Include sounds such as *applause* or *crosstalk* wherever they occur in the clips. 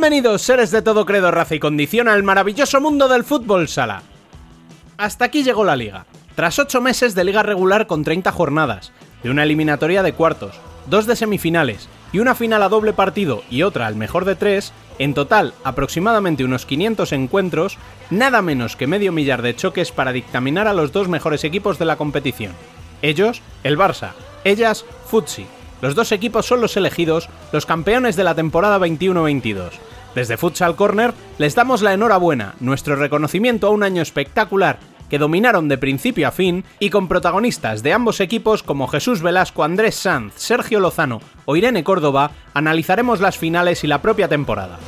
Bienvenidos, seres de todo credo, raza y condición, al maravilloso mundo del fútbol sala. Hasta aquí llegó la liga. Tras 8 meses de liga regular con 30 jornadas, de una eliminatoria de cuartos, dos de semifinales y una final a doble partido y otra al mejor de tres, en total aproximadamente unos 500 encuentros, nada menos que medio millar de choques para dictaminar a los dos mejores equipos de la competición. Ellos, el Barça, ellas, Futsi. Los dos equipos son los elegidos, los campeones de la temporada 21-22. Desde Futsal Corner les damos la enhorabuena, nuestro reconocimiento a un año espectacular que dominaron de principio a fin y con protagonistas de ambos equipos como Jesús Velasco, Andrés Sanz, Sergio Lozano o Irene Córdoba, analizaremos las finales y la propia temporada.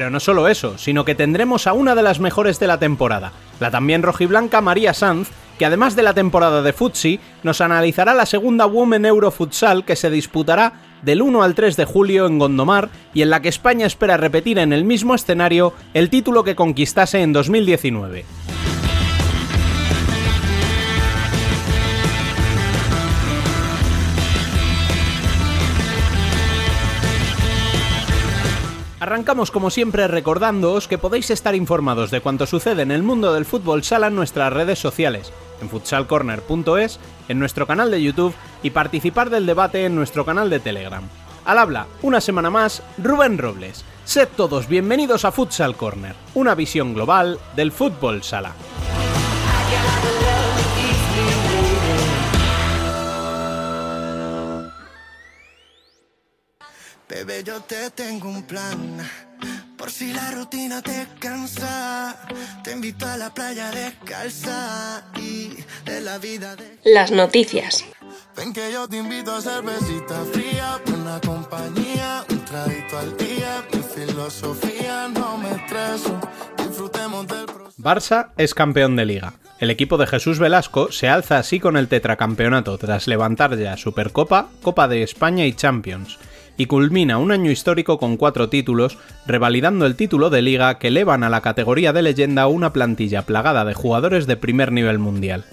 Pero no solo eso, sino que tendremos a una de las mejores de la temporada, la también rojiblanca María Sanz, que además de la temporada de Futsi, nos analizará la segunda Women Euro Futsal que se disputará del 1 al 3 de julio en Gondomar y en la que España espera repetir en el mismo escenario el título que conquistase en 2019. Arrancamos como siempre recordándoos que podéis estar informados de cuanto sucede en el mundo del fútbol sala en nuestras redes sociales, en futsalcorner.es, en nuestro canal de YouTube y participar del debate en nuestro canal de Telegram. Al habla, una semana más, Rubén Robles. Sed todos bienvenidos a Futsal Corner, una visión global del fútbol sala. Bebé, yo te tengo un plan. Por si la rutina te cansa, te invito a la playa descalza y de la vida de... Las noticias. Ven que yo te invito a cervecita fría, buena compañía, un traguito al día, mi filosofía, no me estreso, disfrutemos del proceso. Barça es campeón de liga. El equipo de Jesús Velasco se alza así con el tetracampeonato tras levantar ya Supercopa, Copa de España y Champions y culmina un año histórico con cuatro títulos, revalidando el título de liga que elevan a la categoría de leyenda una plantilla plagada de jugadores de primer nivel mundial.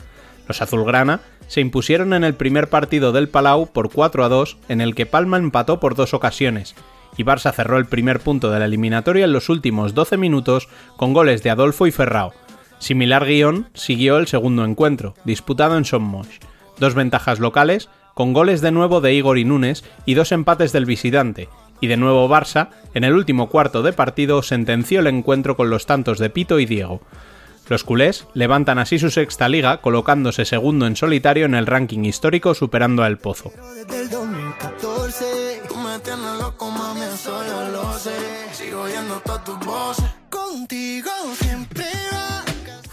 Los azulgrana se impusieron en el primer partido del Palau por 4 a 2, en el que Palma empató por dos ocasiones, y Barça cerró el primer punto de la eliminatoria en los últimos 12 minutos con goles de Adolfo y Ferrao. Similar guion siguió el segundo encuentro, disputado en Sommosh. Dos ventajas locales, con goles de nuevo de Igor y Núñez y dos empates del visitante, y de nuevo Barça, en el último cuarto de partido, sentenció el encuentro con los tantos de Pito y Diego. Los culés levantan así su sexta liga, colocándose segundo en solitario en el ranking histórico, superando a El Pozo. Desde el 2014, tú me tienes loco, mami, eso yo lo sé. Sigo oyendo todas tus voces. Contigo siempre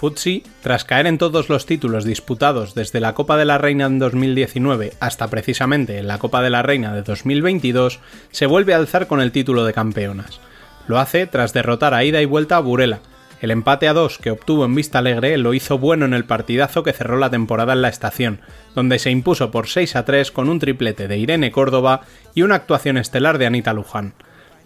Futsi, tras caer en todos los títulos disputados desde la Copa de la Reina en 2019 hasta precisamente en la Copa de la Reina de 2022, se vuelve a alzar con el título de campeonas. Lo hace tras derrotar a ida y vuelta a Burela. El empate a dos que obtuvo en Vista Alegre lo hizo bueno en el partidazo que cerró la temporada en la estación, donde se impuso por 6 a 3 con un triplete de Irene Córdoba y una actuación estelar de Anita Luján.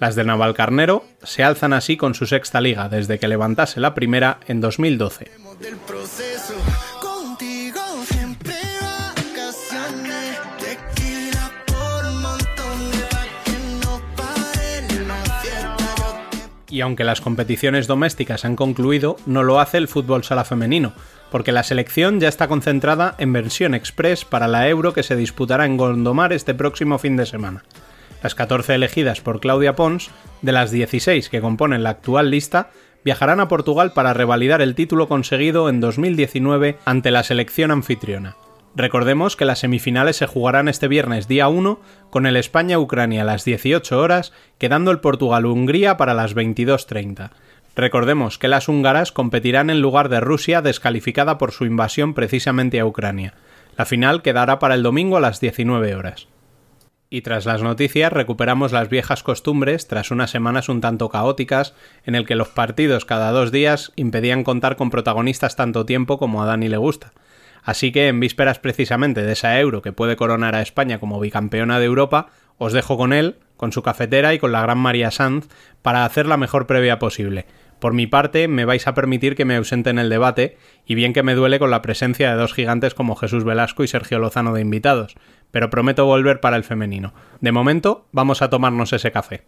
Las de Navalcarnero se alzan así con su sexta liga desde que levantase la primera en 2012. del proceso. Contigo siempre vacaciones. Tequila por montones. Pa' que no pare la fiesta. Yo te Y aunque las competiciones domésticas han concluido, no lo hace el fútbol sala femenino, porque la selección ya está concentrada en versión express para la Euro que se disputará en Gondomar este próximo fin de semana. Las 14 elegidas por Claudia Pons, de las 16 que componen la actual lista, viajarán a Portugal para revalidar el título conseguido en 2019 ante la selección anfitriona. Recordemos que las semifinales se jugarán este viernes día 1 con el España-Ucrania a las 18 horas, quedando el Portugal-Hungría para las 22.30. Recordemos que las húngaras competirán en lugar de Rusia descalificada por su invasión precisamente a Ucrania. La final quedará para el domingo a las 19 horas. Y tras las noticias recuperamos las viejas costumbres tras unas semanas un tanto caóticas en el que los partidos cada dos días impedían contar con protagonistas tanto tiempo como a Dani le gusta. Así que en vísperas precisamente de esa euro que puede coronar a España como bicampeona de Europa, Os dejo con él, con su cafetera y con la gran María Sanz para hacer la mejor previa posible. Por mi parte, me vais a permitir que me ausente en el debate, y bien que me duele con la presencia de dos gigantes como Jesús Velasco y Sergio Lozano de invitados, pero prometo volver para el femenino. De momento, vamos a tomarnos ese café.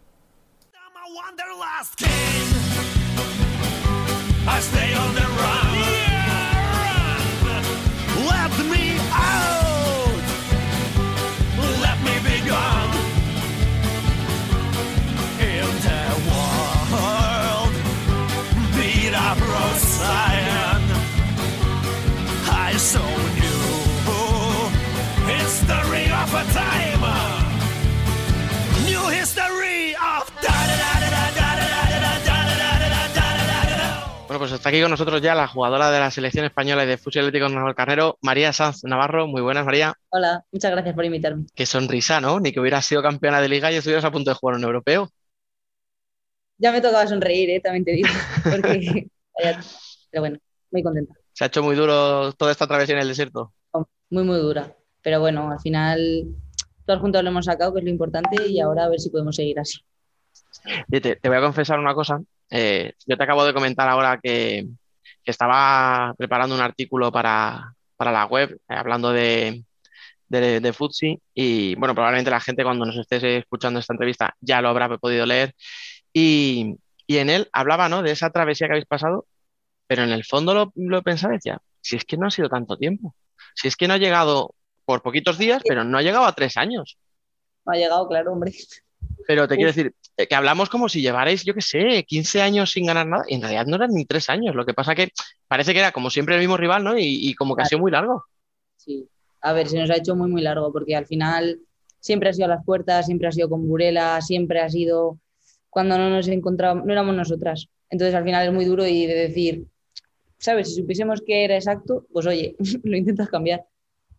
Pues está aquí con nosotros ya la jugadora de la selección española y de fútbol atlético Naval Carrero, María Sanz Navarro. Muy buenas, María. Hola, muchas gracias por invitarme. Qué sonrisa, ¿no? Ni que hubieras sido campeona de liga y estuvieras a punto de jugar un europeo. Ya me tocaba sonreír, ¿eh? también te digo. *laughs* Porque... Pero bueno, muy contenta. ¿Se ha hecho muy duro toda esta travesía en el desierto? Muy, muy dura. Pero bueno, al final todos juntos lo hemos sacado, que es lo importante, y ahora a ver si podemos seguir así. Te, te voy a confesar una cosa eh, yo te acabo de comentar ahora que, estaba preparando un artículo para, la web eh, hablando de, de, de Futsi y bueno, probablemente la gente cuando nos estés escuchando esta entrevista ya lo habrá podido leer y, en él hablaba ¿no? de esa travesía que habéis pasado, pero en el fondo lo, lo pensaba y decía, si es que no ha sido tanto tiempo, si es que no ha llegado por poquitos días, pero no ha llegado a tres años. No ha llegado, claro, hombre. Pero te quiero decir, eh, que hablamos como si llevarais, yo qué sé, 15 años sin ganar nada, y en realidad no eran ni tres años. Lo que pasa que parece que era como siempre el mismo rival, ¿no? Y, como que ha sido muy largo. Sí, a ver, se nos ha hecho muy, muy largo, porque al final siempre ha sido a las puertas, siempre ha sido con Burela, siempre ha sido cuando no nos encontrábamos, no éramos nosotras. Entonces al final es muy duro y de decir, ¿sabes? Si supiésemos que era exacto, pues oye, *laughs* lo intentas cambiar.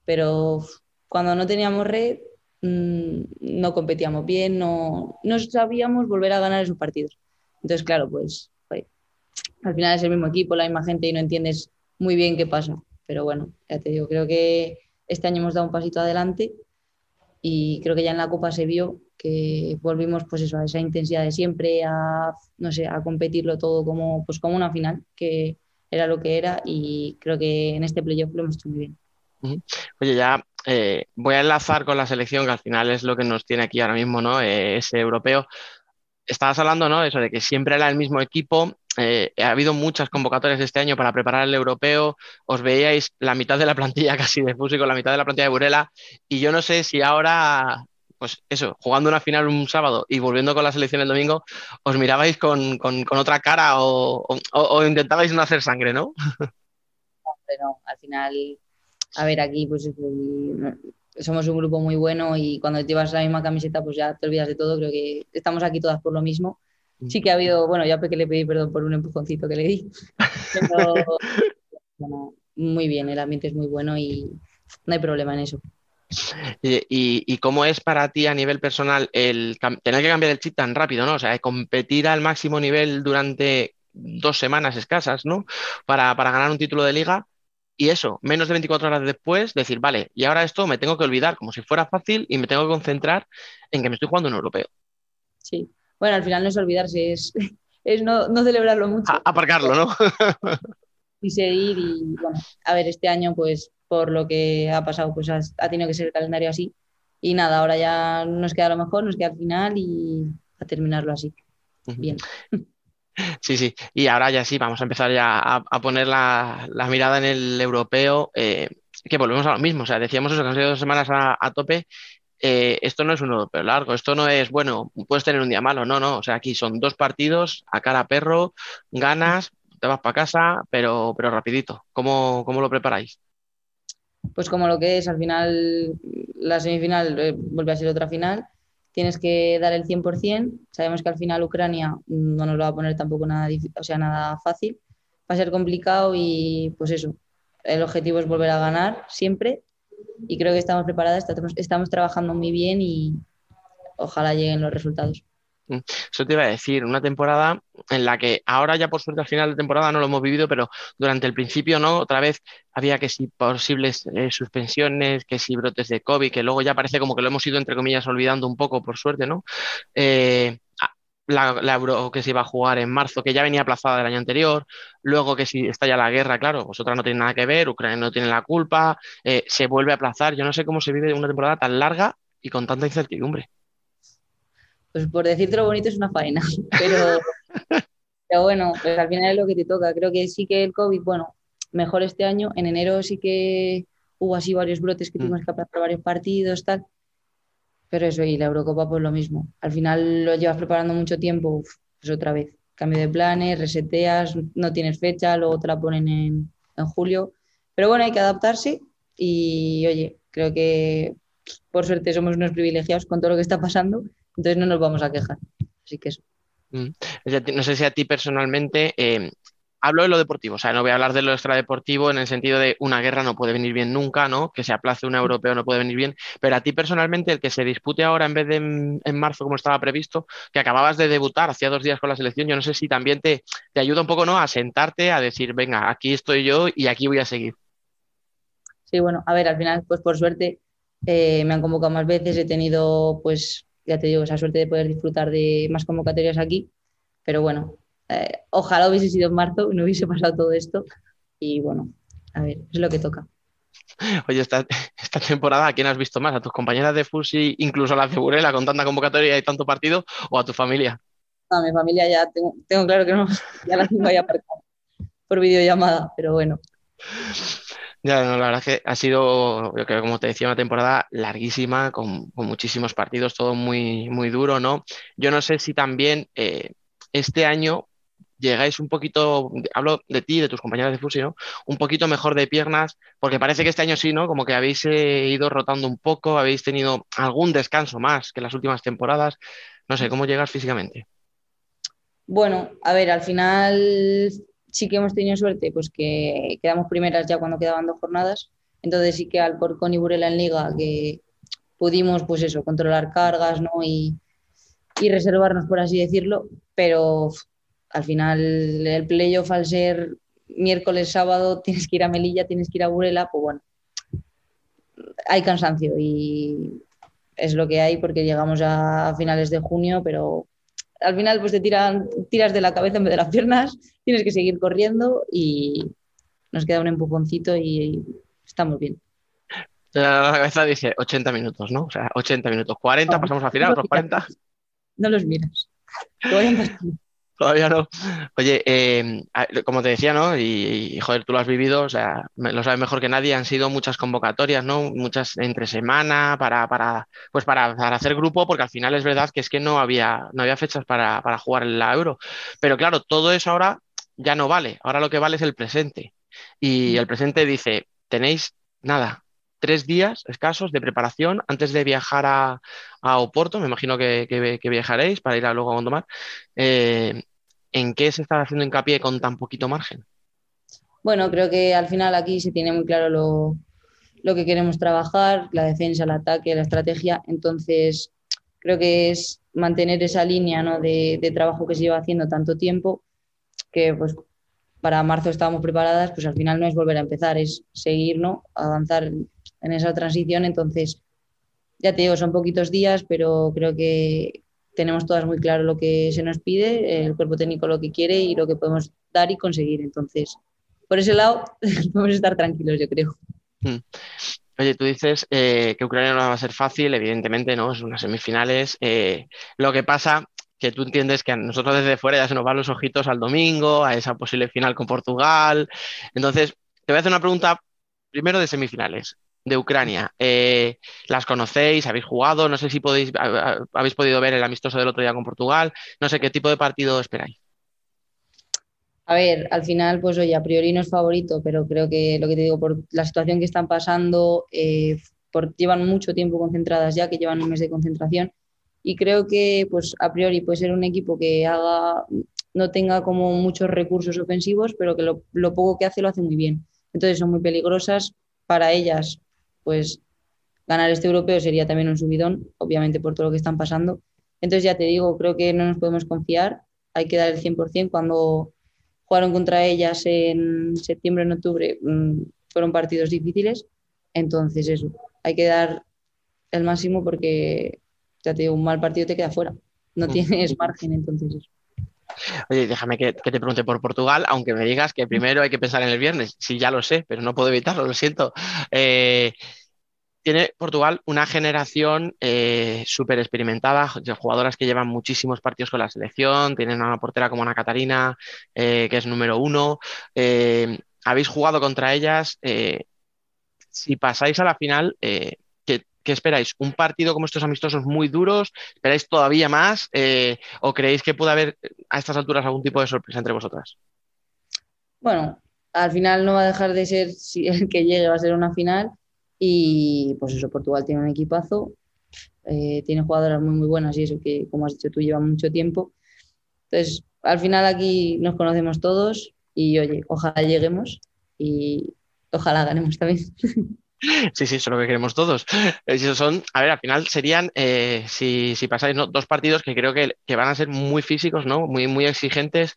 Pero cuando no teníamos red, Mm, no competíamos bien, no, no sabíamos volver a ganar esos partidos. Entonces, claro, pues al final es el mismo equipo, la misma gente y no entiendes muy bien qué pasa. Pero bueno, ya te digo, creo que este año hemos dado un pasito adelante y creo que ya en la Copa se vio que volvimos pues eso, a esa intensidad de siempre, a, no sé, a competirlo todo como, pues como una final, que era lo que era y creo que en este playoff lo hemos hecho muy bien. Oye, ya eh, voy a enlazar con la selección, que al final es lo que nos tiene aquí ahora mismo, ¿no? Eh, ese europeo. Estabas hablando, ¿no? Eso de que siempre era el mismo equipo. Eh, ha habido muchas convocatorias este año para preparar el europeo. Os veíais la mitad de la plantilla *laughs* casi de con la mitad de la plantilla de Burela. Y yo no sé si ahora, pues eso, jugando una final un sábado y volviendo con la selección el domingo, os mirabais con, otra cara o, o, intentabais no hacer sangre, ¿no? *laughs* No, al final a ver, aquí pues somos un grupo muy bueno y cuando llevas la misma camiseta pues ya te olvidas de todo, creo que estamos aquí todas por lo mismo. Sí que ha habido, bueno, ya que le pedí perdón por un empujoncito que le di, pero *laughs* muy bien, el ambiente es muy bueno y no hay problema en eso. ¿Y, cómo es para ti a nivel personal el tener que cambiar el chip tan rápido, ¿no? O sea, competir al máximo nivel durante dos semanas escasas, ¿no? Para, para ganar un título de liga y eso, menos de 24 horas después, decir, vale, y ahora esto me tengo que olvidar como si fuera fácil y me tengo que concentrar en que me estoy jugando un europeo. Sí, bueno, al final no es olvidarse, es, *laughs* es no, no, celebrarlo mucho. aparcarlo, ¿no? *laughs* y seguir y, bueno, a ver, este año, pues, por lo que ha pasado, pues ha, ha tenido que ser el calendario así. Y nada, ahora ya nos queda lo mejor, nos queda al final y a terminarlo así. Bien. *laughs* Sí, sí. Y ahora ya sí, vamos a empezar ya a, poner la, mirada en el europeo, eh, que volvemos a lo mismo. O sea, decíamos eso, que han sido dos semanas a, tope. Eh, esto no es un europeo largo, esto no es, bueno, puedes tener un día malo, no, no. O sea, aquí son dos partidos a cara a perro, ganas, te vas para casa, pero, pero rapidito. ¿Cómo, ¿Cómo lo preparáis? Pues como lo que es, al final la semifinal eh, vuelve a ser otra final tienes que dar el 100%. Sabemos que al final Ucrania no nos lo va a poner tampoco nada, o sea, nada fácil. Va a ser complicado y pues eso, el objetivo es volver a ganar siempre y creo que estamos preparadas, estamos, trabajando muy bien y ojalá lleguen los resultados. Eso te iba a decir, una temporada en la que ahora ya por suerte al final de temporada no lo hemos vivido, pero durante el principio, ¿no? Otra vez había que si posibles eh, suspensiones, que si brotes de COVID, que luego ya parece como que lo hemos ido, entre comillas, olvidando un poco, por suerte, ¿no? Eh, la, Euro que se iba a jugar en marzo, que ya venía aplazada del año anterior, luego que si está ya la guerra, claro, vosotras no tiene nada que ver, Ucrania no tiene la culpa, eh, se vuelve a aplazar. Yo no sé cómo se vive una temporada tan larga y con tanta incertidumbre. Pues por decirte lo bonito es una faena, *laughs* pero, pero bueno, pues al final es lo que te toca. Creo que sí que el COVID, bueno, mejor este año. En enero sí que hubo así varios brotes que mm. tuvimos que aplazar varios partidos, tal pero eso, y la Eurocopa, pues lo mismo. Al final lo llevas preparando mucho tiempo, pues otra vez. Cambio de planes, reseteas, no tienes fecha, luego te la ponen en, en julio. Pero bueno, hay que adaptarse y oye, creo que por suerte somos unos privilegiados con todo lo que está pasando, entonces no nos vamos a quejar. Así que eso. Mm. No sé si a ti personalmente eh, hablo de lo deportivo, o sea, no voy a hablar de lo extradeportivo en el sentido de una guerra no puede venir bien nunca, ¿no? Que se aplace un europeo no puede venir bien, pero a ti personalmente el que se dispute ahora en vez de en, marzo como estaba previsto, que acababas de debutar hacía dos días con la selección, yo no sé si también te, te ayuda un poco, ¿no? A sentarte, a decir, venga, aquí estoy yo y aquí voy a seguir. Sí, bueno, a ver, al final, pues por suerte eh, me han convocado más veces, he tenido, pues, ya te digo, esa suerte de poder disfrutar de más convocatorias aquí, pero bueno, eh, ojalá hubiese sido en marzo, no hubiese pasado todo esto. Y bueno, a ver, es lo que toca. Oye, esta, esta temporada, ¿a quién has visto más? ¿A tus compañeras de Fusi, incluso a la Figurela con tanta convocatoria y tanto partido, o a tu familia? A mi familia ya tengo, claro que no, *laughs* ya la tengo ahí aparcada por videollamada, pero bueno. Ya, la verdad es que ha sido, yo creo, como te decía, una temporada larguísima, con, muchísimos partidos, todo muy, muy duro, ¿no? Yo no sé si también eh, este año llegáis un poquito, hablo de ti, de tus compañeros de fusi, ¿no? Un poquito mejor de piernas, porque parece que este año sí, ¿no? Como que habéis eh, ido rotando un poco, habéis tenido algún descanso más que las últimas temporadas. No sé, ¿cómo llegas físicamente? Bueno, a ver, al final sí que hemos tenido suerte, pues que quedamos primeras ya cuando quedaban dos jornadas. Entonces sí que al Porcón y Burela en Liga que pudimos, pues eso, controlar cargas, ¿no? Y, y reservarnos, por así decirlo, pero al final el playoff al ser miércoles, sábado, *laughs* tienes que ir a Melilla, tienes que ir a Burela, pues bueno, hay cansancio y es lo que hay porque llegamos a finales de junio, pero al final pues te tiran, tiras de la cabeza en vez de las piernas, tienes que seguir corriendo y nos queda un empujoncito y estamos bien. La cabeza dice 80 minutos, ¿no? O sea, 80 minutos, 40, pasamos a final, otros 40. No los miras. Todavía no. Oye, em, como te decía, ¿no? Y, joder, tú lo has vivido, o sea, lo sabes mejor que nadie, han sido muchas convocatorias, ¿no? Muchas entre semana para, para, pues para, hacer grupo, porque al final es verdad que es que no había, no había fechas para, para jugar la Euro. Pero claro, todo eso ahora ya no vale. Ahora lo que vale es el presente. Y el presente dice, tenéis nada, tres días escasos de preparación antes de viajar a, Oporto, me imagino que, viajaréis para ir a luego a Gondomar. Eh, ¿En qué se está haciendo hincapié con tan poquito margen? Bueno, creo que al final aquí se tiene muy claro lo, que queremos trabajar, la defensa, el ataque, la estrategia. Entonces, creo que es mantener esa línea de, de, trabajo que se lleva haciendo tanto tiempo, que pues para marzo estábamos preparadas, pues al final no es volver a empezar, es seguir, ¿no? avanzar en esa transición. Entonces, ya te digo, son poquitos días, pero creo que tenemos todas muy claro lo que se nos pide, el cuerpo técnico lo que quiere y lo que podemos dar y conseguir. Entonces, por ese lado, *laughs* podemos estar tranquilos, yo creo. Hmm. Oye, tú dices eh, que Ucrania no va a ser fácil, evidentemente no, es unas semifinales. Eh, lo que pasa que tú entiendes que a nosotros desde fuera ya se nos van los ojitos al domingo, a esa posible final con Portugal. Entonces, te voy a hacer una pregunta primero de semifinales de Ucrania. Eh, ¿Las conocéis? ¿Habéis jugado? No sé si podéis, habéis podido ver el amistoso del otro día con Portugal. No sé qué tipo de partido esperáis. A ver, al final, pues oye, a priori no es favorito, pero creo que lo que te digo, por la situación que están pasando, eh, llevan mucho tiempo concentradas ya, que llevan un mes de concentración, y creo que, pues a priori puede ser un equipo que haga, no tenga como muchos recursos ofensivos, pero que lo, lo poco que hace lo hace muy bien. Entonces son muy peligrosas para ellas pues ganar este europeo sería también un subidón, obviamente por todo lo que están pasando. Entonces ya te digo, creo que no nos podemos confiar, hay que dar el 100% cuando jugaron contra ellas en septiembre, en octubre, mm, fueron partidos difíciles, entonces eso, hay que dar el máximo porque ya te digo, un mal partido te queda fuera, no tienes margen, entonces eso. Oye, déjame que, te pregunte por Portugal, aunque me digas que primero hay que pensar en el viernes. Sí, ya lo sé, pero no puedo evitarlo, lo siento. Eh, tiene Portugal una generación eh, súper experimentada, jugadoras que llevan muchísimos partidos con la selección, tienen una portera como Ana Catarina, eh, que es número uno. Habéis jugado contra ellas. si pasáis a la final, ¿Qué esperáis? ¿Un partido como estos amistosos muy duros? ¿Esperáis todavía más? Eh, ¿O creéis que puede haber a estas alturas algún tipo de sorpresa entre vosotras? Bueno, al final no va a dejar de ser, si el que llegue va a ser una final. Y pues eso, Portugal tiene un equipazo, eh, tiene jugadoras muy, muy buenas y eso que, como has dicho tú, lleva mucho tiempo. Entonces, al final aquí nos conocemos todos y oye, ojalá lleguemos y ojalá ganemos también. *laughs* Sí, sí, eso es lo que queremos todos. Esos son, a ver, al final serían, eh, si, pasáis, ¿no? dos partidos que creo que, van a ser muy físicos, ¿no? Muy, muy exigentes.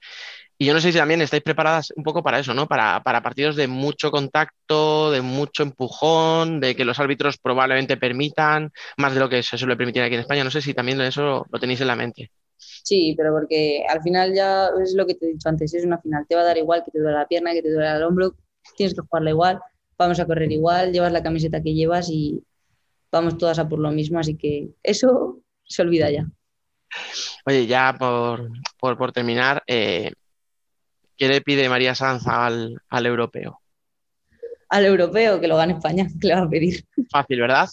Y yo no sé si también estáis preparadas un poco para eso, ¿no? Para, partidos de mucho contacto, de mucho empujón, de que los árbitros probablemente permitan más de lo que se suele permitir aquí en España. No sé si también eso lo tenéis en la mente. Sí, pero porque al final ya es lo que te he dicho antes, es una final, te va a dar igual que te duele la pierna, que te duele el hombro, tienes que jugarla igual vamos a correr igual, llevas la camiseta que llevas y vamos todas a por lo mismo, así que eso *laughs* se olvida ya. Oye, ya por, por, terminar, eh, ¿qué le pide María Sanz al, europeo? Al europeo, que lo gane España, que le va a pedir. Fácil, ¿verdad?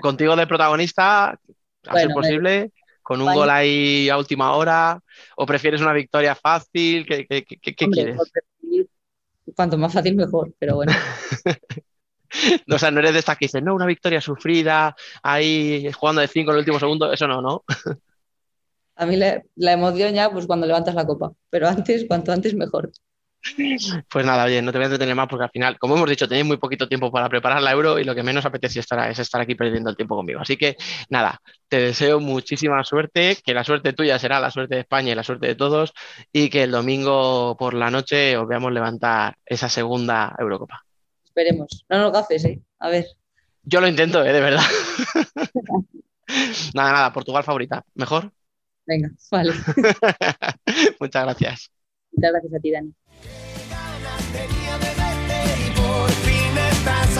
contigo de protagonista, a ser posible, con un gol ahí a última hora, o prefieres una victoria fácil, ¿qué, quieres? Cuanto más fácil mejor, pero bueno. *laughs* o sea, no eres de estas que dicen, no, una victoria sufrida, ahí jugando de cinco en el último segundo, eso no, ¿no? A mí la, emoción ya, pues cuando levantas la copa, pero antes, cuanto antes mejor. Pues nada, oye, no te voy a entretener más porque al final, como hemos dicho, tenéis muy poquito tiempo para preparar la euro y lo que menos apetece estar, es estar aquí perdiendo el tiempo conmigo. Así que nada, te deseo muchísima suerte, que la suerte tuya será la suerte de España y la suerte de todos y que el domingo por la noche os veamos levantar esa segunda Eurocopa. Esperemos, no nos gafes, ¿eh? A ver. Yo lo intento, ¿eh? De verdad. *laughs* nada, nada, Portugal favorita. ¿Mejor? Venga, vale. *laughs* Muchas gracias. Muchas gracias a ti, Dani.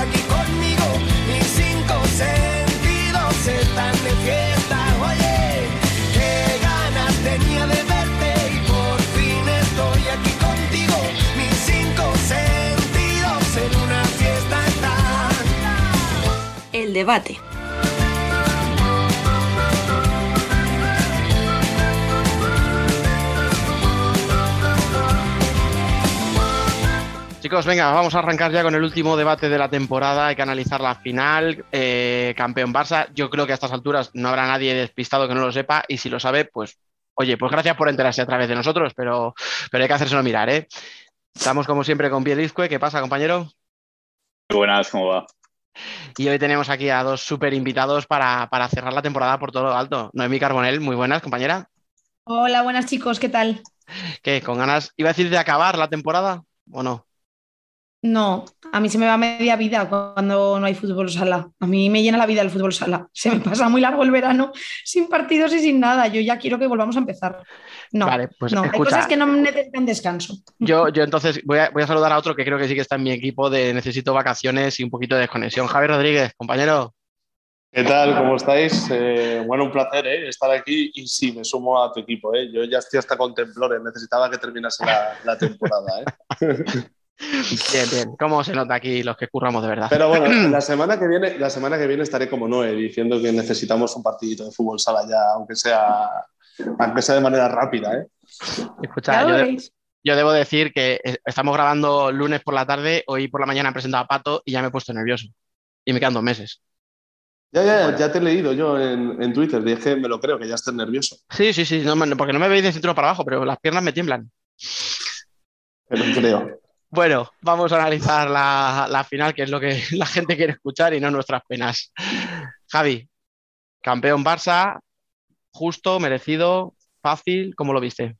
Aquí conmigo, mis cinco sentidos están de fiesta. Oye, qué ganas tenía de verte y por fin estoy aquí contigo. Mis cinco sentidos en una fiesta están. El debate. Chicos, venga, vamos a arrancar ya con el último debate de la temporada. Hay que analizar la final. Eh, campeón Barça. Yo creo que a estas alturas no habrá nadie despistado que no lo sepa. Y si lo sabe, pues, oye, pues gracias por enterarse a través de nosotros, pero, pero hay que hacérselo mirar, ¿eh? Estamos como siempre con Izcue. ¿Qué pasa, compañero? Muy buenas, ¿cómo va? Y hoy tenemos aquí a dos súper invitados para, para cerrar la temporada por todo lo alto. Noemí Carbonel, muy buenas, compañera. Hola, buenas chicos, ¿qué tal? ¿Qué? ¿Con ganas, iba a decir, de acabar la temporada o no? No, a mí se me va media vida cuando no hay fútbol sala. A mí me llena la vida el fútbol sala. Se me pasa muy largo el verano sin partidos y sin nada. Yo ya quiero que volvamos a empezar. No, pues no. hay cosas que no necesitan descanso. Yo, yo entonces voy a, voy a, saludar a otro que creo que sí que está en mi equipo de necesito vacaciones y un poquito de desconexión. Javier Rodríguez, compañero. ¿Qué tal? ¿Cómo estáis? Eh, bueno, un placer ¿eh? estar aquí y sí, me sumo a tu equipo. ¿eh? Yo ya estoy hasta con temblores, necesitaba que terminase la, la temporada. *laughs* ¿eh? Bien, bien. ¿Cómo se nota aquí los que curramos de verdad? Pero bueno, *clears throat* la semana que viene, la semana que viene estaré como Noé diciendo que necesitamos un partidito de fútbol sala ya, aunque sea, aunque sea de manera rápida. ¿eh? Escucha, yo, debo decir que estamos grabando lunes por la tarde, hoy por la mañana he presentado a Pato y ya me he puesto nervioso. Y me quedan dos meses. Ya, ya, ya te he leído yo en, en Twitter, dije me lo creo, que ya estés nervioso. Sí, sí, sí, porque no me veis de cintura para abajo, pero las piernas me tiemblan. Pero creo. Bueno, vamos a analizar la, final, que es lo que *laughs* la gente quiere escuchar y no nuestras penas. Javi, campeón Barça, justo, merecido, fácil, ¿cómo lo viste?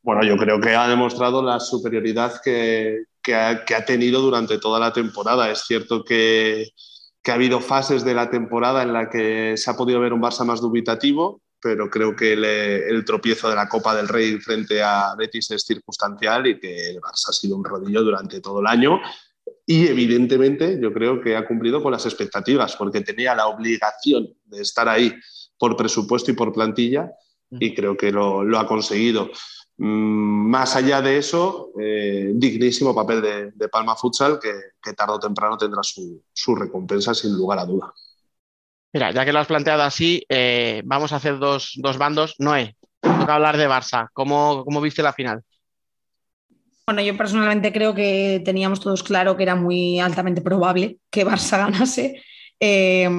Bueno, yo creo que ha demostrado la superioridad que, ha, tenido durante toda la temporada. Es cierto que, que, ha habido fases de la temporada en la que se ha podido ver un Barça más dubitativo, pero creo que el, el tropiezo de la Copa del Rey frente a Betis es circunstancial y que el Barça ha sido un rodillo durante todo el año. Y evidentemente yo creo que ha cumplido con las expectativas, porque tenía la obligación de estar ahí por presupuesto y por plantilla, y creo que lo, lo ha conseguido. Mm, más allá de eso, eh, dignísimo papel de, de Palma Futsal que, que, tarde o temprano tendrá su, su, recompensa sin lugar a duda. Mira, ya que lo has planteado así, eh, vamos a hacer dos, dos, bandos. Noé, toca hablar de Barça. ¿Cómo, ¿Cómo viste la final? Bueno, yo personalmente creo que teníamos todos claro que era muy altamente probable que Barça *laughs* ganase. Eh,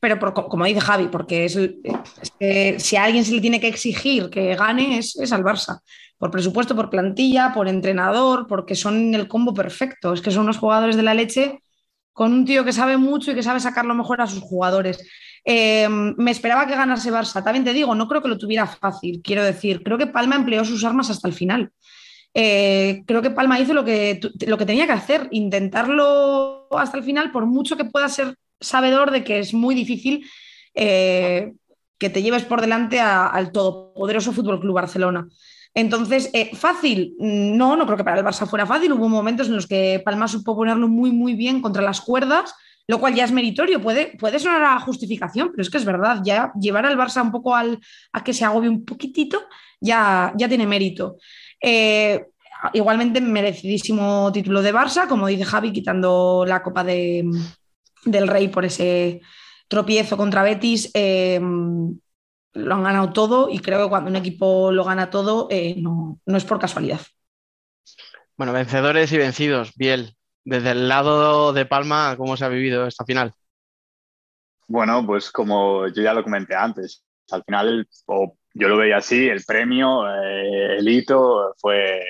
pero como dice Javi, porque es, que si a alguien se le tiene que exigir que gane es, es, al Barça, por presupuesto, por plantilla, por entrenador, porque son el combo perfecto, es que son unos jugadores de la leche con un tío que sabe mucho y que sabe sacar lo mejor a sus jugadores. Eh, me esperaba que ganase Barça, también te digo, no creo que lo tuviera fácil, quiero decir, creo que Palma empleó sus armas hasta el final. Eh, creo que Palma hizo lo que, lo que tenía que hacer, intentarlo hasta el final, por mucho que pueda ser sabedor de que es muy difícil eh, que te lleves por delante al todopoderoso Fútbol Club Barcelona. Entonces, eh, fácil, no, no creo que para el Barça fuera fácil. Hubo momentos en los que Palma supo ponerlo muy, muy bien contra las cuerdas, lo cual ya es meritorio. Puede, puede sonar a justificación, pero es que es verdad, ya llevar al Barça un poco al, a que se agobie un poquitito ya, ya tiene mérito. Eh, igualmente, merecidísimo título de Barça, como dice Javi, quitando la Copa de, del Rey por ese tropiezo contra Betis. Eh, lo han ganado todo y creo que cuando un equipo lo gana todo eh, no, no, es por casualidad. Bueno, vencedores y vencidos, Biel. Desde el lado de Palma, ¿cómo se ha vivido esta final? Bueno, pues como yo ya lo comenté antes, al final, o yo lo veía así, el premio, eh, el hito fue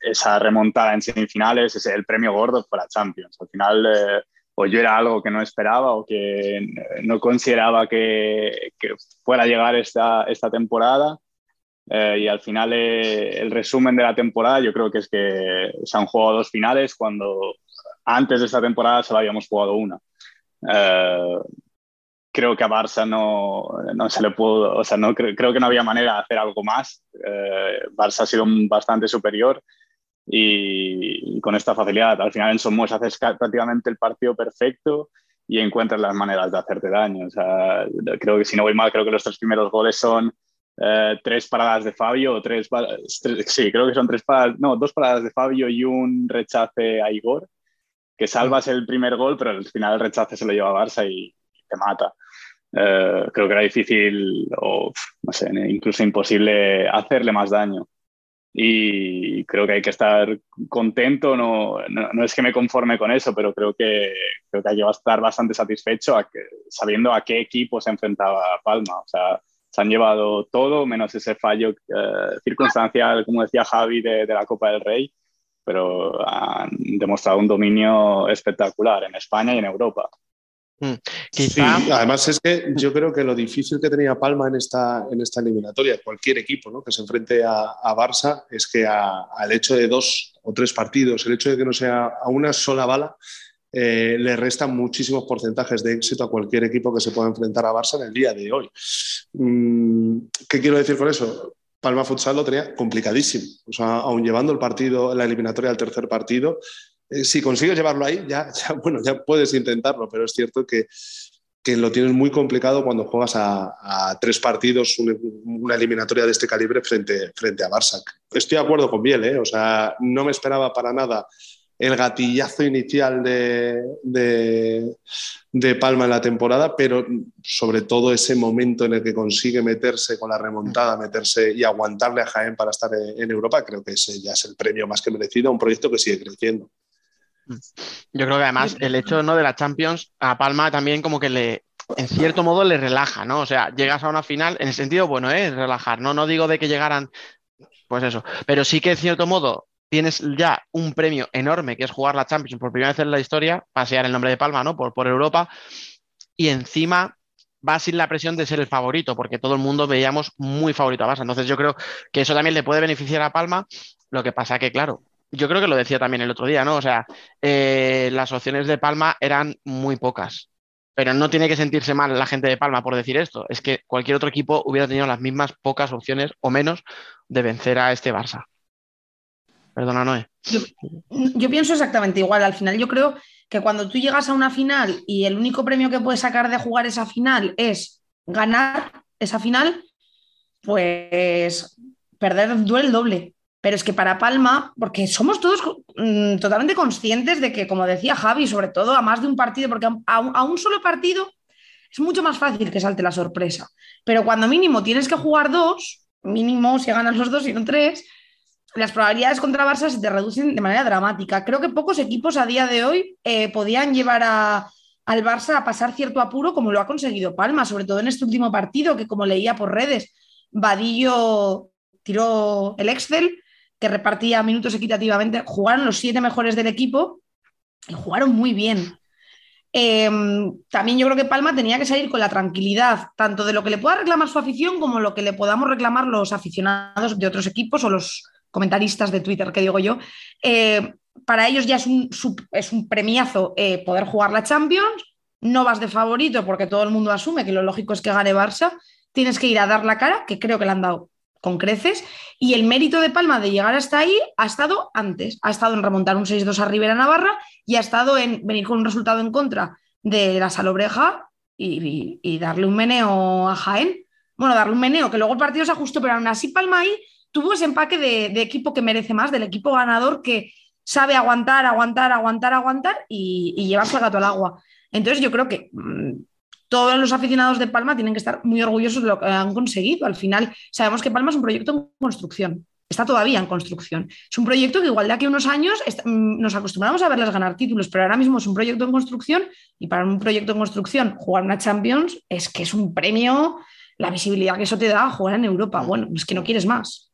esa remontada en semifinales, ese, el premio gordo fue la Champions. Al final, eh, o yo era algo que no esperaba o que no consideraba que, que fuera a llegar esta, esta temporada. Eh, y al final eh, el resumen de la temporada yo creo que es que se han jugado dos finales cuando antes de esta temporada solo habíamos jugado una. Eh, creo que a Barça no, no se le pudo, o sea, no, creo, creo, que no había manera de hacer algo más. Eh, Barça ha sido bastante superior y, y, con esta facilidad. Al final en Somos haces prácticamente el partido perfecto y encuentras las maneras de hacerte daño. O sea, creo que si no voy mal, creo que los tres primeros goles son eh, tres paradas de Fabio o tres, tres, sí, creo que son tres paradas, no, dos paradas de Fabio y un rechace a Igor, que salvas el primer gol, pero al final el rechace se lo lleva a Barça y, te mata. Uh, creo que era difícil o no sé, incluso imposible hacerle más daño y creo que hay que estar contento, no, no, no, es que me conforme con eso, pero creo que, creo que hay que estar bastante satisfecho a que, sabiendo a qué equipo se enfrentaba Palma. O sea, se han llevado todo, menos ese fallo eh, circunstancial, como decía Javi, de, de, la Copa del Rey, pero han demostrado un dominio espectacular en España y en Europa. Mm. Sí, además es que yo creo que lo difícil que tenía Palma en esta, en esta eliminatoria, cualquier equipo ¿no? que se enfrente a, a Barça, es que a, al hecho de dos o tres partidos, el hecho de que no sea a una sola bala, eh, le restan muchísimos porcentajes de éxito a cualquier equipo que se pueda enfrentar a Barça en el día de hoy. Mm, ¿Qué quiero decir con eso? Palma Futsal lo tenía complicadísimo. O sea, aún llevando el partido, la eliminatoria al tercer partido, eh, si consigues llevarlo ahí, ya, *laughs* ya, bueno, ya puedes intentarlo, pero es cierto que, que lo tienes muy complicado cuando juegas a, a tres partidos, una, una, eliminatoria de este calibre frente, frente a Barça. Estoy de acuerdo con Biel, ¿eh? o sea, no me esperaba para nada el gatillazo inicial de, de, de, Palma en la temporada, pero sobre todo ese momento en el que consigue meterse con la remontada, meterse y aguantarle a Jaén para estar en Europa, creo que ese ya es el premio más que merecido a un proyecto que sigue creciendo. Yo creo que además el hecho ¿no? de la Champions a Palma también como que le, en cierto modo le relaja, ¿no? O sea, llegas a una final, en el sentido bueno, es ¿eh? relajar, ¿no? No digo de que llegaran, pues eso, pero sí que en cierto modo tienes ya un premio enorme que es jugar la Champions por primera vez en la historia, pasear el nombre de Palma, ¿no? Por, por Europa, y encima va sin la presión de ser el favorito, porque todo el mundo veíamos muy favorito a Barça. Entonces yo creo que eso también le puede beneficiar a Palma. Lo que pasa que, claro, yo creo que lo decía también el otro día, ¿no? O sea, eh, las opciones de Palma eran muy pocas. Pero no tiene que sentirse mal la gente de Palma por decir esto. Es que cualquier otro equipo hubiera tenido las mismas pocas opciones o menos de vencer a este Barça. Perdona, Noé. Yo, yo, pienso exactamente igual. Al final, yo creo que cuando tú llegas a una final y el único premio que puedes sacar de jugar esa final es ganar esa final, pues perder duele el doble. Pero es que para Palma, porque somos todos mmm, totalmente conscientes de que, como decía Javi, sobre todo a más de un partido, porque a, a un solo partido es mucho más fácil que salte la sorpresa. Pero cuando mínimo tienes que jugar dos, mínimo si ganas los dos y no tres, las probabilidades contra Barça se te reducen de manera dramática. Creo que pocos equipos a día de hoy eh, podían llevar a, al Barça a pasar cierto apuro como lo ha conseguido Palma, sobre todo en este último partido, que como leía por redes, Vadillo tiró el Excel, que repartía minutos equitativamente. Jugaron los siete mejores del equipo y jugaron muy bien. Eh, también yo creo que Palma tenía que salir con la tranquilidad, tanto de lo que le pueda reclamar su afición como lo que le podamos reclamar los aficionados de otros equipos o los comentaristas de Twitter, que digo yo, eh, para ellos ya es un, es un premiazo eh, poder jugar la Champions, no vas de favorito porque todo el mundo asume que lo lógico es que gane Barça, tienes que ir a dar la cara, que creo que le han dado con creces, y el mérito de Palma de llegar hasta ahí ha estado antes, ha estado en remontar un 6-2 a Rivera Navarra y ha estado en venir con un resultado en contra de la Salobreja y, darle un meneo a Jaén. Bueno, darle un meneo, que luego el partido se ajustó, pero aún así Palma ahí tuvo ese empaque de, equipo que merece más, del equipo ganador que sabe aguantar, aguantar, aguantar, aguantar y, y llevarse el gato al agua. Entonces yo creo que mmm, todos los aficionados de Palma tienen que estar muy orgullosos de lo que han conseguido. Al final sabemos que Palma es un proyecto en construcción. Está todavía en construcción. Es un proyecto que igual de aquí a unos años nos acostumbramos a verles ganar títulos, pero ahora mismo es un proyecto en construcción y para un proyecto en construcción jugar una Champions es que es un premio, la visibilidad que eso te da jugar en Europa. Bueno, es que no quieres más.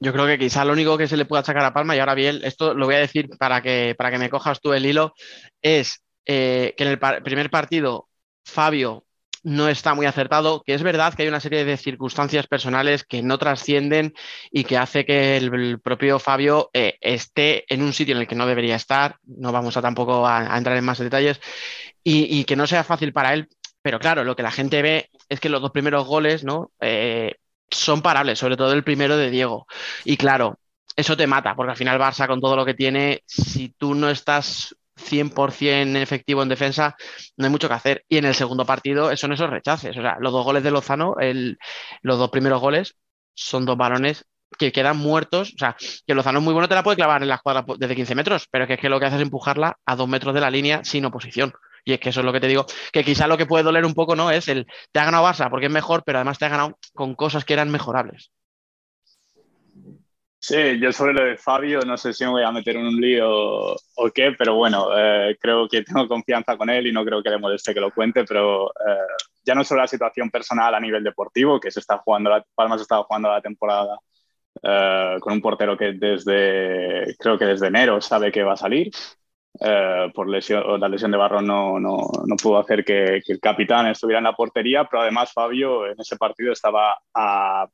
Yo creo que quizá lo único que se le pueda sacar a Palma, y ahora bien, esto lo voy a decir para que, para que me cojas tú el hilo, es eh, que en el par primer partido Fabio no está muy acertado, que es verdad que hay una serie de circunstancias personales que no trascienden y que hace que el, propio Fabio eh, esté en un sitio en el que no debería estar, no vamos a tampoco a, entrar en más detalles, y, y, que no sea fácil para él, pero claro, lo que la gente ve es que los dos primeros goles, ¿no? Eh, son parables, sobre todo el primero de Diego. Y claro, eso te mata, porque al final Barça con todo lo que tiene, si tú no estás 100% efectivo en defensa, no hay mucho que hacer. Y en el segundo partido son esos rechaces. O sea, los dos goles de Lozano, el, los dos primeros goles, son dos balones que quedan muertos. O sea, que Lozano es muy bueno, te la puede clavar en la escuadra desde 15 metros, pero que es que lo que hace es empujarla a dos metros de la línea sin oposición. Y es que eso es lo que te digo, que quizá lo que puede doler un poco, ¿no? Es el, te ha ganado Barça porque es mejor, pero además te ha ganado con cosas que eran mejorables. Sí, yo sobre lo de Fabio no sé si me voy a meter en un lío o qué, pero bueno, eh, creo que tengo confianza con él y no creo que le moleste que lo cuente, pero eh, ya no solo la situación personal a nivel deportivo, que se está jugando, la, Palmas está jugando la temporada eh, con un portero que desde, creo que desde enero sabe que va a salir, eh, por lesión, la lesión de Barron no, no, no pudo hacer que, que, el capitán estuviera en la portería, pero además Fabio en ese partido estaba a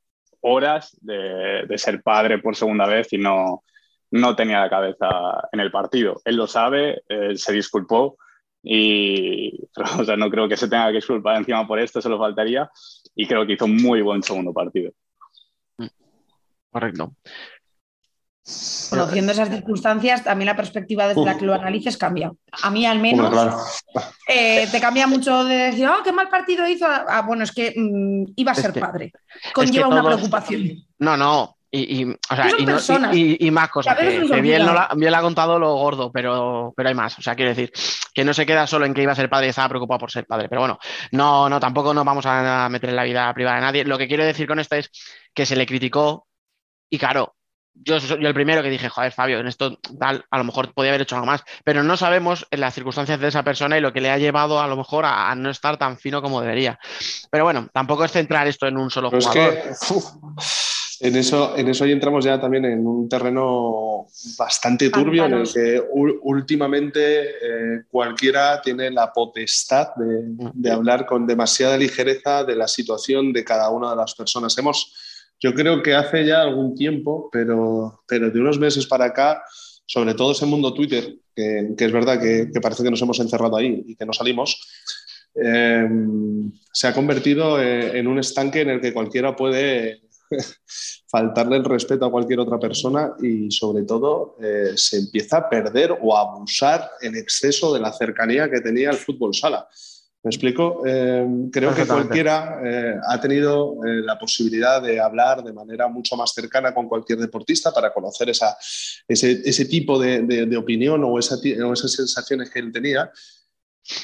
horas de, ser padre por segunda vez y no, no tenía la cabeza en el partido. Él lo sabe, se disculpó y *laughs* o sea, no creo que se tenga que disculpar encima por esto, se lo faltaría y creo que hizo un muy buen segundo partido. Correcto. Conociendo esas circunstancias, también la perspectiva desde Uf. la que lo analices cambia. A mí al menos bueno, claro. eh, te cambia mucho de decir, oh, qué mal partido hizo. Ah, bueno, es que mmm, iba a ser es que, padre. Conlleva es que una preocupación. No, no. Y, y, o sea, y, no, y, más cosas. Que, que bien, no la, bien ha contado lo gordo, pero, pero hay más. O sea, quiero decir que no se queda solo en que iba a ser padre y estaba preocupado por ser padre. Pero bueno, no, no, tampoco nos vamos a meter en la vida privada de nadie. Lo que quiero decir con esto es que se le criticó y claro, yo, yo el primero que dije, joder, Fabio, en esto tal, a lo mejor podía haber hecho algo más, pero no sabemos en las circunstancias de esa persona y lo que le ha llevado a lo mejor a, a no estar tan fino como debería. Pero bueno, tampoco es centrar esto en un solo pero jugador. Es que, *laughs* uf, En eso, en eso entramos ya también en un terreno bastante turbio en el que últimamente eh, cualquiera tiene la potestad de, hablar con demasiada ligereza de la situación de cada una de las personas. Hemos, yo creo que hace ya algún tiempo, pero, pero de unos meses para acá, sobre todo ese mundo Twitter, que, es verdad que, parece que nos hemos encerrado ahí y que no salimos, eh, se ha convertido eh, en un estanque en el que cualquiera puede *laughs* faltarle el respeto a cualquier otra persona y sobre todo eh, se empieza a perder o a abusar en exceso de la cercanía que tenía el fútbol sala. ¿Me explico? Eh, creo que cualquiera eh, ha tenido la posibilidad de hablar de manera mucho más cercana con cualquier deportista para conocer esa, ese, tipo de, opinión o, esa, o esas sensaciones que él tenía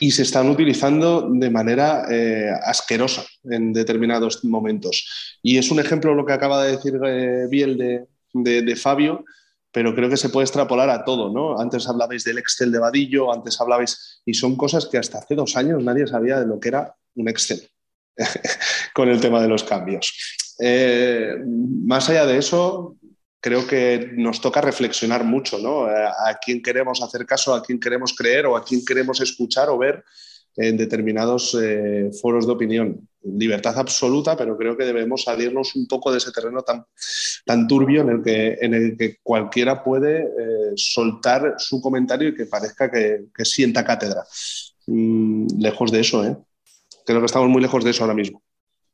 y se están utilizando de manera eh, asquerosa en determinados momentos. Y es un ejemplo lo que acaba de decir eh, Biel de, Fabio, pero creo que se puede extrapolar a todo, ¿no? Antes hablabais del Excel de Vadillo, antes hablabais, y son cosas que hasta hace dos años nadie sabía de lo que era un Excel *laughs* con el tema de los cambios. Eh, más allá de eso, creo que nos toca reflexionar mucho, ¿no? Eh, a, quién queremos hacer caso, a quién queremos creer o a quién queremos escuchar o ver en determinados eh, foros de opinión. Libertad absoluta, pero creo que debemos salirnos un poco de ese terreno tan, tan turbio en el que, en el que cualquiera puede eh, soltar su comentario y que parezca que, sienta cátedra. Mm, lejos de eso, ¿eh? Creo que estamos muy lejos de eso ahora mismo.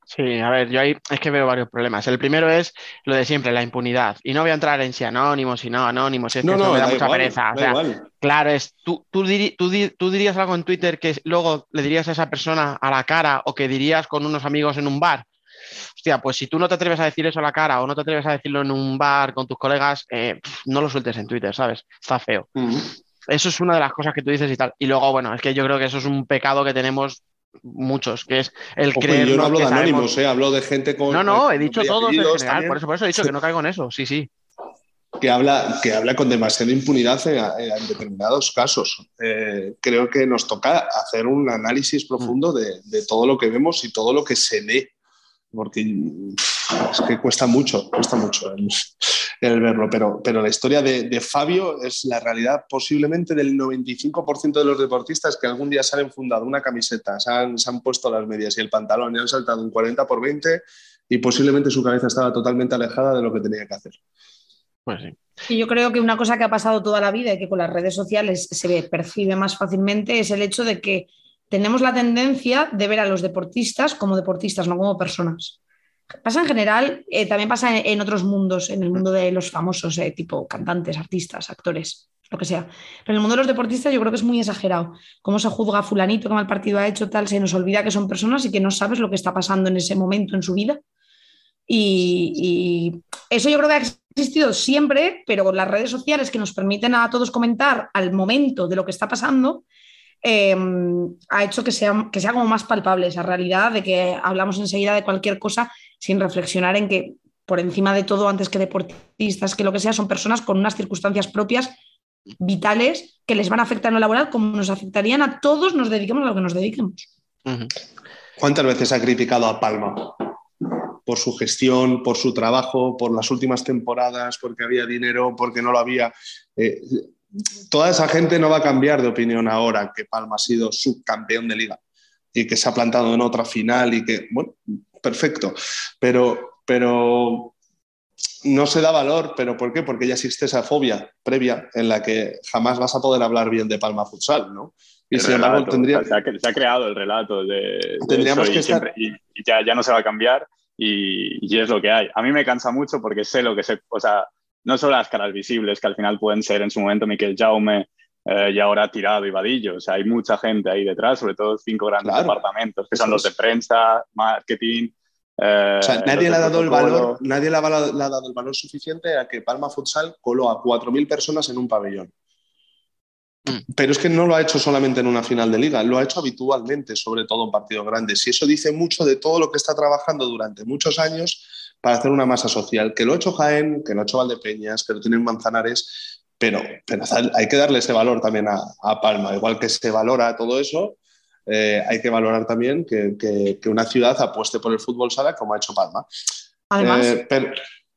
Sí, a ver, yo ahí es que veo varios problemas. El primero es lo de siempre, la impunidad. Y no voy a entrar en si anónimos, si no anónimos, es que eso me da, mucha pereza. claro, es tú, tú, dirías algo en Twitter que luego le dirías a esa persona a la cara o que dirías con unos amigos en un bar. Hostia, pues si tú no te atreves a decir eso a la cara o no te atreves a decirlo en un bar con tus colegas, eh, no lo sueltes en Twitter, ¿sabes? Está feo. Eso es una de las cosas que tú dices y tal. Y luego, bueno, es que yo creo que eso es un pecado que tenemos muchos, que es el creer. Yo no hablo de anónimos, eh, hablo de gente con. No, no, he dicho todos en general, por eso, por eso he dicho que no caigo en eso, sí, sí. Que habla, que habla con demasiada impunidad en, determinados casos. Eh, creo que nos toca hacer un análisis profundo de, de, todo lo que vemos y todo lo que se lee, porque es que cuesta mucho, cuesta mucho el, verlo, pero, pero la historia de, Fabio es la realidad posiblemente del 95% de los deportistas que algún día se han fundado una camiseta, se han, se han, puesto las medias y el pantalón y han saltado un 40 por 20 y posiblemente su cabeza estaba totalmente alejada de lo que tenía que hacer. Pues sí. Y yo creo que una cosa que ha pasado toda la vida y que con las redes sociales se percibe más fácilmente es el hecho de que tenemos la tendencia de ver a los deportistas como deportistas, no como personas. Pasa en general, eh, también pasa en, otros mundos, en el mundo de los famosos, eh, tipo cantantes, artistas, actores, lo que sea. Pero en el mundo de los deportistas yo creo que es muy exagerado. Cómo se juzga a fulanito, qué mal partido ha hecho, tal, se nos olvida que son personas y que no sabes lo que está pasando en ese momento en su vida. Y, eso yo creo que ha existido siempre, pero las redes sociales que nos permiten a todos comentar al momento de lo que está pasando, em, ha hecho que sea, que sea como más palpable esa realidad de que hablamos enseguida de cualquier cosa sin reflexionar en que por encima de todo, antes que deportistas, que lo que sea, son personas con unas circunstancias propias vitales que les van a afectar en lo laboral como nos afectarían a todos, nos dediquemos a lo que nos dediquemos. ¿Cuántas veces ha criticado a Palma? Por su gestión, por su trabajo, por las últimas temporadas, porque había dinero, porque no lo había. Eh, toda esa gente no va a cambiar de opinión ahora que Palma ha sido subcampeón de liga y que se ha plantado en otra final y que, bueno, perfecto, pero, pero no se da valor, ¿pero por qué? Porque ya existe esa fobia previa en la que jamás vas a poder hablar bien de Palma Futsal, ¿no? Y sin embargo, tendría... se, ha, creado el relato de, tendríamos que y, y, ya, ya no se va a cambiar y, y, es lo que hay. A mí me cansa mucho porque sé lo que se... O sea, no solo las caras visibles, que al final pueden ser en su momento Miquel Jaume, eh, y ahora tirado y vadillo. O sea, hay mucha gente ahí detrás, sobre todo cinco grandes departamentos, que son los de prensa, marketing. Eh, o sea, nadie le, ha dado el valor, nadie le ha, dado el valor suficiente a que Palma Futsal coló a 4.000 personas en un pabellón. Mm. Pero es que no lo ha hecho solamente en una final de liga, lo ha hecho habitualmente, sobre todo en partidos grandes. Y eso dice mucho de todo lo que está trabajando durante muchos años para hacer una masa social. Que lo ha hecho Jaén, que lo ha hecho Valdepeñas, que lo tienen Manzanares pero, hay que darle ese valor también a, Palma. Igual que se valora todo eso, eh, hay que valorar también que, una ciudad apueste por el fútbol sala como ha hecho Palma. Además, eh,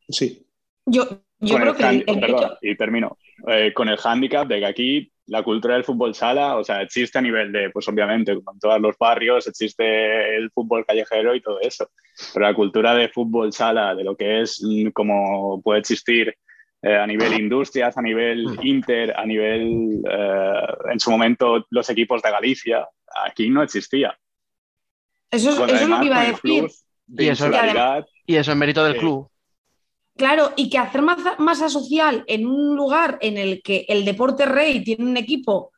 Sí. Yo, yo creo que handi- el, el perdón, y termino. Eh, con el hándicap de que aquí la cultura del fútbol sala, o sea, existe a nivel de, pues obviamente, como en todos los barrios, existe el fútbol callejero y todo eso. Pero la cultura de fútbol sala, de lo que es mm, como puede existir eh, a nivel industrias, a nivel inter, a nivel, eh, en su momento, los equipos de Galicia, aquí no existía. eso, es- Bueno, eso es lo que iba a decir. plus de Y eso- Y eso en mérito del Sí. club. Claro, y que hacer masa, social en un lugar en el que el deporte rey tiene un equipo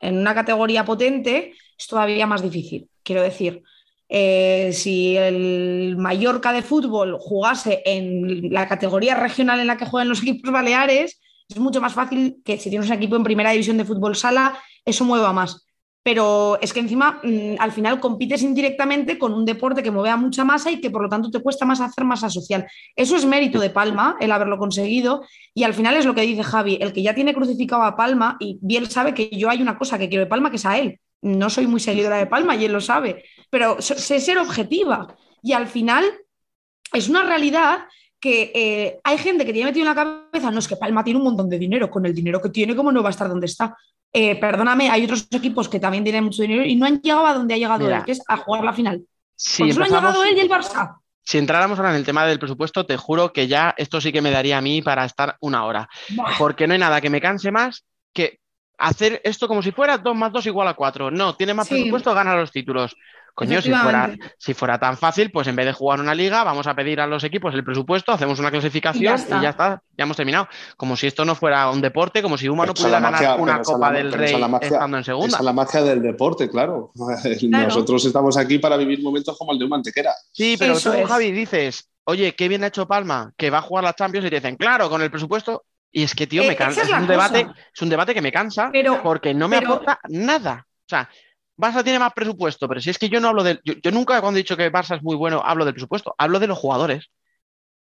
en una categoría potente es todavía más difícil. Quiero decir, eh, si el Mallorca de fútbol jugase en la categoría regional en la que juegan los *laughs* equipos baleares, es mucho más fácil que si tienes un equipo en primera división de fútbol sala, eso mueva más. Pero es que encima mm, al final compites indirectamente con un deporte que mueve a mucha masa y que por lo tanto te cuesta más hacer masa social. Eso es mérito de Palma, el haberlo conseguido. Y al final es lo que dice Javi, el que ya tiene crucificado a Palma, y bien sabe que yo hay una cosa que quiero de Palma, que es a él. No soy muy seguidora de Palma y él lo sabe, pero sé ser objetiva. Y al final es una realidad que eh, hay gente que tiene metido en la cabeza, no es que Palma tiene un montón de dinero, con el dinero que tiene, ¿cómo no va a estar donde está? Eh, perdóname, hay otros equipos que también tienen mucho dinero y no han llegado a donde ha llegado Mira. él, que es a jugar la final. Si Por eso han llegado él y el Barça. si entráramos ahora en el tema del presupuesto, te juro que ya esto sí que me daría a mí para estar una hora. Buah. Porque no hay nada que me canse más que hacer esto como si fuera 2 más 2 igual a 4. No, tiene más Sí. presupuesto, gana los títulos. Coño, si fuera, si fuera tan fácil, pues en vez de jugar una liga, vamos a pedir a los equipos el presupuesto, hacemos una clasificación Y y ya está. ya, hemos terminado. Como si esto no fuera un deporte, como si Uma no pudiera ganar magia- una Copa la- del Rey es la magia- estando en segunda. Esa es la magia del deporte, claro. *laughs* Nosotros estamos aquí para vivir momentos como el de un mantequera. Sí, pero Eso tú, es. Javi, dices, oye, qué bien ha hecho Palma, que va a jugar la Champions y te dicen, claro, con el presupuesto. Y es que, tío, Eh, me esa cansa. es un debate, es un debate que me cansa Pero- porque no me pero- aporta nada. O sea, Barça tiene más presupuesto, pero si es que yo no hablo del. Yo, yo nunca, cuando he dicho que Barça es muy bueno, hablo del presupuesto, hablo de los jugadores.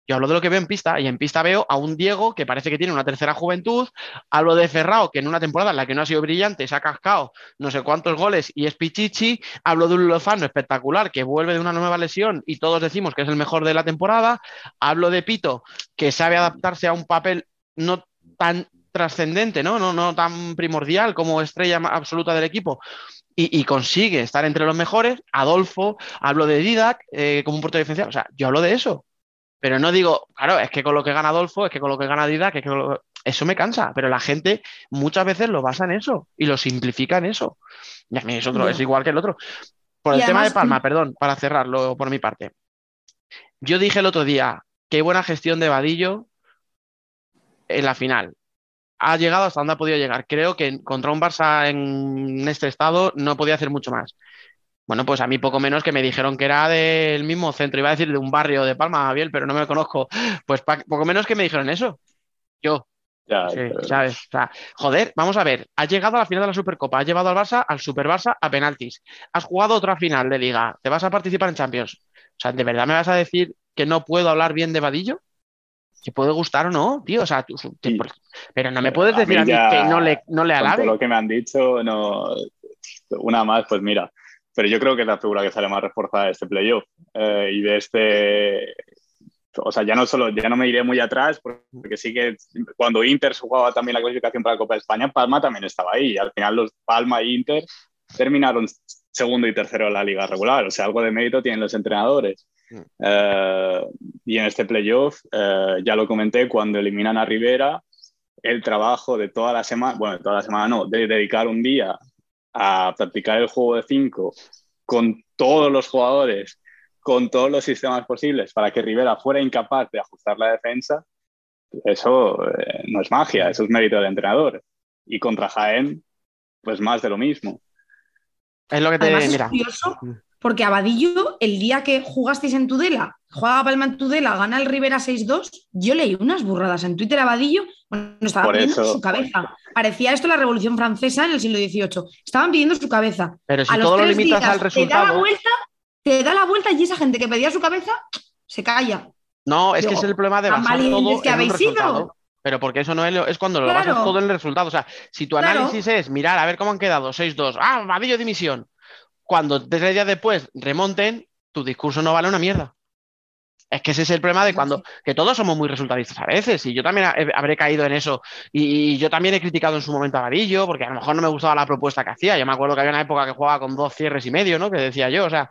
Yo hablo de lo que veo en pista y en pista veo a un Diego que parece que tiene una tercera juventud. Hablo de Ferrao, que en una temporada en la que no ha sido brillante se ha cascado no sé cuántos goles y es Pichichi. Hablo de un Lozano espectacular que vuelve de una nueva lesión y todos decimos que es el mejor de la temporada. Hablo de Pito, que sabe adaptarse a un papel no tan trascendente, ¿no? No, no tan primordial como estrella absoluta del equipo. Y, y consigue estar entre los mejores. Adolfo, hablo de Didac eh, como un portero diferencial. O sea, yo hablo de eso. Pero no digo, claro, es que con lo que gana Adolfo, es que con lo que gana Didac, es que con lo- eso me cansa. Pero la gente muchas veces lo basa en eso y lo simplifica en eso. Y a mí es, otro, es igual que el otro. Por el tema de Palma, perdón, para cerrarlo por mi parte. Yo dije el otro día, qué buena gestión de Vadillo en la final. Ha llegado hasta donde ha podido llegar. Creo que contra un Barça en este estado no podía hacer mucho más. Bueno, pues a mí poco menos que me dijeron que era del mismo centro, iba a decir de un barrio de Palma, Javier, pero no me lo conozco. Pues poco menos que me dijeron eso. Yo, ya, Sí, pero- ¿sabes? O sea, joder, vamos a ver. Has llegado a la final de la Supercopa, has llevado al Barça, al Super Barça, a penaltis. Has jugado otra final de Liga, te vas a participar en Champions. O sea, ¿de verdad me vas a decir que no puedo hablar bien de Vadillo? Que puede gustar o no, tío. O sea, tú- Sí. por- pero no me puedes A decir a mí ya, que no le, no le con todo alabe. lo que me han dicho, no, una más, pues mira. Pero yo creo que es la figura que sale más reforzada de este playoff eh, y de este. O sea, ya no solo, ya no me iré muy atrás, porque sí que cuando Inter jugaba también la clasificación para la Copa de España, Palma también estaba ahí. Y al final los Palma e Inter terminaron segundo y tercero en la liga regular. O sea, algo de mérito tienen los entrenadores. Eh, y en este playoff, eh, ya lo comenté, cuando eliminan a Rivera, el trabajo de toda la semana, bueno, de toda la semana no, de dedicar un día a practicar el juego de cinco con todos los jugadores, con todos los sistemas posibles, para que Rivera fuera incapaz de ajustar la defensa, eso eh, no es magia, eso es mérito del entrenador. Y contra Jaén, pues más de lo mismo. Es lo que te. Además, es mira. curioso. Porque Abadillo, el día que jugasteis en Tudela, juega Palma en Tudela, gana el Rivera 6-2, yo leí unas burradas en Twitter a Abadillo, bueno, estaban Por pidiendo eso- su cabeza. Parecía esto la Revolución Francesa en el siglo XVIII. Estaban pidiendo su cabeza. Pero si a los todo lo tres limitas días al Te da la resultado. vuelta, te da la vuelta y esa gente que pedía su cabeza se calla. No, es que es el problema de basar todo que en un habéis sido. resultado. Pero porque eso no es, lo- es cuando lo Claro. basas todo en el resultado. O sea, si tu Claro. análisis es mirar a ver cómo han quedado 6-2, ah, Vadillo dimisión. Cuando tres días después remonten, tu discurso no vale una mierda. Es que ese es el problema de cuando, que todos somos muy resultadistas a veces, y yo también habré caído en eso, y, yo también he criticado en su momento a Vadillo, porque a lo mejor no me gustaba la propuesta que hacía, yo me acuerdo que había una época que jugaba con dos cierres y medio, ¿no? Que decía yo, o sea,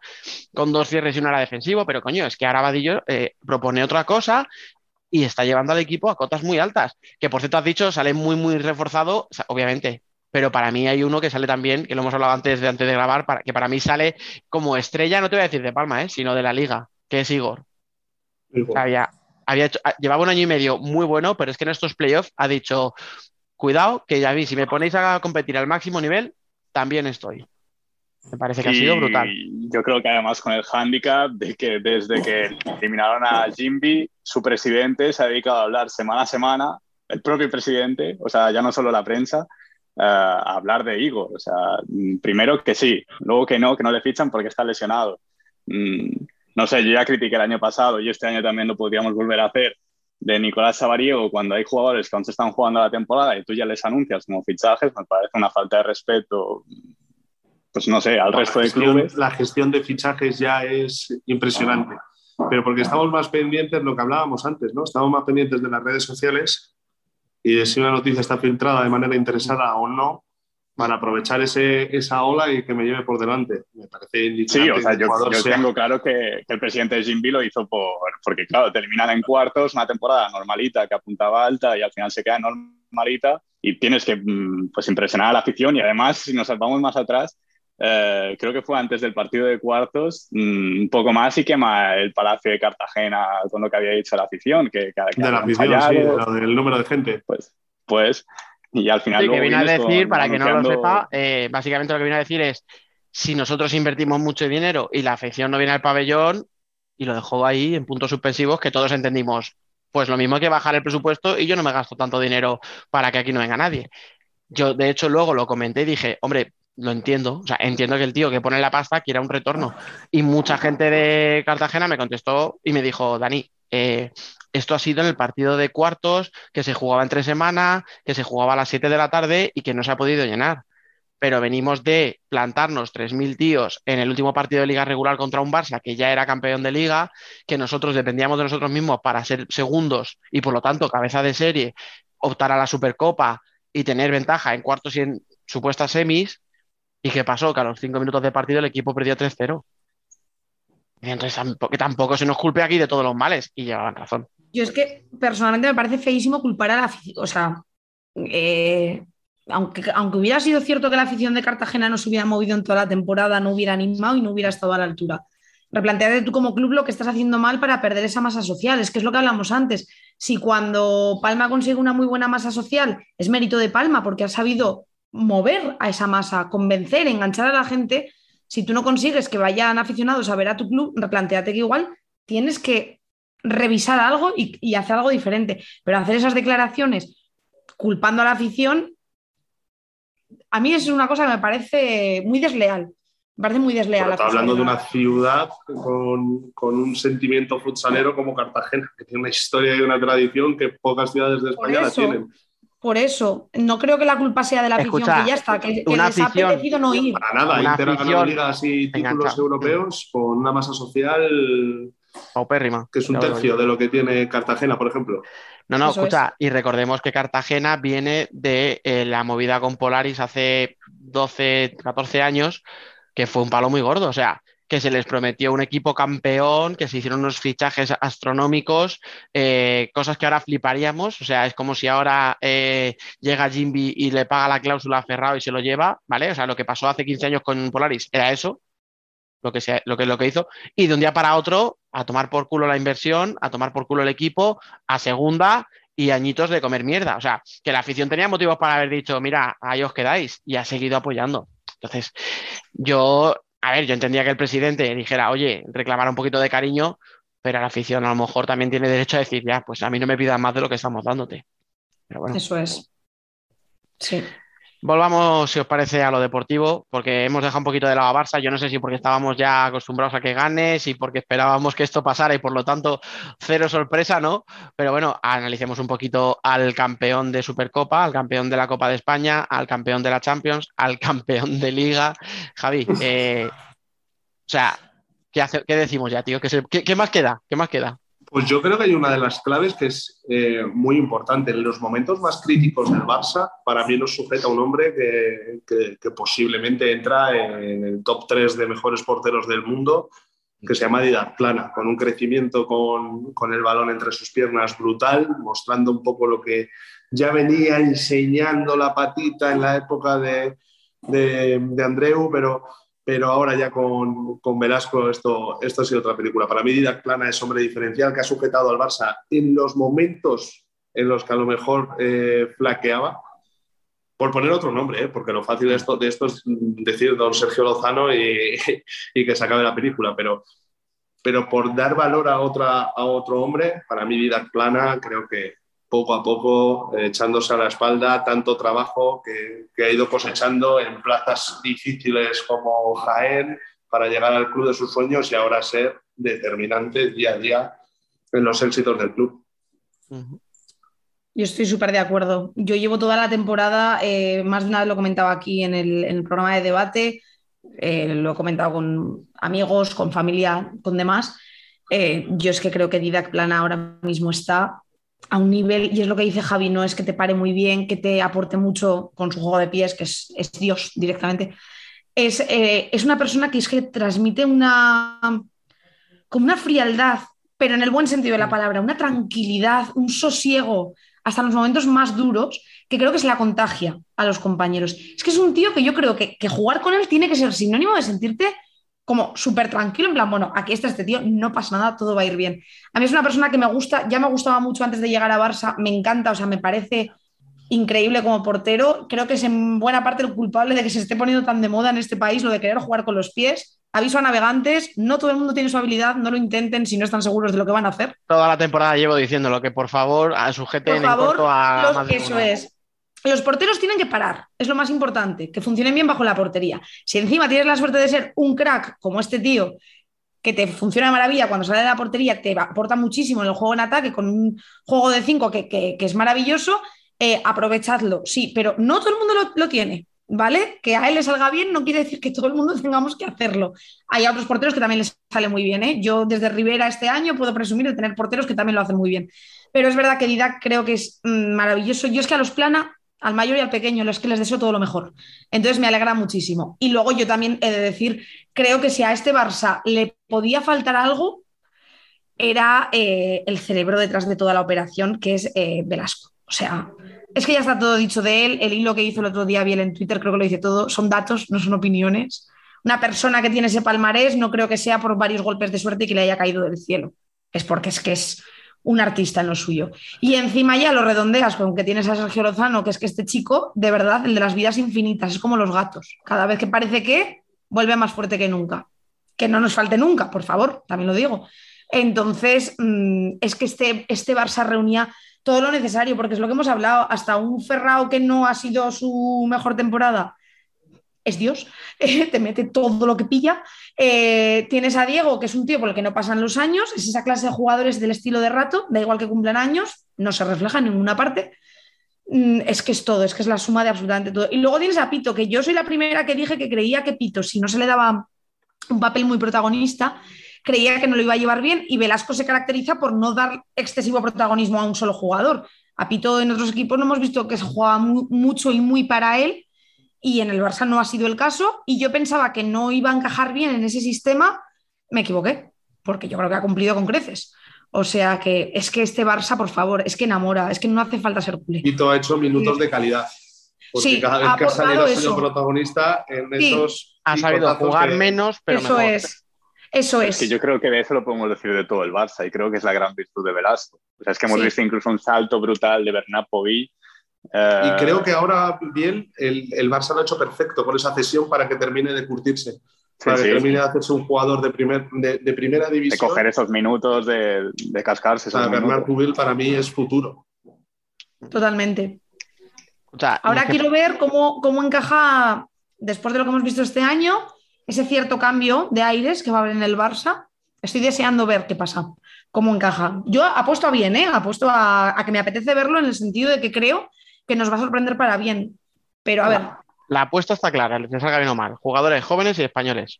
con dos cierres y uno era defensivo, pero coño, es que ahora Vadillo eh, propone otra cosa y está llevando al equipo a cotas muy altas, que por cierto has dicho, sale muy, muy reforzado, obviamente, pero para mí hay uno que sale también, que lo hemos hablado antes de, antes de grabar, para, que para mí sale como estrella, no te voy a decir de Palma, ¿eh? sino de la liga, que es Igor. Había, había ah, llevaba un año y medio muy bueno, pero es que en estos playoffs ha dicho, cuidado, que ya vi, si me ponéis a competir al máximo nivel, también estoy. Me parece que ha sido brutal. Yo creo que además con el hándicap de que desde que eliminaron a Jimby, su presidente se ha dedicado a hablar semana a semana, el propio presidente, o sea, ya no solo la prensa, a hablar de Igor. O sea, primero que sí, luego que no, que no le fichan porque está lesionado. Mm, no sé, yo ya critiqué el año pasado y este año también lo podríamos volver a hacer de Nicolás Sabariego cuando hay jugadores que aún se están jugando la temporada y tú ya les anuncias como fichajes, me parece una falta de respeto, pues no sé, al resto de clubes. La gestión de fichajes ya es impresionante, pero porque estamos más pendientes, lo que hablábamos antes, ¿no? Estamos más pendientes de las redes sociales y de si una noticia está filtrada de manera interesada o no, para aprovechar ese, esa ola y que me lleve por delante. Me parece Sí, o sea, yo, tengo claro que, el presidente de Jimby lo hizo por, porque, claro, terminan en cuartos, una temporada normalita que apuntaba alta y al final se queda normalita y tienes que mm, pues, impresionar a la afición y además, si nos salvamos más atrás, eh, creo que fue antes del partido de cuartos, mm, un poco más y quema el Palacio de Cartagena con lo que había dicho la afición. Que, de la afición, sí, del número de gente. Pues, pues y al final. Sí, que viene a decir, para que no lo sepa, eh, básicamente lo que viene a decir es: si nosotros invertimos mucho dinero y la afición no viene al pabellón, y lo dejó ahí en puntos suspensivos que todos entendimos, pues lo mismo que bajar el presupuesto y yo no me gasto tanto dinero para que aquí no venga nadie. Yo, de hecho, luego lo comenté y dije, hombre, lo entiendo, o sea, entiendo que el tío que pone la pasta quiera un retorno. Y mucha gente de Cartagena me contestó y me dijo, Dani, eh, esto ha sido en el partido de cuartos que se jugaba entre semana, que se jugaba a las 7 de la tarde y que no se ha podido llenar. Pero venimos de plantarnos 3.000 tíos en el último partido de liga regular contra un Barça que ya era campeón de liga, que nosotros dependíamos de nosotros mismos para ser segundos y por lo tanto cabeza de serie, optar a la Supercopa y tener ventaja en cuartos y en supuestas semis. ¿Y qué pasó? Que a los 5 minutos de partido el equipo perdió 3-0. Entonces, que tampoco se nos culpe aquí de todos los males. Y llevaban razón. Yo es que personalmente me parece feísimo culpar a la afición. O sea, eh, aunque, aunque hubiera sido cierto que la afición de Cartagena no se hubiera movido en toda la temporada, no hubiera animado y no hubiera estado a la altura. Replanteate tú como club lo que estás haciendo mal para perder esa masa social. Es que es lo que hablamos antes. Si cuando Palma consigue una muy buena masa social es mérito de Palma porque ha sabido mover a esa masa, convencer, enganchar a la gente, si tú no consigues que vayan aficionados a ver a tu club, replanteate que igual tienes que revisar algo y, hacer algo diferente. Pero hacer esas declaraciones culpando a la afición, a mí es una cosa que me parece muy desleal. Me parece muy desleal. Está hablando de una ciudad con, un sentimiento futsalero como Cartagena, que tiene una historia y una tradición que pocas ciudades de España la tienen. Por eso, no creo que la culpa sea de la afición, que ya está, que, les ha apetecido no ir. Para nada, Inter ha ganado ligas y títulos europeos con una masa social Paupérrima. Que es un tercio de lo que tiene Cartagena, por ejemplo. No, no, escucha, y recordemos que Cartagena viene de eh, la movida con Polaris hace 12, 14 años, que fue un palo muy gordo. O sea, que se les prometió un equipo campeón, que se hicieron unos fichajes astronómicos, eh, cosas que ahora fliparíamos. O sea, es como si ahora eh, llega Jimby y le paga la cláusula a Ferrao y se lo lleva, ¿vale? O sea, lo que pasó hace 15 años con Polaris era eso, lo que, sea, lo que, lo que hizo, y de un día para otro a tomar por culo la inversión, a tomar por culo el equipo, a segunda y añitos de comer mierda. O sea, que la afición tenía motivos para haber dicho, mira, ahí os quedáis, y ha seguido apoyando. Entonces, yo a ver, yo entendía que el presidente dijera, oye, reclamar un poquito de cariño, pero la afición a lo mejor también tiene derecho a decir, ya, pues a mí no me pidas más de lo que estamos dándote. Eso es. Sí. Volvamos, si os parece, a lo deportivo, porque hemos dejado un poquito de lado a Barça. Yo no sé si porque estábamos ya acostumbrados a que gane, si porque esperábamos que esto pasara y por lo tanto cero sorpresa, ¿no? Pero bueno, analicemos un poquito al campeón de Supercopa, al campeón de la Copa de España, al campeón de la Champions, al campeón de Liga. Javi, eh, o sea, ¿qué, decimos ya, tío? ¿Qué, más queda? ¿Qué más queda? Pues yo creo que hay una de las claves que es eh, muy importante. En los momentos más críticos del Barça, para mí nos sujeta un hombre que, que, posiblemente entra en el top 3 de mejores porteros del mundo, que se llama Didac Plana, con un crecimiento con, con, el balón entre sus piernas brutal, mostrando un poco lo que ya venía enseñando la patita en la época de, de, de Andreu, pero pero ahora ya con, con, Velasco esto, esto ha sido otra película. Para mí Didac Plana es hombre diferencial que ha sujetado al Barça en los momentos en los que a lo mejor eh, flaqueaba, por poner otro nombre, ¿eh? porque lo fácil de esto, de esto es decir don Sergio Lozano y, *laughs* y, que se acabe la película, pero, pero por dar valor a, otra, a otro hombre, para mí Didac Plana creo que, poco a poco, eh, echándose a la espalda tanto trabajo que, ha ido cosechando en plazas difíciles como Jaén para llegar al club de sus sueños y ahora ser determinante día a día en los éxitos del club. Yo estoy súper de acuerdo. Yo llevo toda la temporada, eh, más de una vez lo he comentado aquí en el, programa de debate, eh, lo he comentado con amigos, con familia, con demás. yo es que creo que Didac Plana ahora mismo está a un nivel, y es lo que dice Javi, no es que te pare muy bien, que te aporte mucho con su juego de pies, que es, Dios directamente. Es, eh, es, una persona que es que transmite una, como una frialdad, pero en el buen sentido de la palabra, una tranquilidad, un sosiego, hasta los momentos más duros, que creo que se la contagia a los compañeros. Es que es un tío que yo creo que, que jugar con él tiene que ser sinónimo de sentirte como súper tranquilo, en plan, bueno, aquí está este tío, no pasa nada, todo va a ir bien. A mí es una persona que me gusta, ya me gustaba mucho antes de llegar a Barça, me encanta, o sea, me parece increíble como portero. Creo que es en buena parte el culpable de que se esté poniendo tan de moda en este país lo de querer jugar con los pies. Aviso a navegantes, no todo el mundo tiene su habilidad, no lo intenten si no están seguros de lo que van a hacer. Toda la temporada llevo diciéndolo, que por favor sujeten por favor, en a... eso es. Los porteros tienen que parar, es lo más importante, que funcionen bien bajo la portería. Si encima tienes la suerte de ser un crack como este tío, que te funciona de maravilla cuando sale de la portería, te aporta muchísimo en el juego en ataque con un juego de cinco que, es maravilloso, eh, aprovechadlo. Sí, pero no todo el mundo lo, tiene, ¿vale? Que a él le salga bien no quiere decir que todo el mundo *laughs* tengamos que hacerlo. Hay otros porteros que también les sale muy bien, ¿eh? Yo desde Rivera este año puedo presumir de tener porteros que también lo hacen muy bien. Pero es verdad que Didac creo que es mm, maravilloso. Yo es que a los plana al mayor y al pequeño, los que les deseo todo lo mejor. Entonces me alegra muchísimo. Y luego yo también he de decir, creo que si a este Barça le podía faltar algo, era eh, el cerebro detrás de toda la operación, que es eh, Velasco. O sea, es que ya está todo dicho de él. El hilo que hizo el otro día bien en Twitter, creo que lo dice todo. Son datos, no son opiniones. Una persona que tiene ese palmarés no creo que sea por varios golpes de suerte y que le haya caído del cielo. Es porque es que es un artista en lo suyo. Y encima ya lo redondeas con que tienes a Sergio Lozano, que es que este chico, de verdad, el de las vidas infinitas, es como los gatos. Cada vez que parece que, vuelve más fuerte que nunca. Que no nos falte nunca, por favor, también lo digo. Entonces, mm, es que este, este Barça reunía todo lo necesario, porque es lo que hemos hablado, hasta un Ferrao que no ha sido su mejor temporada, es Dios, *laughs* te mete todo lo que pilla. Eh, tienes a Diego, que es un tío por el que no pasan los años, es esa clase de jugadores del estilo de rato, da igual que cumplan años, no se refleja en ninguna parte. Mm, es que es todo, es que es la suma de absolutamente todo. Y luego tienes a Pito, que yo soy la primera que dije que creía que Pito, si no se le daba un papel muy protagonista, creía que no lo iba a llevar bien y Velasco se caracteriza por no dar excesivo protagonismo a un solo jugador. A Pito en otros equipos no hemos visto que se juega mucho y muy para él y en el Barça no ha sido el caso y yo pensaba que no iba a encajar bien en ese sistema, me equivoqué, porque yo creo que ha cumplido con creces. O sea que es que este Barça, por favor, es que enamora, es que no hace falta ser culé. Y ha hecho minutos de calidad. Porque sí, cada vez que ha salido sido protagonista en esos. Ha sabido jugar menos, pero eso es. Eso es. que yo creo que de eso lo podemos decir de todo el Barça y creo que es la gran virtud de Velasco. O sea, es que hemos visto incluso un salto brutal de Bernat Y eh, creo que ahora bien el, el, Barça lo ha hecho perfecto con esa cesión para que termine de curtirse. para que termine de hacerse un jugador de, primer, de, primera división. De coger esos minutos, de, de cascarse. Esos Bernard Cubil para mí es futuro. Totalmente. ahora quiero ver cómo, cómo encaja, después de lo que hemos visto este año, ese cierto cambio de aires que va a haber en el Barça. Estoy deseando ver qué pasa, cómo encaja. Yo apuesto a bien, ¿eh? apuesto a, a que me apetece verlo en el sentido de que creo que nos va a sorprender para bien. Pero a ver. La apuesta está clara, les salga bien o mal. Jugadores jóvenes y españoles.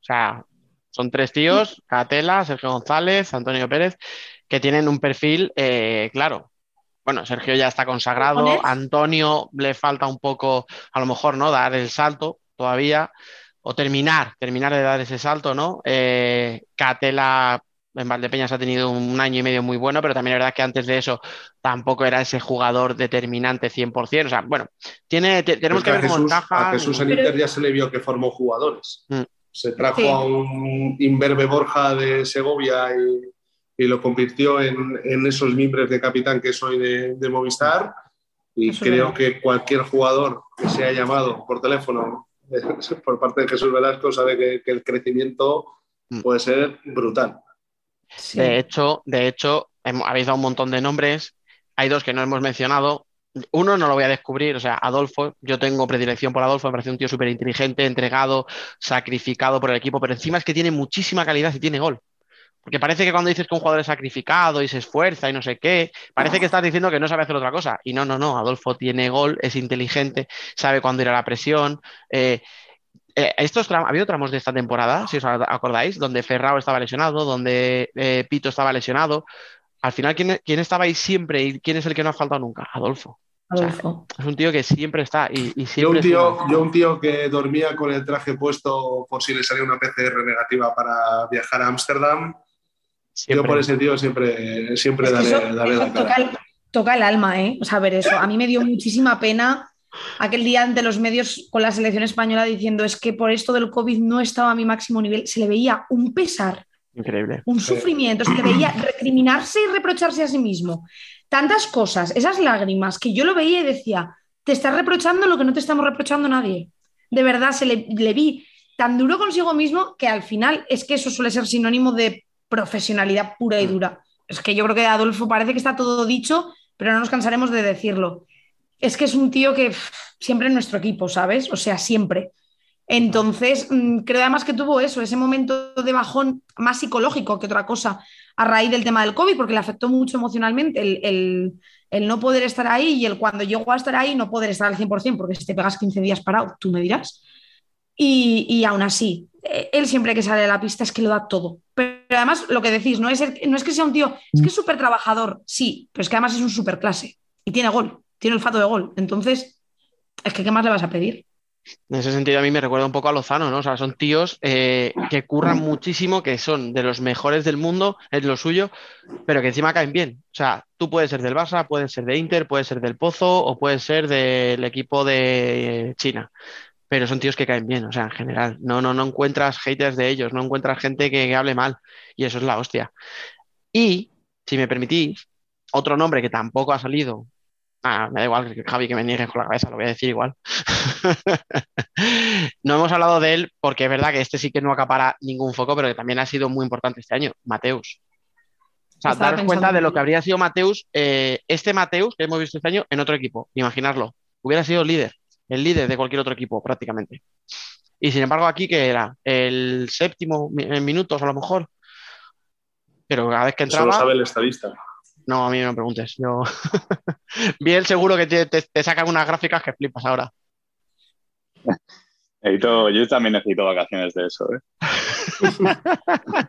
O sea, son tres tíos, Catela, Sergio González, Antonio Pérez. que tienen un perfil eh, claro. Bueno, Sergio ya está consagrado, Antonio le falta un poco, a lo mejor, ¿no? Dar el salto todavía, o terminar, terminar de dar ese salto, ¿no? Eh, Catela en Valdepeñas ha tenido un año y medio muy bueno, pero también es verdad que antes de eso tampoco era ese jugador determinante 100%. O sea, bueno, tiene, tenemos que ver cómo encaja. A Jesús en Inter ya se le vio que formó jugadores. Mm. Se trajo a un Inverbe Borja de Segovia y, lo convirtió en, esos miembros de capitán que soy de, Movistar. Y creo que cualquier jugador que sea llamado por teléfono *laughs* por parte de Jesús Velasco sabe que, que el crecimiento mm. puede ser brutal. De hecho, de hecho, habéis dado un montón de nombres. Hay dos que no hemos mencionado. Uno no lo voy a descubrir, o sea, Adolfo, yo tengo predilección por Adolfo, me parece un tío súper inteligente, entregado, sacrificado por el equipo, pero encima es que tiene muchísima calidad y tiene gol. Porque parece que cuando dices que un jugador es sacrificado y se esfuerza y no sé qué, parece que estás diciendo que no sabe hacer otra cosa. Y no, no, no, Adolfo tiene gol, es inteligente, sabe cuándo ir a la presión. Eh, eh, estos ha habido tramos de esta temporada, si os acordáis, donde Ferrao estaba lesionado, donde eh, Pito estaba lesionado. Al final, ¿quién, ¿quién, estaba ahí siempre y quién es el que no ha faltado nunca? Adolfo. es un tío que siempre está y, siempre yo, un tío, yo un tío que dormía con el traje puesto por si le salía una PCR negativa para viajar a Ámsterdam. Yo por ese tío siempre, siempre daré, la toca el, toca el alma, ¿eh? O sea, ver eso. A mí me dio muchísima pena aquel día ante los medios con la selección española diciendo es que por esto del COVID no estaba a mi máximo nivel, se le veía un pesar, Increíble. un sufrimiento, se le veía recriminarse y reprocharse a sí mismo. Tantas cosas, esas lágrimas que yo lo veía y decía, te estás reprochando lo que no te estamos reprochando nadie. De verdad, se le, le vi tan duro consigo mismo que al final es que eso suele ser sinónimo de profesionalidad pura y dura. Es que yo creo que Adolfo parece que está todo dicho, pero no nos cansaremos de decirlo es que es un tío que siempre en nuestro equipo, ¿sabes? O sea, siempre. Entonces, mm, creo además que tuvo eso, ese momento de bajón más psicológico que otra cosa a raíz del tema del COVID, porque le afectó mucho emocionalmente el, no poder estar ahí y el cuando llegó a estar ahí no poder estar al 100%, porque si te pegas 15 días parado, tú me dirás. Y, y aún así, e, él siempre que sale a la pista es que lo da todo. Pero además, lo que decís, no es, no es que sea un tío, es que es súper trabajador, sí, pero es que además es un súper clase y tiene gol tiene olfato de gol. Entonces, es que ¿qué más le vas a pedir? En ese sentido, a mí me recuerda un poco a Lozano, ¿no? O sea, son tíos eh, que curran muchísimo, que son de los mejores del mundo, es lo suyo, pero que encima caen bien. O sea, tú puedes ser del Barça, puedes ser de Inter, puedes ser del Pozo o puedes ser del equipo de China. Pero son tíos que caen bien, o sea, en general. No, no, no encuentras haters de ellos, no encuentras gente que hable mal. Y eso es la hostia. Y, si me permitís, otro nombre que tampoco ha salido Ah, me da igual que Javi que me niegue con la cabeza, lo voy a decir igual. *laughs* no hemos hablado de él porque es verdad que este sí que no acapara ningún foco, pero que también ha sido muy importante este año, Mateus. O sea, daros cuenta de lo que habría sido Mateus, eh, este Mateus que hemos visto este año en otro equipo, imaginarlo. Hubiera sido líder, el líder de cualquier otro equipo prácticamente. Y sin embargo aquí que era el séptimo en minutos a lo mejor. Pero cada vez que entraba... Eso sabe el estadista. No, a mí no me preguntes. Yo. *laughs* Bien, seguro que te, sacan unas gráficas que flipas ahora. *laughs* yo también necesito vacaciones de eso. ¿eh? *laughs*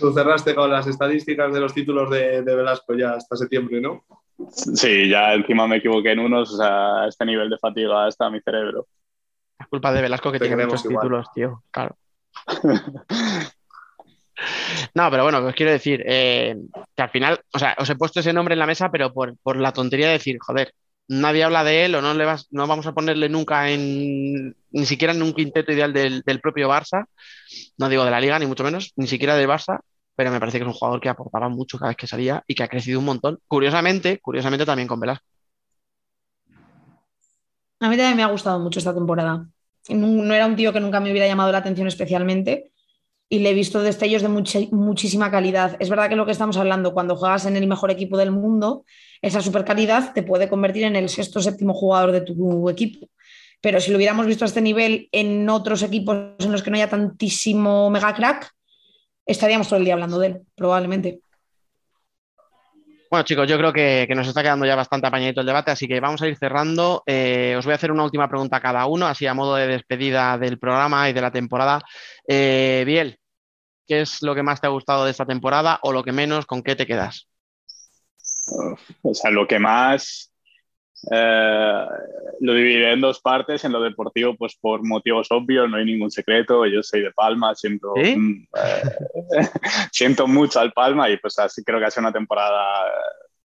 Tú cerraste con las estadísticas de los títulos de, Velasco ya hasta septiembre, ¿no? Sí, ya encima me equivoqué en unos, o sea, este nivel de fatiga está mi cerebro. Es culpa de Velasco que tiene muchos títulos, tío, claro. No, pero bueno, os quiero decir eh, que al final, o sea, os he puesto ese nombre en la mesa, pero por, la tontería de decir, joder, nadie habla de él o no le vas, no vamos a ponerle nunca en ni siquiera en un quinteto ideal del, propio Barça, no digo de la liga ni mucho menos, ni siquiera del Barça, pero me parece que es un jugador que aportaba mucho cada vez que salía y que ha crecido un montón. Curiosamente, curiosamente también con Velasco. A mí también me ha gustado mucho esta temporada. No era un tío que nunca me hubiera llamado la atención especialmente, y le he visto destellos de muchísima calidad. Es verdad que lo que estamos hablando, cuando juegas en el mejor equipo del mundo, esa super calidad te puede convertir en el sexto o séptimo jugador de tu equipo. Pero si lo hubiéramos visto a este nivel en otros equipos en los que no haya tantísimo mega crack, estaríamos todo el día hablando de él, probablemente. Bueno, chicos, yo creo que, nos está quedando ya bastante apañadito el debate, así que vamos a ir cerrando. Eh, os voy a hacer una última pregunta a cada uno, así a modo de despedida del programa y de la temporada. Eh, Biel, ¿qué es lo que más te ha gustado de esta temporada o lo que menos, con qué te quedas? O sea, lo que más eh, lo dividiré en dos partes. En lo deportivo, pues por motivos obvios, no hay ningún secreto. Yo soy de Palma, siento, mm, eh, *laughs* siento mucho al Palma y pues así creo que ha sido una temporada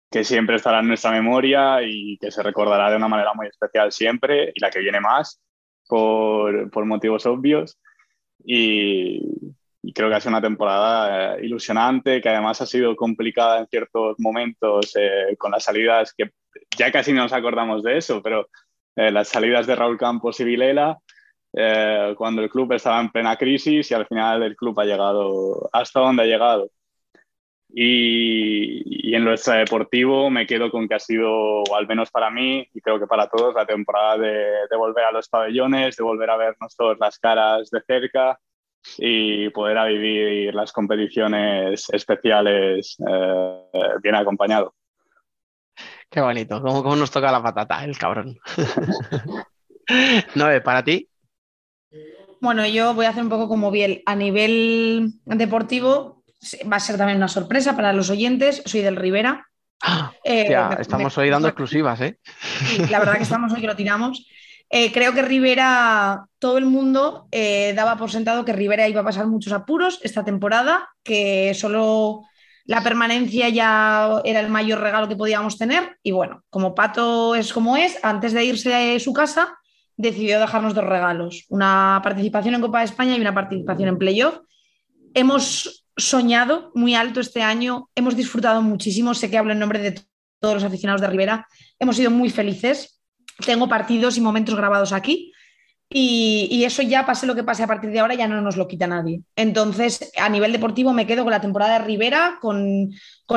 que siempre estará en nuestra memoria y que se recordará de una manera muy especial siempre y la que viene más por, por motivos obvios. Y, y creo que ha sido una temporada eh, ilusionante, que además ha sido complicada en ciertos momentos eh, con las salidas que ya casi no nos acordamos de eso, pero eh, las salidas de Raúl Campos y Vilela, cuando el club estaba en plena crisis y al final el club ha llegado hasta donde ha llegado. Y, y en lo extradeportivo me quedo con que ha sido, o al menos para mí, y creo que para todos, la temporada de, de volver a los pabellones, de volver a vernos todas las caras de cerca, y poder vivir las competiciones especiales eh, bien acompañado. Qué bonito, ¿Cómo, nos toca la patata el cabrón. *laughs* Noé, ¿para ti? Bueno, yo voy a hacer un poco como bien. A nivel deportivo, va a ser también una sorpresa para los oyentes. Soy del Rivera. *gasps* Eh, estamos hoy dando exclusivas, ¿eh? la verdad que *laughs* estamos hoy que lo tiramos. Eh, creo que Rivera, todo el mundo eh, daba por sentado que Rivera iba a pasar muchos apuros esta temporada, que solo la permanencia ya era el mayor regalo que podíamos tener. Y bueno, como Pato es como es, antes de irse a su casa, decidió dejarnos dos regalos, una participación en Copa de España y una participación en playoff. Hemos soñado muy alto este año, hemos disfrutado muchísimo, sé que hablo en nombre de todos los aficionados de Rivera, hemos sido muy felices tengo partidos y momentos grabados aquí. Y, eso ya, pase lo que pase a partir de ahora, ya no nos lo quita nadie. Entonces, a nivel deportivo, me quedo con la temporada de Rivera, con,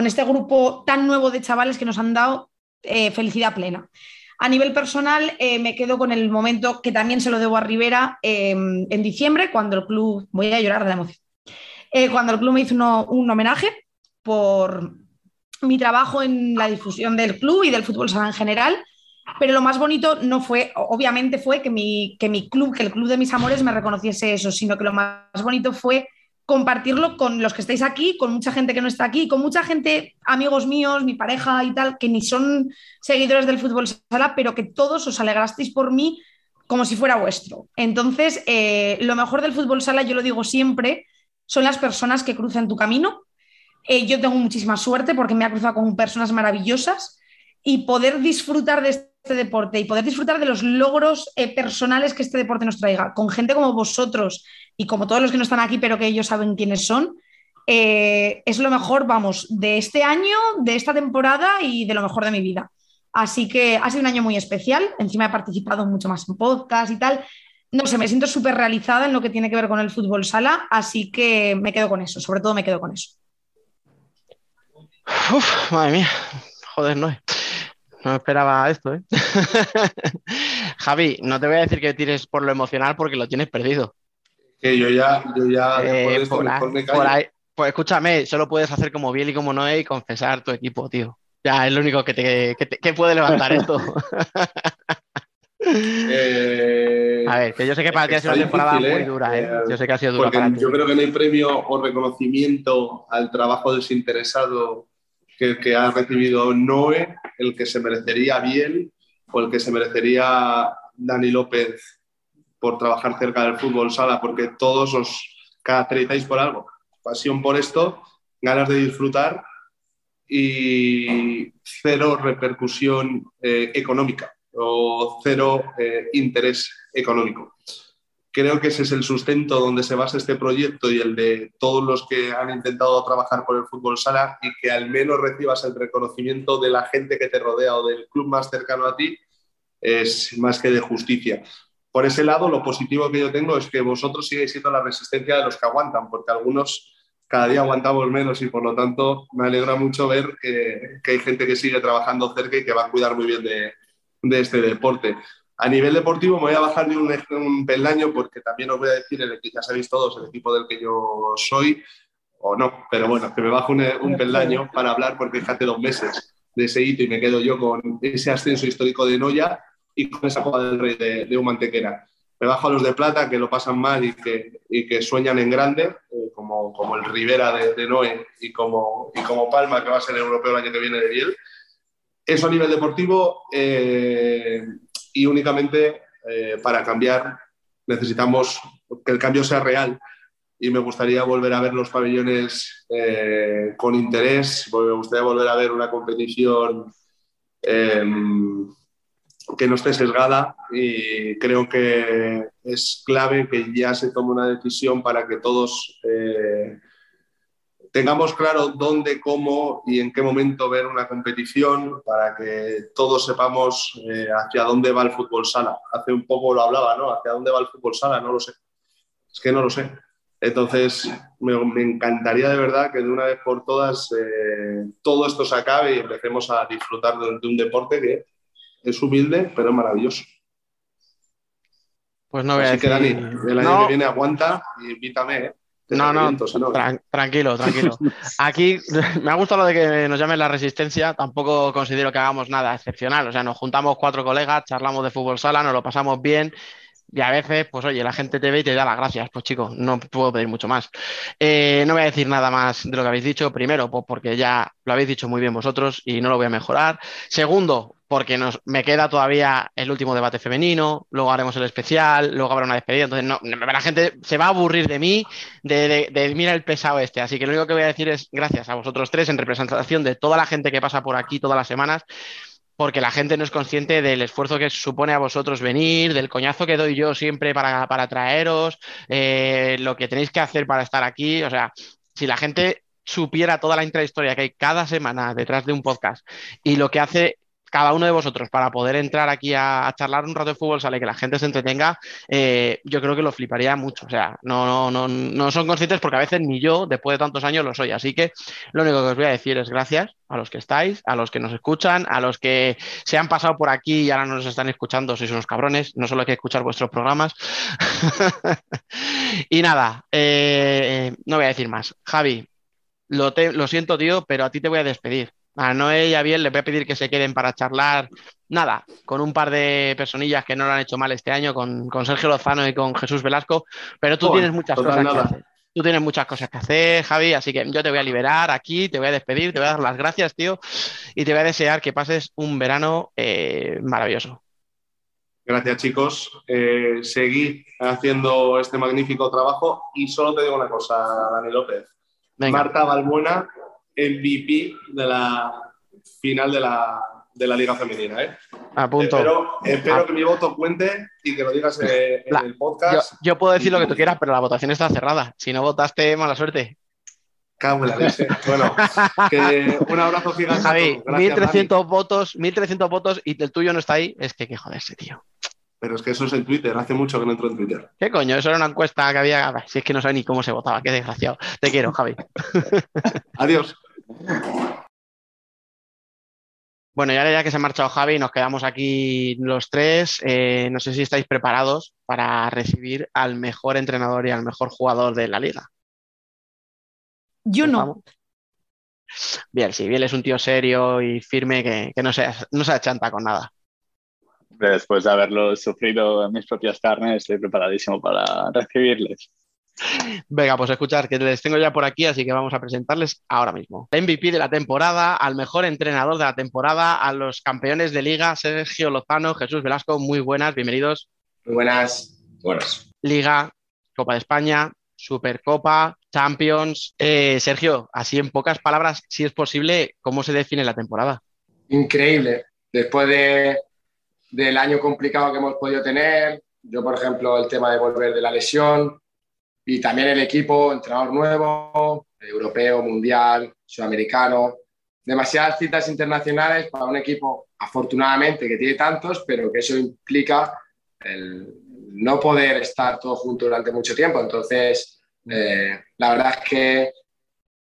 este grupo tan nuevo de chavales que nos han dado eh, felicidad plena. A nivel personal, eh, me quedo con el momento que también se lo debo a Rivera em, en diciembre, cuando el club, voy a llorar de la emoción, eh, cuando el club me hizo un homenaje por mi trabajo en la difusión del club y del fútbol sala en general pero lo más bonito no fue, obviamente fue que mi, que mi club, que el club de mis amores me reconociese eso, sino que lo más bonito fue compartirlo con los que estáis aquí, con mucha gente que no está aquí, con mucha gente, amigos míos, mi pareja y tal, que ni son seguidores del fútbol sala, pero que todos os alegrasteis por mí como si fuera vuestro. Entonces, eh, lo mejor del fútbol sala, yo lo digo siempre, son las personas que cruzan tu camino. Eh, yo tengo muchísima suerte porque me ha cruzado con personas maravillosas y poder disfrutar de este deporte y poder disfrutar de los logros eh, personales que este deporte nos traiga, con gente como vosotros y como todos los que no están aquí, pero que ellos saben quiénes son, eh, es lo mejor, vamos, de este año, de esta temporada y de lo mejor de mi vida. Así que ha sido un año muy especial. Encima he participado mucho más en podcast y tal. No sé, me siento súper realizada en lo que tiene que ver con el fútbol sala, así que me quedo con eso, sobre todo me quedo con eso. Uf, madre mía, joder, no. No esperaba esto, ¿eh? *laughs* Javi, no te voy a decir que tires por lo emocional porque lo tienes perdido. Que yo ya, yo ya eh, por, ahí, pues escúchame, solo puedes hacer como Biel y como Noé y confesar tu equipo, tío. Ya es lo único que te, que puede levantar esto. Eh, *laughs* a ver, que yo sé que para ti ha sido una temporada muy dura, ¿eh? Yo sé que ha sido dura para ti. Yo creo que no hay premio o reconocimiento al trabajo desinteresado que, ha recibido Noé, el que se merecería bien o el que se merecería Dani López por trabajar cerca del fútbol sala, porque todos os caracterizáis por algo. Pasión por esto, ganas de disfrutar y cero repercusión eh, económica o cero eh, interés económico creo que ese es el sustento donde se basa este proyecto y el de todos los que han intentado trabajar por el fútbol sala y que al menos recibas el reconocimiento de la gente que te rodea o del club más cercano a ti, es más que de justicia. Por ese lado, lo positivo que yo tengo es que vosotros sigáis siendo la resistencia de los que aguantan, porque algunos cada día aguantamos menos y por lo tanto me alegra mucho ver que, hay gente que sigue trabajando cerca y que va a cuidar muy bien de, de este deporte. A nivel deportivo me voy a bajar de un, peldaño porque también os voy a decir, el, ya sabéis todos, el equipo del que yo soy, o no, pero bueno, que me bajo un, peldaño para hablar porque hace dos meses de ese hito y me quedo yo con ese ascenso histórico de Noya y con esa Copa del Rey de, de Humantequera. me bajo a los de plata que lo pasan mal y que, y que sueñan en grande, eh, como, como el Rivera de, de Noé y como, y como Palma, que va a ser europeo el año que viene de Biel. Eso a nivel deportivo eh, y únicamente eh, para cambiar necesitamos que el cambio sea real. Y me gustaría volver a ver los pabellones eh, con interés, me gustaría volver a ver una competición em, que no esté sesgada. Y creo que es clave que ya se tome una decisión para que todos eh, tengamos claro dónde, cómo y en qué momento ver una competición para que todos sepamos eh, hacia dónde va el fútbol sala. Hace un poco lo hablaba, ¿no? ¿Hacia dónde va el fútbol sala? No lo sé. Es que no lo sé. Entonces, me, me encantaría de verdad que de una vez por todas eh, todo esto se acabe y empecemos a disfrutar de, de un deporte que es humilde, pero es maravilloso. Pues no voy a Así que decir... Dani, el año No. que viene aguanta y invítame. ¿eh? No, no. tran- tranquilo, tranquilo. *laughs* Aquí me ha gustado lo de que nos llamen la resistencia. Tampoco considero que hagamos nada excepcional. O sea, nos juntamos cuatro colegas, charlamos de fútbol sala, nos lo pasamos bien. Y a veces, pues oye, la gente te ve y te da las gracias. Pues chicos, no puedo pedir mucho más. Eh, no voy a decir nada más de lo que habéis dicho. Primero, pues porque ya lo habéis dicho muy bien vosotros y no lo voy a mejorar. Segundo, porque nos, me queda todavía el último debate femenino. Luego haremos el especial, luego habrá una despedida. Entonces, no, la gente se va a aburrir de mí de, de, de mira el pesado este. Así que lo único que voy a decir es gracias a vosotros tres en representación de toda la gente que pasa por aquí todas las semanas, porque la gente no es consciente del esfuerzo que supone a vosotros venir, del coñazo que doy yo siempre para, para traeros, eh, lo que tenéis que hacer para estar aquí. O sea, si la gente supiera toda la intrahistoria que hay cada semana detrás de un podcast y lo que hace cada uno de vosotros para poder entrar aquí a, charlar un rato de fútbol sale que la gente se entretenga, eh, yo creo que lo fliparía mucho. O sea, no, no, no, no son conscientes porque a veces ni yo, después de tantos años, lo soy. Así que lo único que os voy a decir es gracias a los que estáis, a los que nos escuchan, a los que se han pasado por aquí y ahora nos están escuchando, sois unos cabrones, no solo hay que escuchar vuestros programas. *laughs* y nada, eh, no voy a decir más. Javi, lo siento, tío, pero a ti te voy a despedir. A Noé y a Biel les voy a pedir que se queden para charlar, nada, con un par de personillas que no lo han hecho mal este año, con, con Sergio Lozano y con Jesús Velasco, pero tú tienes muchas cosas que hacer. Tú tienes muchas cosas que hacer, Javi, así que yo te voy a liberar aquí, te voy a despedir, te voy a dar las gracias, tío, y te voy a desear que pases un verano eh, maravilloso. Gracias, chicos. Eh, seguid haciendo este magnífico trabajo y solo te digo una cosa, Dani López. Venga. Marta Balbuena, MVP de la final de la, de la Liga Femenina. ¿eh? A punto. Espero, espero Ah. que mi voto cuente y que lo digas en La- el podcast. yo puedo decir lo que tú quieras, pero la votación está cerrada. Si no votaste, mala suerte. Cago en la leche. Bueno, *laughs* que un abrazo gigante. Javi, todos. Gracias, 1300 votos, 1300 votos y el tuyo no está ahí. Es que que joderse, tío. Dani. Pero es que eso es en Twitter. Hace mucho que no entro en Twitter. ¿Qué coño? Eso era una encuesta que había. Ah, Si es que no sabe ni cómo se votaba, qué desgraciado. Te quiero, Javi. *laughs* Adiós. Bueno, y ahora ya que se ha marchado Javi, nos quedamos aquí los tres. Eh, no sé si estáis preparados para recibir al mejor entrenador y al mejor jugador de la liga. Yo no. Vamos. Biel, sí, Biel es un tío serio y firme que, que no, se, no se achanta con nada. Después de haberlo sufrido en mis propias carnes, estoy preparadísimo para recibirles. Venga, pues escuchar, que les tengo ya por aquí, así que vamos a presentarles ahora mismo. MVP de la temporada, al mejor entrenador de la temporada, a los campeones de liga, Sergio Lozano, Jesús Velasco, muy buenas, bienvenidos. Muy buenas. Buenas. Liga, Copa de España, Supercopa, Champions. Eh, Sergio, así en pocas palabras, si es posible, ¿cómo se define la temporada? Increíble. Después de, del año complicado que hemos podido tener, yo, por ejemplo, el tema de volver de la lesión y también el equipo, entrenador nuevo, europeo, mundial, sudamericano. Demasiadas citas internacionales para un equipo, afortunadamente, que tiene tantos, pero que eso implica el no poder estar todos juntos durante mucho tiempo. Entonces, eh, la verdad es que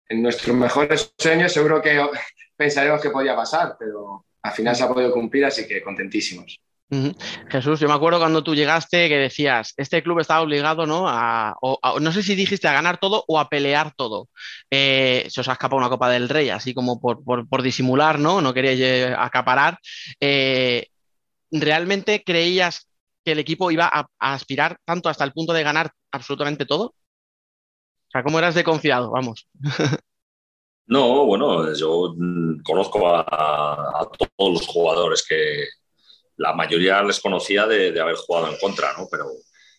en nuestros mejores sueños seguro que *laughs* pensaremos que podía pasar, pero al final se ha podido cumplir, así que contentísimos. Jesús, yo me acuerdo cuando tú llegaste que decías, este club está obligado, ¿no? A, o, a, no sé si dijiste a ganar todo o a pelear todo. Eh, se os ha escapado una Copa del Rey, así como por, por, disimular, ¿no? No queríais acaparar. Eh, ¿Realmente creías que el equipo iba a, aspirar tanto hasta el punto de ganar absolutamente todo? O sea, ¿cómo eras de confiado? Vamos. *laughs* No, bueno, yo mm, conozco a, todos los jugadores que la mayoría les conocía de, haber jugado en contra, ¿no? Pero,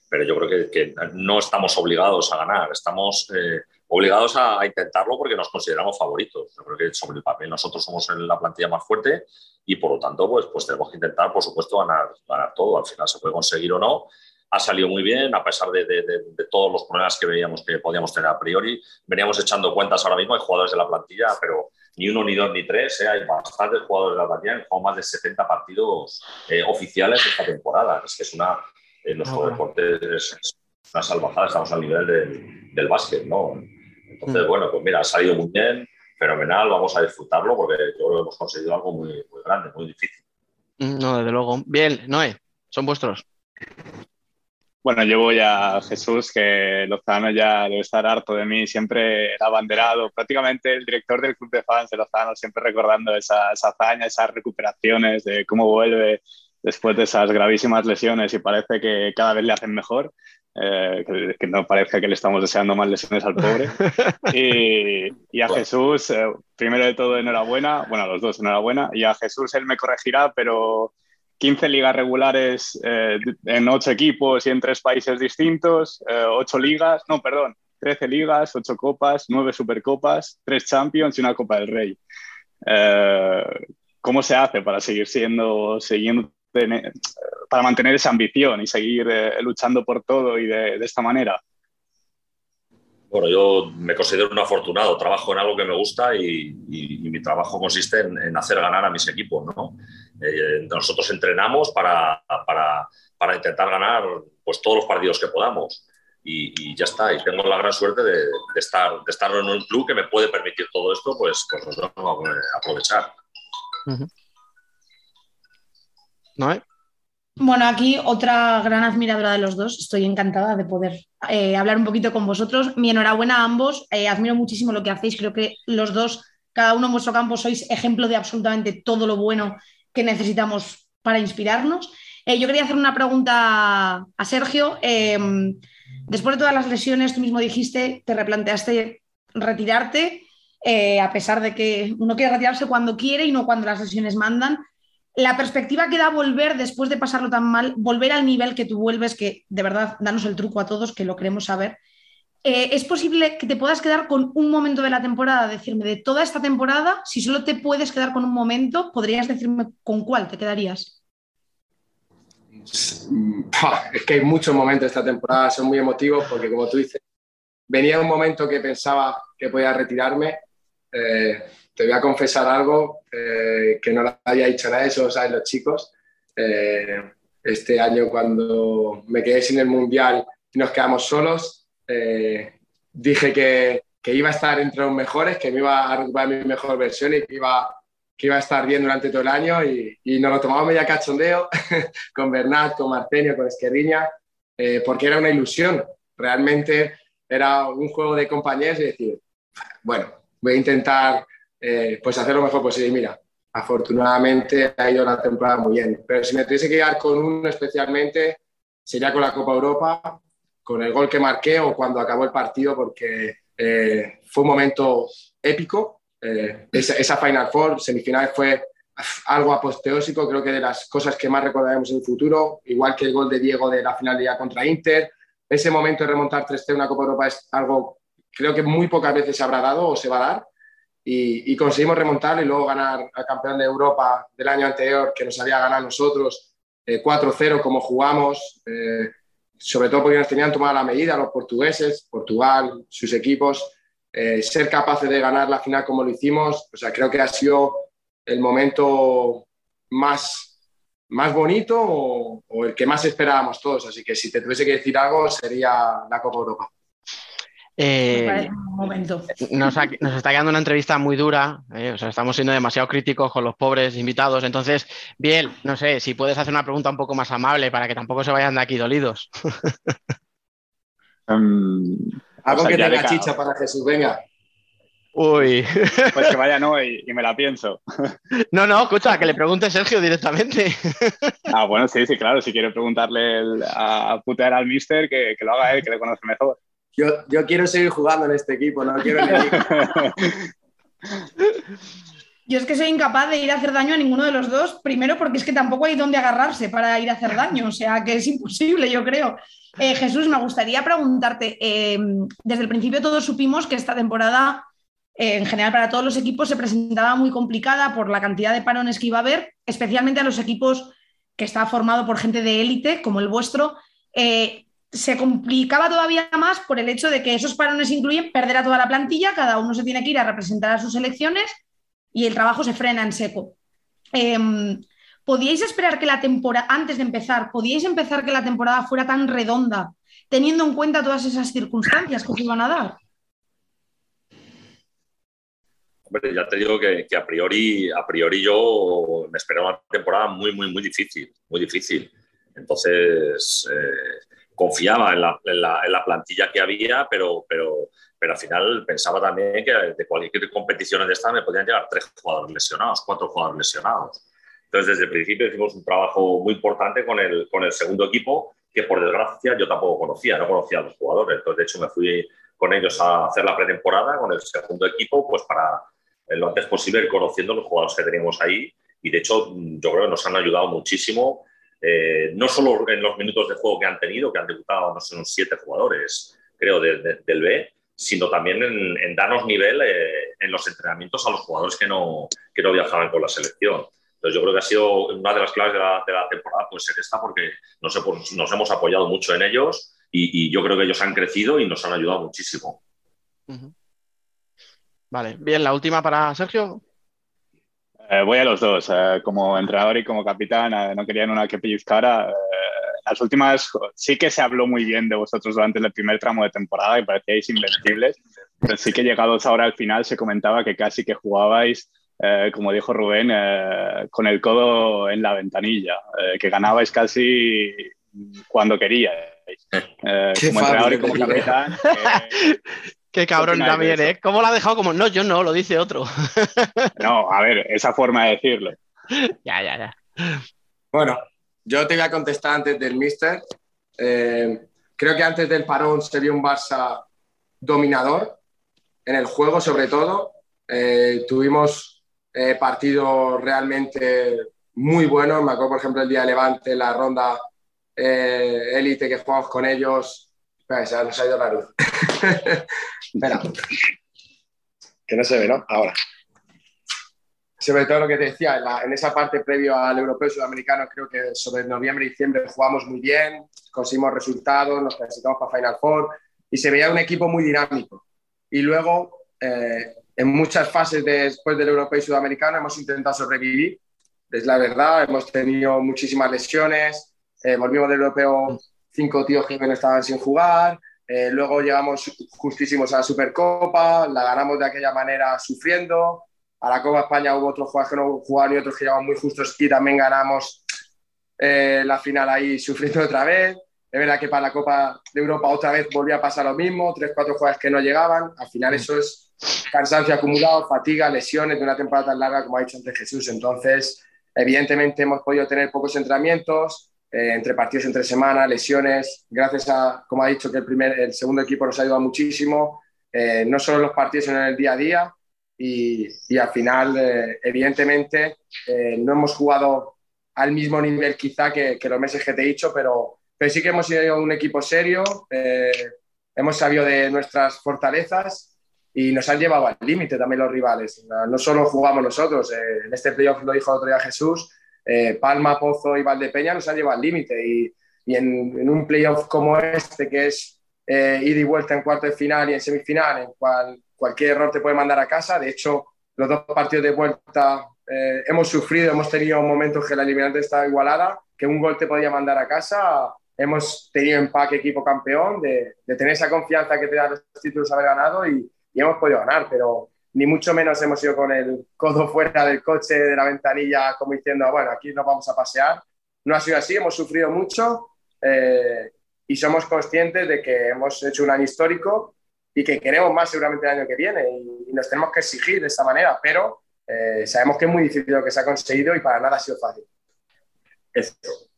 pero yo creo que, no estamos obligados a ganar, estamos eh, obligados a, intentarlo porque nos consideramos favoritos. Yo creo que sobre el papel nosotros somos la plantilla más fuerte y por lo tanto pues, pues tenemos que intentar, por supuesto, ganar, ganar todo. Al final se puede conseguir o no. Ha salido muy bien, a pesar de, de, todos los problemas que veíamos que podíamos tener a priori. Veníamos echando cuentas ahora mismo, hay jugadores de la plantilla, pero ni uno, ni dos, ni tres. ¿eh? Hay bastantes jugadores de la plantilla, han jugado más de 70 partidos eh, oficiales esta temporada. Es que es una, en los ah, deportes es una salvajada, estamos al nivel del, del básquet, ¿no? Entonces, mm. bueno, pues mira, ha salido muy bien, fenomenal, vamos a disfrutarlo porque yo creo que hemos conseguido algo muy, muy grande, muy difícil. Mm, no, desde luego. Bien, Noé, son vuestros. Bueno, yo voy a Jesús, que Lozano ya debe estar harto de mí, siempre era abanderado, prácticamente el director del club de fans de Lozano, siempre recordando esa, esa hazaña, esas recuperaciones, de cómo vuelve después de esas gravísimas lesiones y parece que cada vez le hacen mejor. Eh, que, no parezca que le estamos deseando más lesiones al pobre. *laughs* Y, a Jesús, eh, primero de todo, enhorabuena, bueno, a los dos, enhorabuena, y a Jesús él me corregirá, pero 15 ligas regulares eh, en 8 equipos y en 3 países distintos, 8 ligas, no, perdón, 13 ligas, 8 copas, 9 supercopas, 3 champions y una Copa del Rey. ¿Cómo se hace para seguir siendo, siguiendo para mantener esa ambición y seguir eh, luchando por todo y de, esta manera? Bueno, yo me considero un afortunado, trabajo en algo que me gusta y, mi trabajo consiste en, hacer ganar a mis equipos. ¿no? Eh, nosotros entrenamos para, para, para, intentar ganar pues, todos los partidos que podamos y, ya está. Y tengo la gran suerte de, estar, de estar en un club que me puede permitir todo esto, pues, pues lo tengo a aprovechar. Bueno, aquí otra gran admiradora de los dos. Estoy encantada de poder eh, hablar un poquito con vosotros. Mi enhorabuena a ambos. Eh, admiro muchísimo lo que hacéis. Creo que los dos, cada uno en vuestro campo, sois ejemplo de absolutamente todo lo bueno que necesitamos para inspirarnos. Eh, yo quería hacer una pregunta a Sergio. Em, después de todas las lesiones, tú mismo dijiste, te replanteaste retirarte, a pesar de que uno quiere retirarse cuando quiere y no cuando las lesiones mandan la perspectiva que da volver después de pasarlo tan mal, volver al nivel que tú vuelves, que de verdad, danos el truco a todos, que lo queremos saber. Eh, ¿Es posible que te puedas quedar con un momento de la temporada? Decirme, de toda esta temporada, si solo te puedes quedar con un momento, ¿podrías decirme con cuál te quedarías? Es que hay muchos momentos esta temporada, son muy emotivos porque, como tú dices, venía un momento que pensaba que podía retirarme. Eh, te voy a confesar algo eh, que no lo había dicho nadie, eso lo saben los chicos. Este año cuando me quedé sin el Mundial y nos quedamos solos, eh, dije que, que, iba a estar entre los mejores, que me iba a recuperar mi mejor versión y que iba, que iba a estar bien durante todo el año y, y nos lo tomamos ya cachondeo *laughs* con Bernat, con Martenio, con Esquerriña, porque era una ilusión. Realmente era un juego de compañeros y decir, bueno, voy a intentar eh, pues hacer lo mejor posible. Mira, afortunadamente ha ido la temporada muy bien. Pero si me tuviese que quedar con uno especialmente, sería con la Copa Europa, con el gol que marqué o cuando acabó el partido, porque eh, fue un momento épico. Eh, esa, Final Four, semifinal, fue algo aposteósico, creo que de las cosas que más recordaremos en el futuro, igual que el gol de Diego de la final de día contra Inter. Ese momento de remontar 3-0 una Copa Europa es algo creo que muy pocas veces se habrá dado o se va a dar y, conseguimos remontar y luego ganar al campeón de Europa del año anterior que nos había ganado nosotros, 4-0 eh, como jugamos, eh, sobre todo porque nos tenían tomada la medida los portugueses, Portugal, sus equipos, eh, ser capaces de ganar la final como lo hicimos, o sea, creo que ha sido el momento más, más bonito o, o el que más esperábamos todos, así que si te tuviese que decir algo sería la Copa Europa. Eh, nos, está quedando una entrevista muy dura, eh, o sea, estamos siendo demasiado críticos con los pobres invitados. Entonces, bien, no sé, si puedes hacer una pregunta un poco más amable para que tampoco se vayan de aquí dolidos. *laughs* Em, Algo que tenga chicha para Jesús, venga. Uy. *laughs* Pues que vaya no y, me la pienso. *laughs* No, no, escucha, que le pregunte Sergio directamente. Ah, bueno, sí, sí, claro. Si quiere preguntarle a putear al mister, que, lo haga él, que le conoce mejor. Yo, quiero seguir jugando en este equipo, no quiero *laughs* Yo es que soy incapaz de ir a hacer daño a ninguno de los dos, primero porque es que tampoco hay dónde agarrarse para ir a hacer daño, o sea que es imposible, yo creo. Eh, Jesús, me gustaría preguntarte, eh, desde el principio todos supimos que esta temporada, eh, en general para todos los equipos, se presentaba muy complicada por la cantidad de parones que iba a haber, especialmente a los equipos que está formado por gente de élite, como el vuestro. Se complicaba todavía más por el hecho de que esos parones incluyen perder a toda la plantilla, cada uno se tiene que ir a representar a sus selecciones y el trabajo se frena en seco. Em, ¿Podíais esperar que la temporada, antes de empezar, podíais empezar que la temporada fuera tan redonda, teniendo en cuenta todas esas circunstancias que os iban a dar? Hombre, ya te digo que, a, priori, a priori yo me esperaba una temporada muy, muy, muy difícil, muy difícil. Entonces, eh, confiaba en la, en, la, plantilla que había, pero, pero, pero al final pensaba también que de cualquier competición de esta me podían llegar tres jugadores lesionados, cuatro jugadores lesionados. Entonces, desde el principio hicimos un trabajo muy importante con el, con el segundo equipo, que por desgracia yo tampoco conocía, no conocía a los jugadores. Entonces, de hecho, me fui con ellos a hacer la pretemporada con el segundo equipo, pues para lo antes posible ir conociendo los jugadores que teníamos ahí. Y de hecho, yo creo que nos han ayudado muchísimo, eh, no solo en los minutos de juego que han tenido, que han debutado, no sé, unos siete jugadores, creo, del B, sino también en, darnos nivel eh, en los entrenamientos a los jugadores que no, que no viajaban con la selección. Entonces yo creo que ha sido una de las claves de la, temporada, pues ser esta, porque nos, nos, hemos apoyado mucho en ellos y, yo creo que ellos han crecido y nos han ayudado muchísimo. Vale, bien, la última para Sergio. Eh, voy a los dos, eh, como entrenador y como capitán, no querían una que pellizcara las últimas sí que se habló muy bien de vosotros durante el primer tramo de temporada y parecíais invencibles, pero sí que llegados ahora al final se comentaba que casi que jugabais, eh, como dijo Rubén, eh, con el codo en la ventanilla, eh, que ganabais casi cuando queríais. como entrenador y como capitán. *laughs* Qué cabrón también, ¿eh? ¿Cómo lo ha dejado como.? No, yo no, lo dice otro. *laughs* no, a ver, esa forma de decirlo. Ya, ya, ya. Bueno, yo te voy a contestar antes del Mister. Eh, creo que antes del parón se vio un Barça dominador en el juego, sobre todo. Eh, tuvimos eh, partidos realmente muy buenos. Me acuerdo, por ejemplo, el día de Levante, la ronda élite que jugamos con ellos. Espera, se nos ha ido la luz. *laughs* Espera. Que no se ve, ¿no? Ahora sobre todo lo que te decía, en, esa parte previo al europeo sudamericano, creo que sobre noviembre y diciembre jugamos muy bien, conseguimos resultados, nos clasificamos para Final Four y se veía un equipo muy dinámico. Y luego, eh, en muchas fases después del europeo y sudamericano, hemos intentado sobrevivir, es la verdad, hemos tenido muchísimas lesiones, eh, volvimos del europeo, cinco tíos que estaban sin jugar, eh, luego llegamos justísimos a la Supercopa, la ganamos de aquella manera sufriendo, a la Copa España hubo otros jugadores que no jugaron y otros que llevaban muy justos y también ganamos eh, la final ahí *laughs* sufriendo otra vez. Es verdad que para la Copa de Europa otra vez volvía a pasar lo mismo, tres, cuatro jugadores que no llegaban. Al final eso es cansancio acumulado, fatiga, lesiones de una temporada tan larga como ha dicho antes Jesús. Entonces, evidentemente hemos podido tener pocos entrenamientos, eh, entre partidos entre semana, lesiones. Gracias a, como ha dicho, que el, primer, el segundo equipo nos ha ayudado muchísimo, eh, no solo en los partidos, sino en el día a día y, al final, eh, evidentemente, eh, no hemos jugado al mismo nivel quizá que, los meses que te he dicho, pero, pero sí que hemos sido un equipo serio, eh, hemos sabido de nuestras fortalezas y nos han llevado al límite también los rivales. No solo jugamos nosotros, en este playoff lo dijo el otro día Jesús, Palma, Pozo y Valdepeña nos han llevado al límite y, y en, un playoff como este, que es ida y vuelta en cuarto de final y en semifinal, en cual cualquier error te puede mandar a casa. De hecho, los dos partidos de vuelta eh, hemos sufrido, hemos tenido momentos que la eliminante estaba igualada, que un gol te podía mandar a casa. Hemos tenido empaque equipo campeón, de, tener esa confianza que te da los títulos haber ganado y, hemos podido ganar, pero ni mucho menos hemos ido con el codo fuera del coche, de la ventanilla, como diciendo, bueno, aquí nos vamos a pasear. No ha sido así, hemos sufrido mucho eh, y somos conscientes de que hemos hecho un año histórico y que queremos más seguramente el año que viene y, nos tenemos que exigir de esta manera, pero eh, sabemos que es muy difícil lo que se ha conseguido y para nada ha sido fácil. Eso.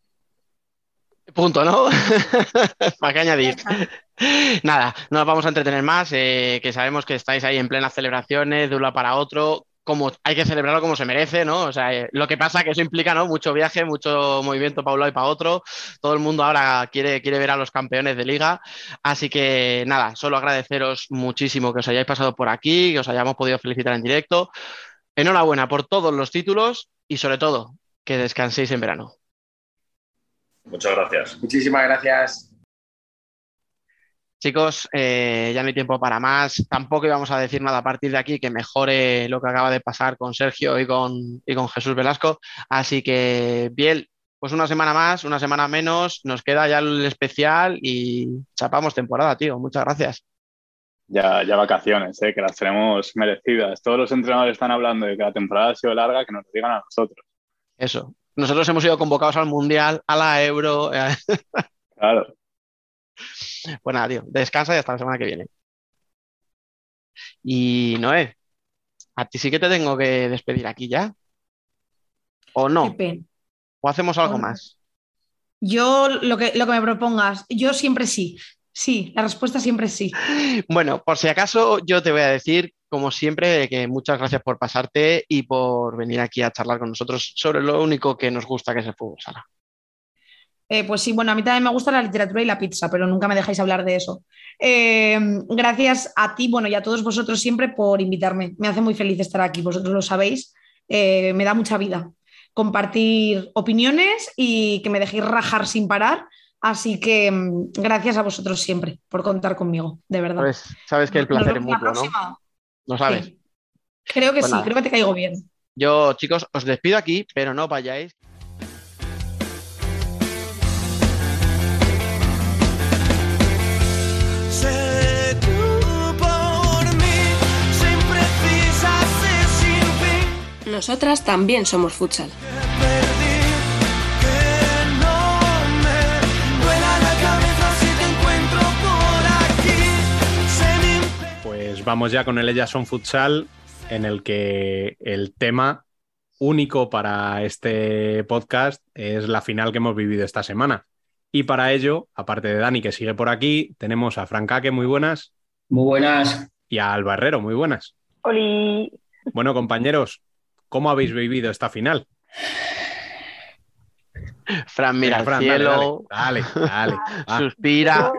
Punto, ¿no? *laughs* ¿Para qué añadir? *laughs* Nada, no nos vamos a entretener más, eh, que sabemos que estáis ahí en plenas celebraciones de un lado para otro, como hay que celebrarlo como se merece, ¿no? O sea, eh, lo que pasa es que eso implica, ¿no? Mucho viaje, mucho movimiento para un lado y para otro. Todo el mundo ahora quiere, quiere ver a los campeones de liga. Así que nada, solo agradeceros muchísimo que os hayáis pasado por aquí, que os hayamos podido felicitar en directo. Enhorabuena por todos los títulos y sobre todo que descanséis en verano. Muchas gracias. Muchísimas gracias. Chicos, eh, ya no hay tiempo para más. Tampoco íbamos a decir nada a partir de aquí que mejore lo que acaba de pasar con Sergio y con, y con Jesús Velasco. Así que, Biel, pues una semana más, una semana menos, nos queda ya el especial y chapamos temporada, tío. Muchas gracias. Ya, ya vacaciones, eh, que las tenemos merecidas. Todos los entrenadores están hablando de que la temporada ha sido larga, que nos lo digan a nosotros. Eso. Nosotros hemos sido convocados al Mundial, a la Euro. claro. Pues nada, tío, descansa y hasta la semana que viene. Y Noé, a ti sí que te tengo que despedir aquí ya. ¿O no? ¿O hacemos algo más? Yo, lo que, lo que me propongas, yo siempre sí. Sí, la respuesta siempre es sí. Bueno, por si acaso, yo te voy a decir, como siempre, que muchas gracias por pasarte y por venir aquí a charlar con nosotros sobre lo único que nos gusta, que es el fútbol sala. Eh, pues sí, bueno, a mí también me gusta la literatura y la pizza, pero nunca me dejáis hablar de eso. Eh, gracias a ti, bueno, y a todos vosotros siempre por invitarme. Me hace muy feliz estar aquí, vosotros lo sabéis. Eh, me da mucha vida compartir opiniones y que me dejéis rajar sin parar. Así que mm, gracias a vosotros siempre por contar conmigo, de verdad. Sabes, sabes que el placer es mutuo, ¿no? ¿No sabes? Creo que pues sí, creo que te caigo bien. Yo, chicos, os despido aquí, pero no vayáis. Nosotras también somos futsal. Pues vamos ya con el Ellas son futsal, en el que el tema único para este podcast es la final que hemos vivido esta semana. Y para ello, aparte de Dani que sigue por aquí, tenemos a Francaque, muy buenas. Muy buenas. Y a Alba Herrero, muy buenas. Oli. Bueno, compañeros, ¿Cómo habéis vivido esta final? Fran mira al cielo, dale, dale, suspira.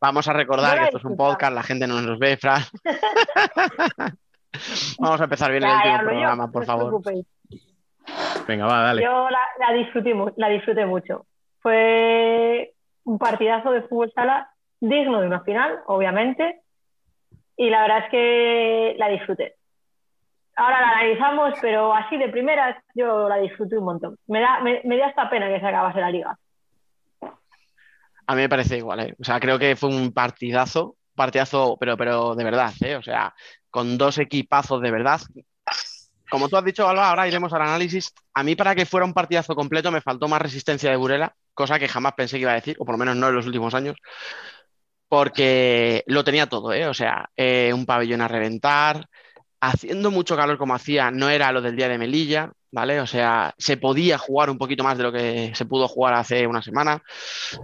Vamos a recordar que esto es un podcast, la gente no nos ve, Fran. *laughs* Vamos a empezar bien el último programa, por favor. Venga, va, dale. Yo la, disfruté, la disfruté mucho. Fue un partidazo de fútbol sala digno de una final, obviamente. Y la verdad es que la disfruté ahora la analizamos, pero así de primeras yo la disfruté un montón. Me da, me, da hasta pena que se acabase la liga. A mí me parece igual, ¿eh? o sea, creo que fue un partidazo, partidazo, pero, pero de verdad, ¿eh? o sea, con dos equipazos de verdad. Como tú has dicho, Alba, ahora iremos al análisis. A mí, para que fuera un partidazo completo, me faltó más resistencia de Burela, cosa que jamás pensé que iba a decir, o por lo menos no en los últimos años, porque lo tenía todo, ¿eh? o sea, eh, un pabellón a reventar, haciendo mucho calor como hacía, no era lo del día de Melilla, ¿vale? O sea, se podía jugar un poquito más de lo que se pudo jugar hace una semana.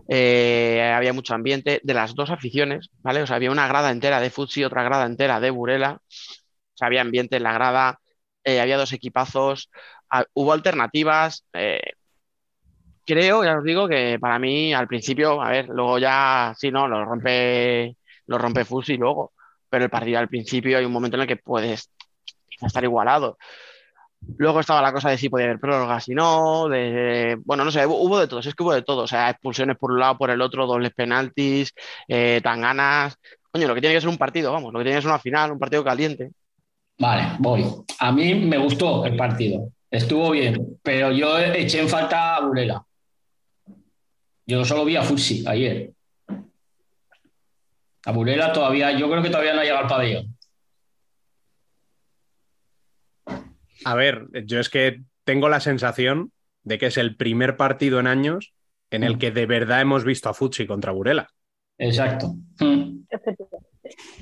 Eh, había mucho ambiente de las dos aficiones, ¿vale? O sea, había una grada entera de Futsi, otra grada entera de Burela. O sea, había ambiente en la grada, eh, había dos equipazos, hubo alternativas. Eh, creo, ya os digo, que para mí al principio, a ver, luego ya, sí, no, lo rompe, lo rompe Futsi luego pero el partido al principio hay un momento en el que puedes estar igualado. Luego estaba la cosa de si podía haber prórrogas y no, bueno, no sé, hubo de todo, es que hubo de todo, o sea, expulsiones por un lado, por el otro, dobles penaltis, eh, tan ganas. Coño, lo que tiene que ser un partido, vamos, lo que tiene que ser una final, un partido caliente. Vale, voy. A mí me gustó el partido, estuvo bien, pero yo eché en falta a Burela. Yo solo vi a Fusi ayer. A Burela todavía, yo creo que todavía no ha llegado al pabellón. A ver, yo es que tengo la sensación de que es el primer partido en años en el mm. que de verdad hemos visto a Futsi contra Burela. Exacto. Mm.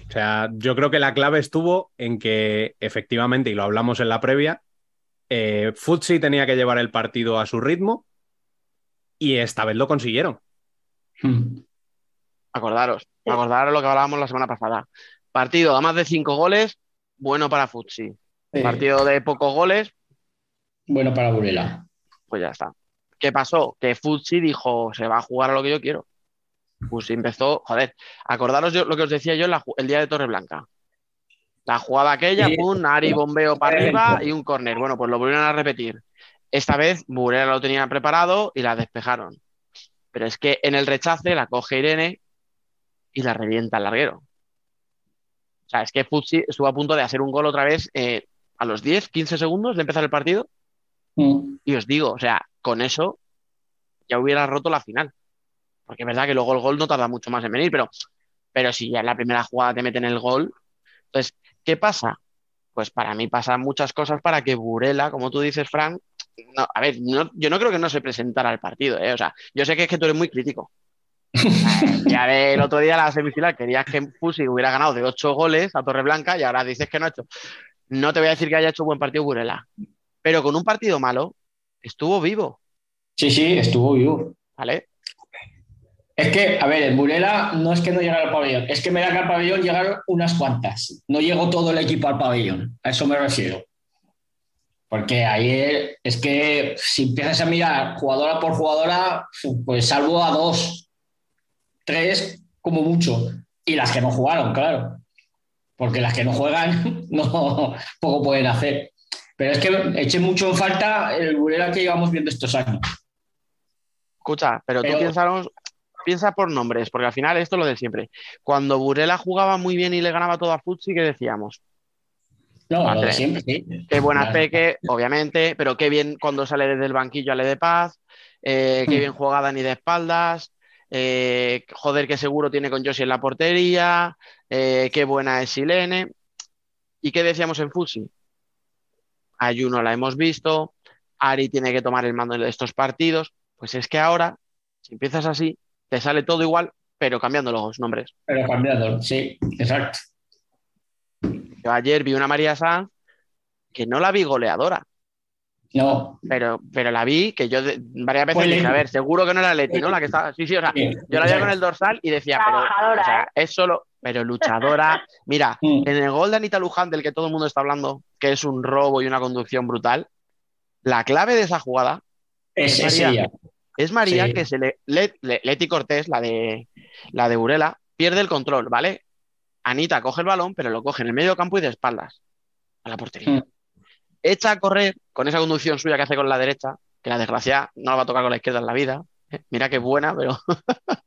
O sea, yo creo que la clave estuvo en que efectivamente, y lo hablamos en la previa, eh, Futsi tenía que llevar el partido a su ritmo y esta vez lo consiguieron. Hmm. Acordaros, acordaros lo que hablábamos la semana pasada. Partido a más de cinco goles, bueno para Futsi. Partido de pocos goles. Bueno para Burela. Pues ya está. ¿Qué pasó? Que Futsi dijo, se va a jugar a lo que yo quiero. Futsi empezó, joder, acordaros lo que os decía yo el día de Torreblanca. La jugada aquella, pum, Ari bombeo para arriba y un córner. Bueno, pues lo volvieron a repetir. Esta vez Burela lo tenía preparado y la despejaron. Pero es que en el rechace la coge Irene y la revienta el larguero. O sea, es que Futsi estuvo a punto de hacer un gol otra vez eh, a los 10, 15 segundos de empezar el partido. Mm. Y os digo, o sea, con eso ya hubiera roto la final. Porque es verdad que luego el gol no tarda mucho más en venir, pero, pero si ya en la primera jugada te meten el gol. Entonces, ¿qué pasa? Pues para mí pasan muchas cosas para que Burela, como tú dices, Frank, no, a ver, yo no creo que no se presentara al partido, ¿eh? O sea, yo sé que es que tú eres muy crítico. Ya el otro día la semifinal querías que Fusi hubiera ganado de ocho goles a Torreblanca y ahora dices que no ha hecho. No te voy a decir que haya hecho buen partido Burela, pero con un partido malo estuvo vivo. Sí, sí, estuvo vivo. ¿Vale? Es que, a ver, el Burela no es que no llegara al pabellón, es que me da que al pabellón llegaron unas cuantas. No llegó todo el equipo al pabellón, a eso me refiero. Porque ahí es que si empiezas a mirar jugadora por jugadora, pues salvo a dos, tres como mucho. Y las que no jugaron, claro. Porque las que no juegan, *laughs* no poco pueden hacer. Pero es que eché mucho en falta el Burela que llevamos viendo estos años. Escucha, pero, tú piensa por nombres, porque al final esto es lo de siempre. Cuando Burela jugaba muy bien y le ganaba todo a Futsi, ¿qué decíamos? No, lo de siempre, sí. Qué buena Peque, obviamente, pero qué bien cuando sale desde el banquillo Ale de Paz, eh, qué mm. bien juega Dani de espaldas, eh, joder, qué seguro tiene con Josie en la portería, eh, qué buena es Silene. ¿Y qué decíamos en Fusi? Ayuno la hemos visto, Ari tiene que tomar el mando de estos partidos. Pues es que ahora, si empiezas así, te sale todo igual, pero cambiando los nombres. Pero cambiando, sí, exacto. Yo ayer vi una María Sanz que no la vi goleadora. No. Pero, pero la vi que yo varias veces dije, a ver, seguro que no era Leti, ¿no? La que estaba. Sí, sí, o sea, yo la vi con el dorsal y decía, pero o sea, ¿eh? es solo, pero luchadora. Mira, *laughs* mm. en el gol de Anita Luján, del que todo el mundo está hablando, que es un robo y una conducción brutal, la clave de esa jugada es, María. Es María que se le, Leti Cortés, la de la de Urela, pierde el control, ¿vale? Anita coge el balón, pero lo coge en el medio campo y de espaldas a la portería. Hmm. Echa a correr con esa conducción suya que hace con la derecha, que la desgracia no la va a tocar con la izquierda en la vida. ¿eh? Mira qué buena, pero.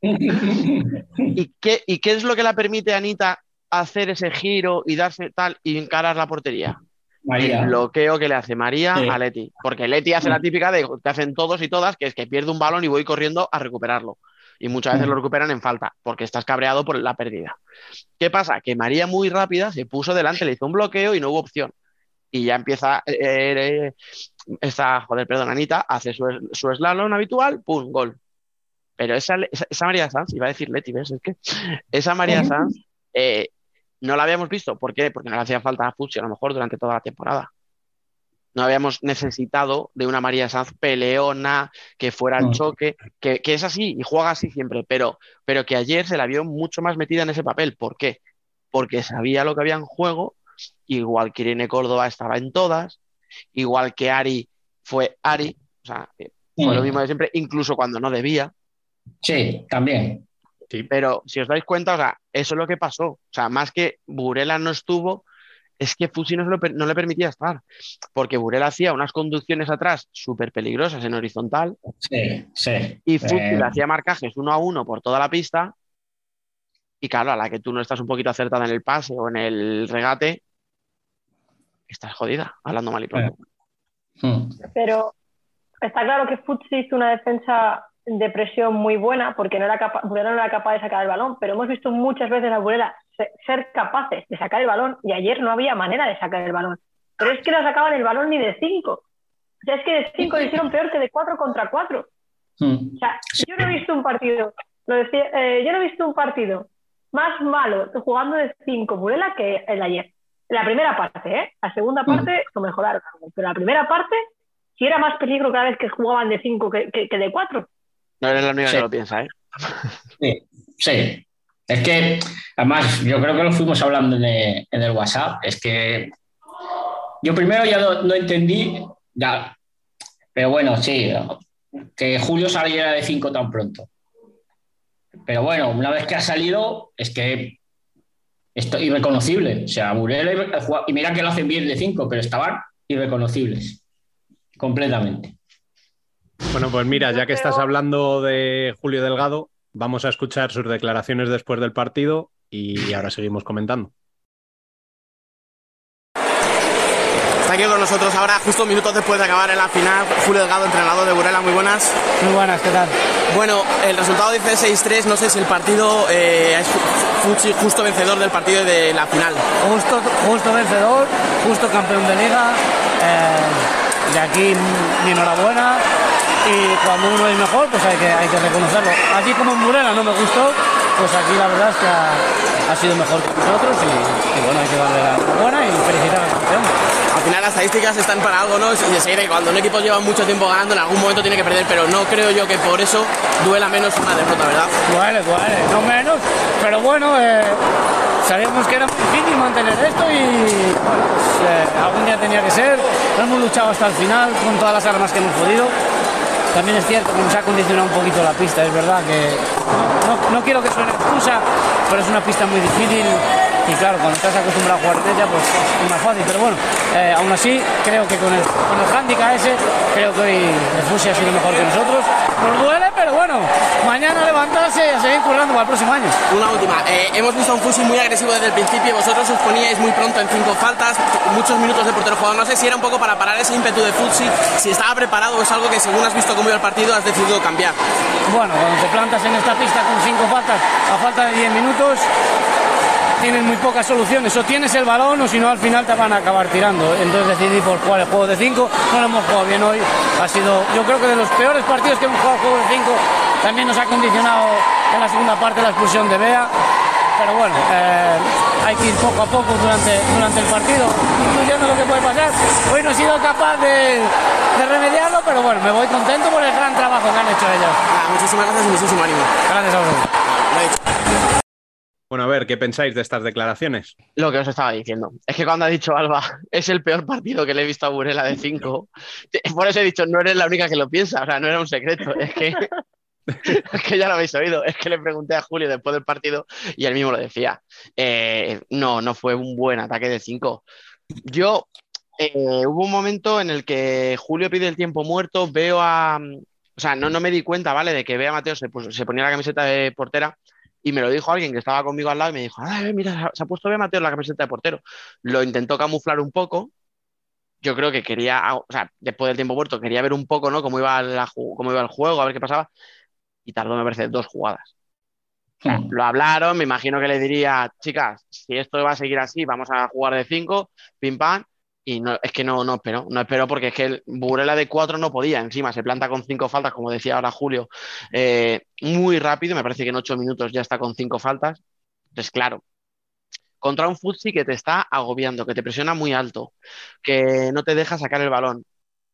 *laughs* ¿Y, qué, ¿Y qué es lo que la permite a Anita hacer ese giro y darse tal y encarar la portería? El bloqueo que le hace María a Leti. Porque Leti hace la típica de que hacen todos y todas, que es que pierde un balón y voy corriendo a recuperarlo y muchas veces lo recuperan en falta porque estás cabreado por la pérdida. ¿Qué pasa? Que María muy rápida se puso delante, le hizo un bloqueo y no hubo opción. Y ya empieza eh, eh, esta, joder, perdón, Anita, hace su, su slalom habitual, pum, gol. Pero esa, esa, María Sanz, iba a decir Leti, ¿ves? Es que esa María Sanz eh, no la habíamos visto. ¿Por qué? Porque no le hacía falta a Fuchs a lo mejor durante toda la temporada no habíamos necesitado de una María Sanz peleona, que fuera el choque, que, es así y juega así siempre, pero, pero que ayer se la vio mucho más metida en ese papel. ¿Por qué? Porque sabía lo que había en juego, igual que Irene Córdoba estaba en todas, igual que Ari fue Ari, o sea, fue lo mismo de siempre, incluso cuando no debía. Sí, también. Sí. Pero si os dais cuenta, o sea, eso es lo que pasó. O sea, más que Burela no estuvo, es que Fusi no, le permitía estar, porque Burel hacía unas conducciones atrás súper peligrosas en horizontal. Sí, sí. Y Fusi le hacía marcajes uno a uno por toda la pista. Y claro, a la que tú no estás un poquito acertada en el pase o en el regate, estás jodida, hablando mal y pronto. Hmm. Pero está claro que Fusi hizo una defensa de presión muy buena porque no era capaz, Burela no era capaz de sacar el balón, pero hemos visto muchas veces a Burela ser capaces de sacar el balón y ayer no había manera de sacar el balón. Pero es que no sacaban el balón ni de cinco. O sea, es que de cinco le hicieron peor que de cuatro contra cuatro. Hmm. O sea, yo no he visto un partido, lo decía, eh, yo no he visto un partido más malo jugando de 5 Burela que el de ayer. La primera parte, ¿eh? La segunda Mm. parte lo mejoraron. Pero la primera parte sí era más peligro cada vez que jugaban de 5 que, que- que de 4. No eres la única Sí. que lo piensa, ¿eh? Sí, sí. Es que, además, yo creo que lo fuimos hablando en el, en el WhatsApp. Es que yo primero ya no, no entendí, ya, pero bueno, sí, que Julio saliera de 5 tan pronto. Pero bueno, una vez que ha salido, es que esto irreconocible. O sea, Burela y, y mira que lo hacen bien de 5, pero estaban irreconocibles. Completamente. Bueno, pues mira, ya que estás hablando de Julio Delgado, vamos a escuchar sus declaraciones después del partido y ahora seguimos comentando. Está aquí con nosotros ahora, justo minutos después de acabar en la final, Julio Delgado, entrenador de Burela, muy buenas. Muy buenas, ¿qué tal? Bueno, el resultado dice 6-3, no sé si el partido eh, es justo vencedor del partido de la final. Justo, justo vencedor, justo campeón de liga. eh, de aquí mi enhorabuena. Y cuando uno es mejor, pues hay que, hay que reconocerlo. Aquí como en Burela no me gustó, pues aquí la verdad es que ha, sido mejor que nosotros y, y bueno, hay que darle la enhorabuena y felicitar al campeón. Al final las estadísticas están para algo, ¿no? Y seguir que cuando un equipo lleva mucho tiempo ganando, en algún momento tiene que perder, pero no creo yo que por eso duela menos una derrota, ¿verdad? Duele, duele, no menos, pero bueno, eh, sabíamos que era muy difícil mantener esto y bueno, pues, eh, algún día tenía que ser. Hemos luchado hasta el final con todas las armas que hemos podido. También es cierto que nos ha condicionado un poquito la pista, es verdad que no- no quiero que suene excusa, pero es una pista muy difícil y claro, cuando estás acostumbrado a jugar ella, pues es más fácil. Pero bueno, eh, aún así, creo que con el, con el handicap ese, creo que hoy el Fusi ha sido mejor que nosotros. Nos duele, pero bueno, mañana levantarse y a seguir currando para el próximo año. Una última, eh, hemos visto a un Fusi muy agresivo desde el principio, vosotros os poníais muy pronto en cinco faltas, muchos minutos de portero jugado, no sé si era un poco para parar ese ímpetu de Fusi, si estaba preparado o es algo que según has visto cómo iba el partido has decidido cambiar. Bueno, cuando te plantas en esta pista con cinco faltas a falta de 10 minutos, tienes muy pocas soluciones. O tienes el balón o si no al final te van a acabar tirando. Entonces decidí por jugar el juego de 5. No lo hemos jugado bien hoy. Ha sido, yo creo que de los peores partidos que hemos jugado el juego de 5. También nos ha condicionado en la segunda parte la expulsión de Bea. Pero bueno, eh, hay que ir poco a poco durante, durante el partido, incluyendo lo que puede pasar. Hoy no he sido capaz de, de remediarlo, pero bueno, me voy contento por el gran trabajo que han hecho ellos. muchísimas gracias y muchísimo ánimo. Gracias a vosotros. Bueno, a ver, ¿qué pensáis de estas declaraciones? Lo que os estaba diciendo. Es que cuando ha dicho Alba, *laughs* es el peor partido que le he visto a Burela de 5. *laughs* Por eso he dicho, no eres la única que lo piensa. O sea, no era un secreto. Es que, *laughs* es que ya lo habéis oído. Es que le pregunté a Julio después del partido y él mismo lo decía. Eh, no, no fue un buen ataque de 5. Yo, eh, hubo un momento en el que Julio pide el tiempo muerto, veo a... O sea, no, no me di cuenta, ¿vale? De que Bea Mateo se, puso- se ponía la camiseta de portera y me lo dijo alguien que estaba conmigo al lado y me dijo, "Ah, mira, se ha puesto Bea Mateo la camiseta de portero. Lo intentó camuflar un poco. Yo creo que quería, o sea, después del tiempo muerto, quería ver un poco, ¿no? Cómo iba, la cómo iba el juego, a ver qué pasaba. Y tardó, me parece, dos jugadas. Sea, lo hablaron, me imagino que le diría, chicas, si esto va a seguir así, vamos a jugar de cinco, pim pam. Y no, es que no, no esperó, no esperó porque es que el Burela de cuatro no podía, encima se planta con cinco faltas, como decía ahora Julio, eh, muy rápido, me parece que en ocho minutos ya está con cinco faltas. Entonces, claro, contra un Futsi que te está agobiando, que te presiona muy alto, que no te deja sacar el balón,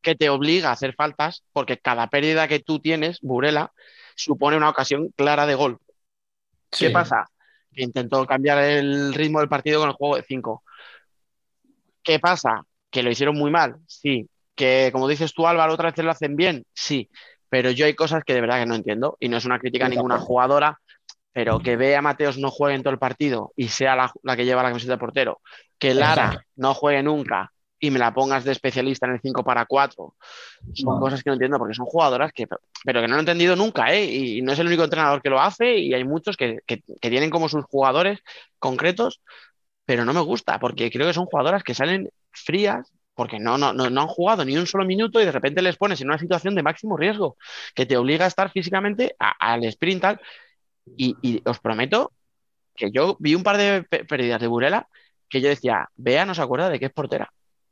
que te obliga a hacer faltas, porque cada pérdida que tú tienes, Burela, supone una ocasión clara de gol. ¿Qué pasa? Que intentó cambiar el ritmo del partido con el juego de cinco. ¿Qué pasa? Que lo hicieron muy mal, sí. Que como dices tú, Álvaro, otras veces lo hacen bien, sí. Pero yo hay cosas que de verdad que no entiendo y no es una crítica a ninguna jugadora, pero que vea a Mateos no juegue en todo el partido y sea la, la que lleva la camiseta de portero, que Lara Exacto. no juegue nunca y me la pongas de especialista en el 5 para 4. Son Bueno. cosas que no entiendo porque son jugadoras que, pero que no lo he entendido nunca, ¿eh? Y no es el único entrenador que lo hace y hay muchos que, que- que tienen como sus jugadores concretos, pero no me gusta porque creo que son jugadoras que salen frías porque no, no, no, no han jugado ni un solo minuto y de repente les pones en una situación de máximo riesgo que te obliga a estar físicamente al sprint tal. Y, y os prometo que yo vi un par de pérdidas de Burela que yo decía, Bea no se acuerda de que es portera.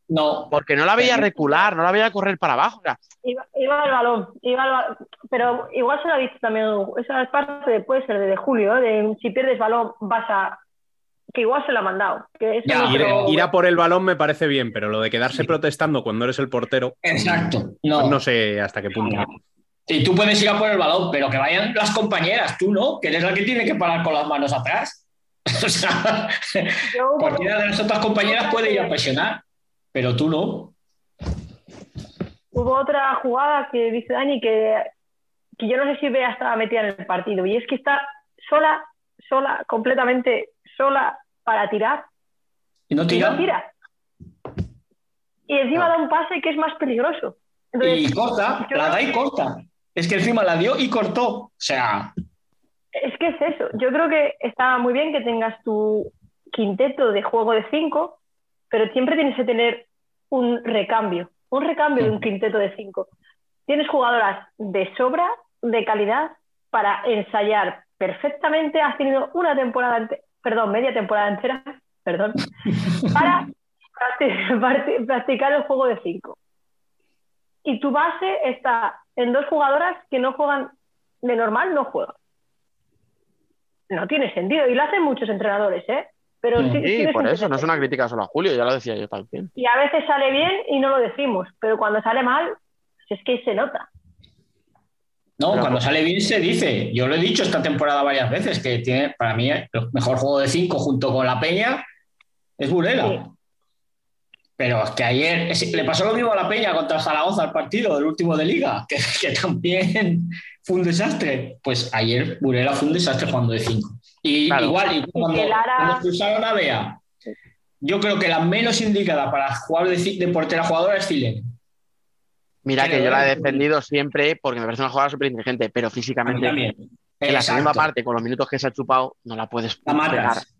No. Porque no la veía recular, no la veía correr para abajo. o sea, Iba, iba al balón, iba pero igual se lo ha dicho también, esa es parte de, puede ser de, de Julio, ¿eh? de si pierdes balón vas a... que igual se lo ha mandado. Que eso no ir, creo- ir a por el balón me parece bien, pero lo de quedarse protestando cuando eres el portero. Exacto. No, No. no sé hasta qué punto. Y tú puedes ir a por el balón, pero que vayan las compañeras, tú no, que eres la que tiene que parar con las manos atrás. *laughs* O sea, cualquiera de las otras compañeras puede ir a presionar, pero tú no. Hubo otra jugada que dice Dani que, que yo no sé si Bea estaba metida en el partido y es que está sola, sola, completamente sola para tirar. Y no tira. Y no tira. Y encima da un pase que es más peligroso. Entonces, Y corta, la da y corta. Es que encima la dio y cortó. O sea, Es que es eso. Yo creo que está muy bien que tengas tu quinteto de juego de cinco, pero siempre tienes que tener un recambio, un recambio de un quinteto de cinco. Tienes jugadoras de sobra, de calidad, para ensayar perfectamente. Has tenido una temporada, perdón, media temporada entera, *laughs* perdón, para practi- *laughs* practi- practicar el juego de cinco. Y tu base está en dos jugadoras que no juegan de normal, no juegan no tiene sentido. Y lo hacen muchos entrenadores, ¿eh? Pero sí, por sentido. eso, no es una crítica solo a Julio, ya lo decía yo también. Y a veces sale bien y no lo decimos, pero cuando sale mal, pues es que se nota. No, Pero- cuando sale bien se dice. Yo lo he dicho esta temporada varias veces, que tiene para mí el mejor juego de cinco junto con la Peña es Burela. Sí. Pero es que ayer es- le pasó lo mismo a la Peña contra Zaragoza el partido, el último de liga, *laughs* que, que también fue un desastre. Pues ayer Burela fue un desastre jugando de 5. Y Claro. igual, y cuando, Lara- cuando expulsaron a Bea, yo creo que la menos indicada para jugar de, de portera jugadora es Filene. Mira que yo la he defendido siempre porque me parece una jugada súper inteligente, pero A físicamente también. en la segunda parte, con los minutos que se ha chupado, no la puedes La pegar. matas.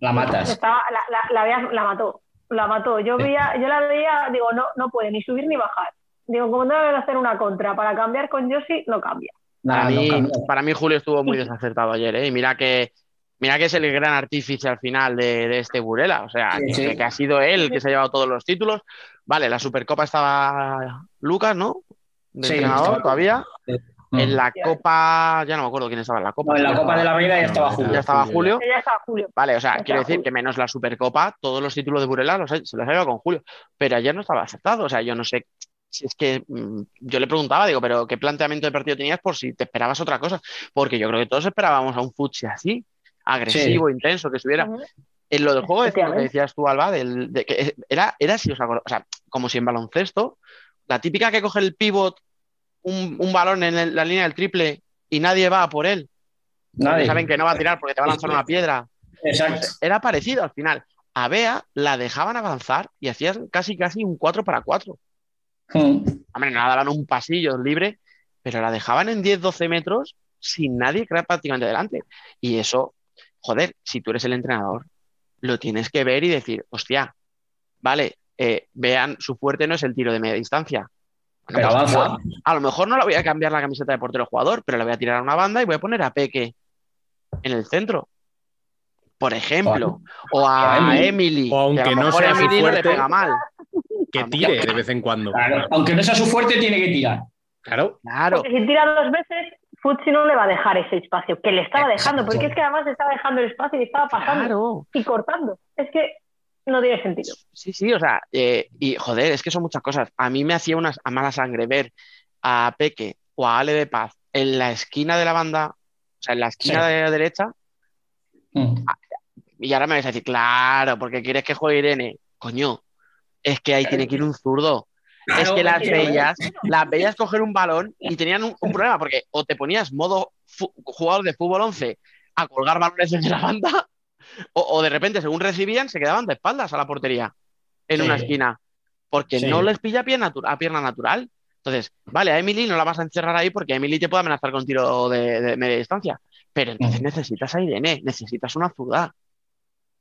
La matas. Estaba, la, la, la, veía- la mató, la mató. Yo, veía, yo la veía, digo, no, no puede ni subir ni bajar. Digo, como no deben hacer una contra para cambiar con Josi, no cambia. Para, no mí, cambia. para mí Julio estuvo muy desacertado ayer, ¿eh? Y mira que, mira que es el gran artífice al final de, de este Burela. O sea, Sí, que, sí. que ha sido él el que se ha llevado todos los títulos. Vale, la Supercopa estaba Lucas, ¿no? De Sí, entrenador estaba- todavía. En la Copa, ya no me acuerdo quién estaba en la Copa. No, en la Copa de la Reina ya estaba Julio. Ya estaba Julio. Ya estaba Julio. Vale, o sea, Ya quiero decir Julio. que menos la Supercopa, todos los títulos de Burela los, se los ha llevado con Julio. Pero ayer no estaba acertado. O sea, yo no sé si es que mm, yo le preguntaba, digo, pero ¿qué planteamiento de partido tenías por si te esperabas otra cosa? Porque yo creo que todos esperábamos a un Futsi así, agresivo, intenso, que estuviera. En lo del juego de cinco que decías tú, Alba, del, de que era, era así, os acordáis, o sea, como si en baloncesto, la típica que coge el pivot un, un balón en el- la línea del triple y nadie va a por él. Nadie. saben que no va a tirar porque te va a lanzar una piedra. Exacto. Era parecido al final. A Bea la dejaban avanzar y hacían casi casi un 4 para 4. Mm. Hombre, no la daban un pasillo libre, pero la dejaban en 10-12 metros sin nadie crear prácticamente delante. Y eso, joder, si tú eres el entrenador, lo tienes que ver y decir, hostia, vale, eh, vean, su fuerte no es el tiro de media distancia. Pero pues, avanza. a lo mejor no la voy a cambiar la camiseta de portero jugador, pero la voy a tirar a una banda y voy a poner a Peque en el centro. Por ejemplo, o a A Emily. Emily. O aunque que a lo no sea su Emily no le fuerte. pega mal. Que tire de vez en cuando. Claro. Aunque no sea su fuerte, tiene que tirar. Claro. Claro. Porque si tira dos veces, Futsi no le va a dejar ese espacio, que le estaba dejando, porque es que además le estaba dejando el espacio y estaba pasando Claro. y cortando. Es que no tiene sentido. Sí, sí, o sea, eh, y joder, es que son muchas cosas. A mí me hacía una a mala sangre ver a Peque o a Ale de Paz en la esquina de la banda, o sea, en la esquina Sí. de la derecha, Mm. y ahora me vais a decir, claro, porque quieres que juegue Irene. Coño, es que ahí tiene que ir un zurdo. Es que las que- bellas, las bellas coger un balón y tenían un, un problema, porque o te ponías modo jugador de fútbol 11 a colgar balones desde la banda, o, o de repente, según recibían, se quedaban de espaldas a la portería en Sí. una esquina, porque Sí. no les pilla pie natu- a pierna natural. Entonces, vale, a Emily no la vas a encerrar ahí porque Emily te puede amenazar con tiro de, de media distancia, pero entonces Mm. necesitas a Irene, necesitas una zurda.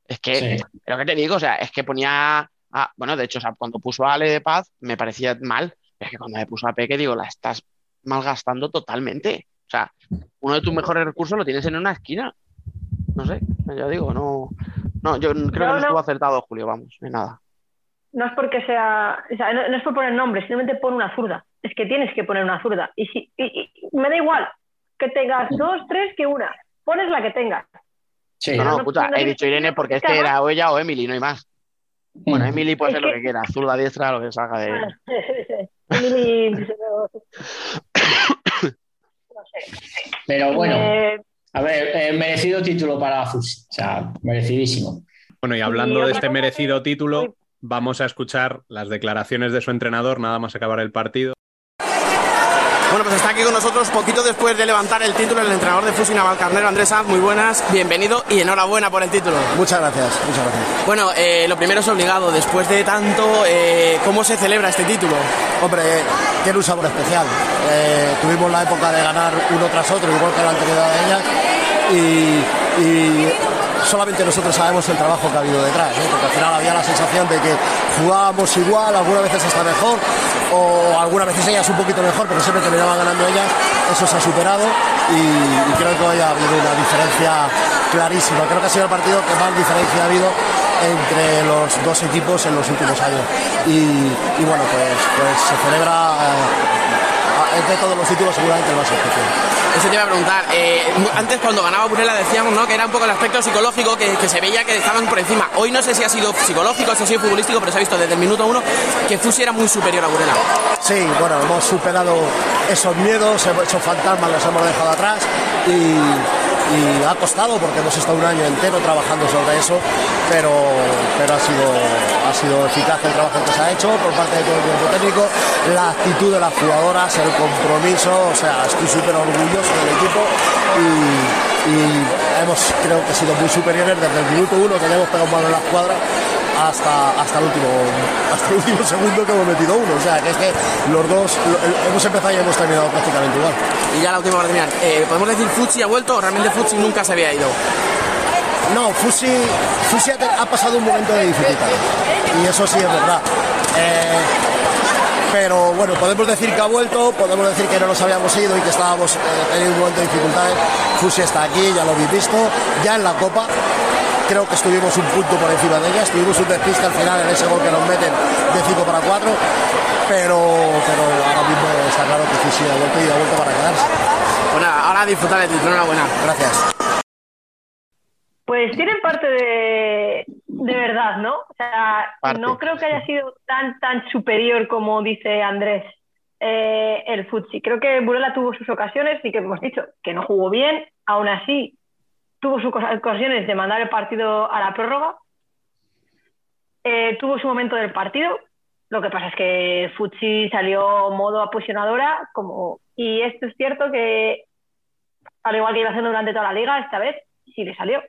Es que, Sí. pero ¿qué te digo? O sea, es que ponía. A- bueno, de hecho, o sea, cuando puso a Ale de Paz me parecía mal. pero Es que cuando me puso a Peque, digo, la estás malgastando totalmente. O sea, uno de tus mejores recursos lo tienes en una esquina. No sé, ya digo, no. No, yo creo que No, estuvo acertado, Julio, vamos, ni nada. no es porque sea, o sea, no, no es por poner nombre, simplemente pon una zurda. Es que tienes que poner una zurda. Y, si, y- y- me da igual que tengas dos, tres, que una. Pones la que tengas. No, no, escucha, he dicho Irene porque es que era o ella o Emily, no hay más. Bueno, Emily puede ser lo que- quiera, zurda, diestra, lo que salga de. *laughs* Emily, Pero bueno, Eh, a ver, eh, merecido título para Fusi. O sea, merecidísimo. Bueno, y hablando de este merecido título, vamos a escuchar las declaraciones de su entrenador nada más acabar el partido. Bueno, pues está aquí con nosotros poquito después de levantar el título el entrenador de Fusi Navalcarnero, Andrés Sanz. Muy buenas, bienvenido y enhorabuena por el título. Muchas gracias, muchas gracias. Bueno, eh, lo primero es obligado, después de tanto, eh, ¿cómo se celebra este título? Hombre, tiene un sabor especial. Eh, tuvimos la época de ganar uno tras otro, igual que la anterior de ellas, y, y solamente nosotros sabemos el trabajo que ha habido detrás, porque al final había la sensación de que jugábamos igual, algunas veces hasta mejor, o algunas veces ellas un poquito mejor, pero siempre terminaban ganando ellas. Eso se ha superado y, creo que hoy ha habido una diferencia clarísima. Creo que ha sido el partido que más diferencia ha habido entre los dos equipos en los últimos años. Y, y bueno, pues, pues se celebra eh, entre todos los títulos seguramente el más especial. Eso te iba a preguntar. eh, antes cuando ganaba Burela decíamos ¿no? que era un poco el aspecto psicológico, que, que se veía que estaban por encima. Hoy no sé si ha sido psicológico, si ha sido futbolístico, pero se ha visto desde el minuto uno que Fusi era muy superior a Burela. Sí, bueno, hemos superado esos miedos, esos fantasmas los hemos dejado atrás y, y ha costado porque hemos estado un año entero trabajando sobre eso, pero, pero ha, sido, ha sido eficaz el trabajo que se ha hecho por parte de todo el cuerpo técnico, la actitud de las jugadoras, el compromiso, o sea, estoy súper orgulloso del equipo y, hemos creo que sido muy superiores desde el minuto uno que ya hemos pegado balón en la cuadra hasta, hasta, el último, hasta el último segundo que hemos metido uno. O sea, que es que los dos lo- hemos empezado y hemos terminado prácticamente igual. Y ya la última para terminar. Eh, ¿Podemos decir Fusi ha vuelto o realmente Fusi nunca se había ido? No, Fusi, Fusi ha, pasado un momento de dificultad. Y eso sí es verdad. Eh, pero bueno, podemos decir que ha vuelto, podemos decir que no nos habíamos ido y que estábamos eh, teniendo un momento de dificultades. Fusi está aquí, ya lo habéis visto, ya en la Copa. Creo que estuvimos un punto por encima de ella, estuvimos un despiste al final en ese gol que nos meten de 5 para 4, pero, pero ahora mismo está claro que Fusi ha vuelto y ha vuelto para quedarse. Bueno, ahora a disfrutar el título, enhorabuena. Gracias. Pues tienen parte de, de verdad, ¿no? O sea, Parte. no creo que haya sido tan, tan superior como dice Andrés eh, el Futsi. Creo que Burela tuvo sus ocasiones y que hemos dicho que no jugó bien, aún así tuvo sus ocasiones de mandar el partido a la prórroga, Eh, tuvo su momento del partido, lo que pasa es que Futsi salió modo apasionadora como, y esto es cierto que al igual que iba haciendo durante toda la liga, esta vez sí le salió.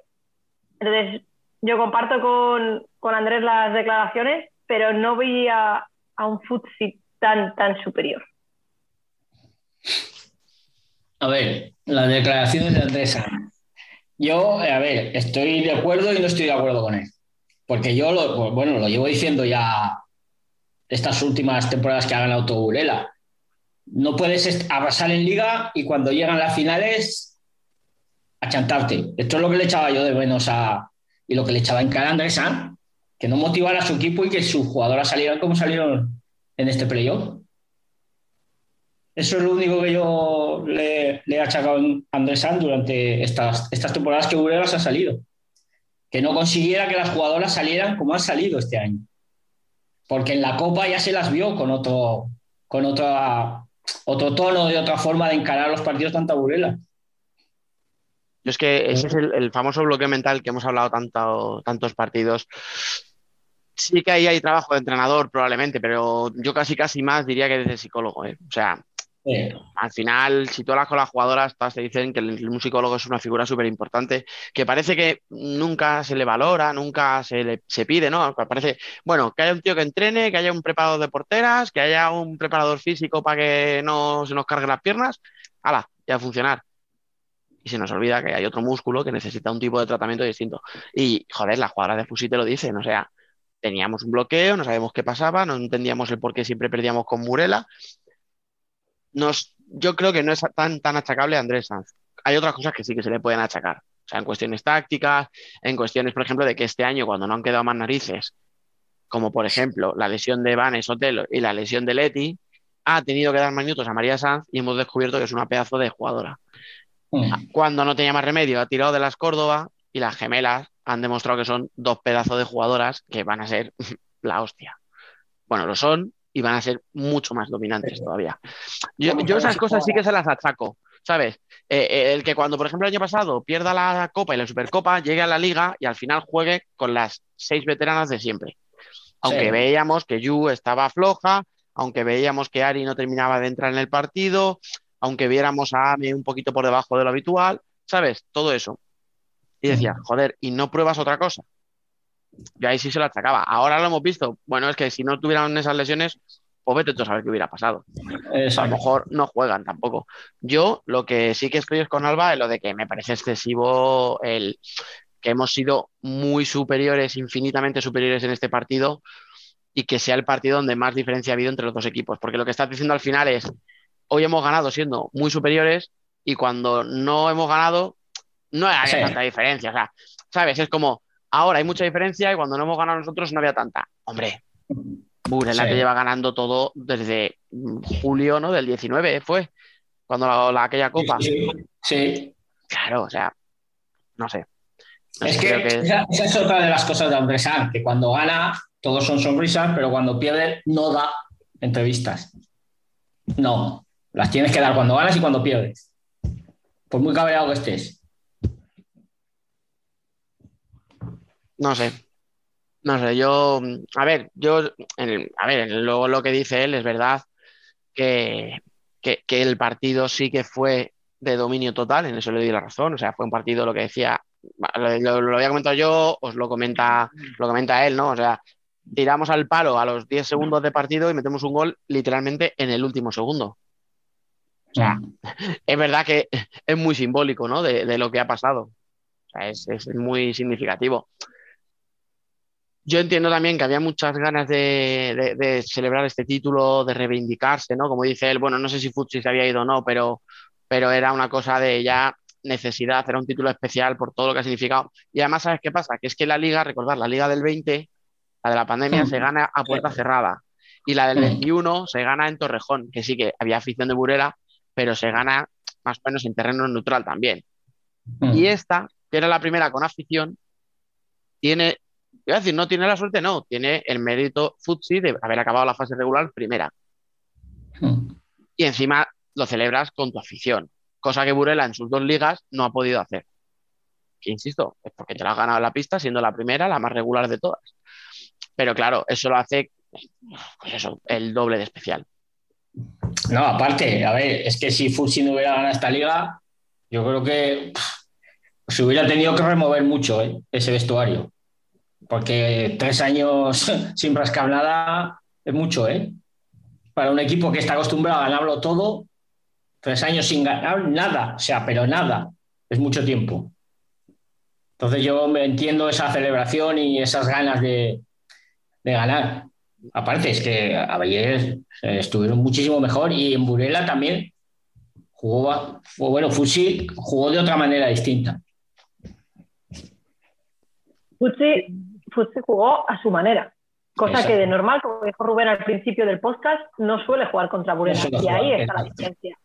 Entonces, yo comparto con, con Andrés las declaraciones, pero no veía a un Futsi tan, tan superior. A ver, las declaraciones de Andrés. Yo, a ver, estoy de acuerdo y no estoy de acuerdo con él. Porque yo, lo, pues, bueno, lo llevo diciendo ya estas últimas temporadas que ha ganado todo Burela. No puedes arrasar en liga y cuando llegan las finales, achantarte. Esto es lo que le echaba yo de menos a. y lo que le echaba en cara a Andrés que no motivara a su equipo y que sus jugadoras salieran como salieron en este playoff. Eso es lo único que yo le, he achacado a Andrés Sanz durante estas, estas temporadas que Burela se ha salido. Que no consiguiera que las jugadoras salieran como han salido este año. Porque en la Copa ya se las vio con otro, con otra, otro tono y otra forma de encarar los partidos tanto a Burela. Yo es que ese es el, el famoso bloqueo mental que hemos hablado tanto, tantos partidos. Sí que ahí hay trabajo de entrenador probablemente, pero yo casi casi más diría que desde psicólogo. ¿eh? O sea, al final, si tú hablas con las jugadoras, todas te dicen que el- un psicólogo es una figura súper importante, que parece que nunca se le valora, nunca se le se pide, ¿no? Parece, bueno, que haya un tío que entrene, que haya un preparador de porteras, que haya un preparador físico para que no se nos carguen las piernas, ¡hala! Ya a funcionar. Y se nos olvida que hay otro músculo que necesita un tipo de tratamiento distinto. Y, joder, las jugadoras de Fusi te lo dicen, o sea, teníamos un bloqueo, no sabíamos qué pasaba, no entendíamos el por qué siempre perdíamos con Murela. Nos, yo creo que no es tan, tan achacable a Andrés Sanz. Hay otras cosas que sí que se le pueden achacar. O sea, en cuestiones tácticas, en cuestiones, por ejemplo, de que este año, cuando no han quedado más narices, como por ejemplo la lesión de Vanes Sotelo y la lesión de Leti, ha tenido que dar más minutos a María Sanz y hemos descubierto que es una pedazo de jugadora. Mm. Cuando no tenía más remedio, ha tirado de las Córdoba y las gemelas han demostrado que son dos pedazos de jugadoras que van a ser *laughs* la hostia. Bueno, lo son y van a ser mucho más dominantes todavía. Yo, yo esas cosas sí que se las achaco, ¿sabes? Eh, eh, el que cuando, por ejemplo, el año pasado pierda la Copa y la Supercopa, llegue a la Liga y al final juegue con las seis veteranas de siempre. Aunque Sí. veíamos que Yu estaba floja, aunque veíamos que Ari no terminaba de entrar en el partido, aunque viéramos a Ame un poquito por debajo de lo habitual, ¿sabes? Todo eso. Y decía, joder, ¿y no pruebas otra cosa? Yo ahí sí se lo achacaba. Ahora lo hemos visto. Bueno, es que si no tuvieran esas lesiones, pues vete tú a saber qué hubiera pasado. A lo mejor no juegan tampoco. Yo lo que sí que estoy es con Alba es lo de que me parece excesivo el que hemos sido muy superiores, infinitamente superiores en este partido y que sea el partido donde más diferencia ha habido entre los dos equipos. Porque lo que estás diciendo al final es, hoy hemos ganado siendo muy superiores y cuando no hemos ganado, no Sí. tanta diferencia. O sea, ¿sabes? Es como, ahora hay mucha diferencia y cuando no hemos ganado nosotros no había tanta. Hombre, Burela Sí. te lleva ganando todo desde julio, ¿no? Del 19 fue, cuando la, la- aquella copa. Sí, sí. Claro, o sea, no sé. No Es sé, que, esa, esa es otra de las cosas de que cuando gana todos son sonrisas, pero cuando pierde no da entrevistas. No, las tienes que dar cuando ganas y cuando pierdes. Por muy cabreado que estés. No sé. No sé, yo, a ver, yo, en a ver, luego lo que dice él es verdad que, que, el partido sí que fue de dominio total, en eso le doy la razón, o sea, fue un partido, lo que decía, lo había comentado yo, os lo comenta, lo comenta él, ¿no? O sea, tiramos al palo a los 10 segundos de partido y metemos un gol literalmente en el último segundo. O sea, es verdad que es muy simbólico, ¿no? De, de lo que ha pasado. O sea, es, es muy significativo. Yo entiendo también que había muchas ganas de, de- de celebrar este título, de reivindicarse, ¿no? Como dice él, bueno, no sé si Futsi se había ido o no, pero, pero era una cosa de ya necesidad, era un título especial por todo lo que ha significado. Y además, ¿sabes qué pasa? Que es que la liga, recordad, la liga del 20, la de la pandemia, se gana a puerta cerrada. Y la del 21 se gana en Torrejón, que sí que había afición de Burela, pero se gana más o menos en terreno neutral también. Y esta, que era la primera con afición, tiene, iba a decir, no tiene la suerte, no, tiene el mérito Futsi de haber acabado la fase regular primera. Y encima lo celebras con tu afición, cosa que Burela en sus dos ligas no ha podido hacer. Que insisto, es porque te la has ganado en la pista siendo la primera, la más regular de todas. Pero claro, eso lo hace, pues eso, el doble de especial. No, aparte, a ver, es que si Futsi no hubiera ganado esta liga, yo creo que pff, se hubiera tenido que remover mucho ¿eh? ese vestuario. Porque tres años *laughs* sin rascar nada es mucho, ¿eh? Para un equipo que está acostumbrado a ganarlo todo, tres años sin ganar nada, o sea, pero nada, es mucho tiempo. Entonces yo me entiendo esa celebración y esas ganas de, de ganar. Aparte, es que ayer eh, estuvieron muchísimo mejor y en Burela también jugó, bueno, Fusi jugó de otra manera distinta. Futsi, Futsi jugó a su manera. Cosa Exacto. que de normal, como dijo Rubén al principio del podcast, no suele jugar contra Burela. No y ahí está la diferencia.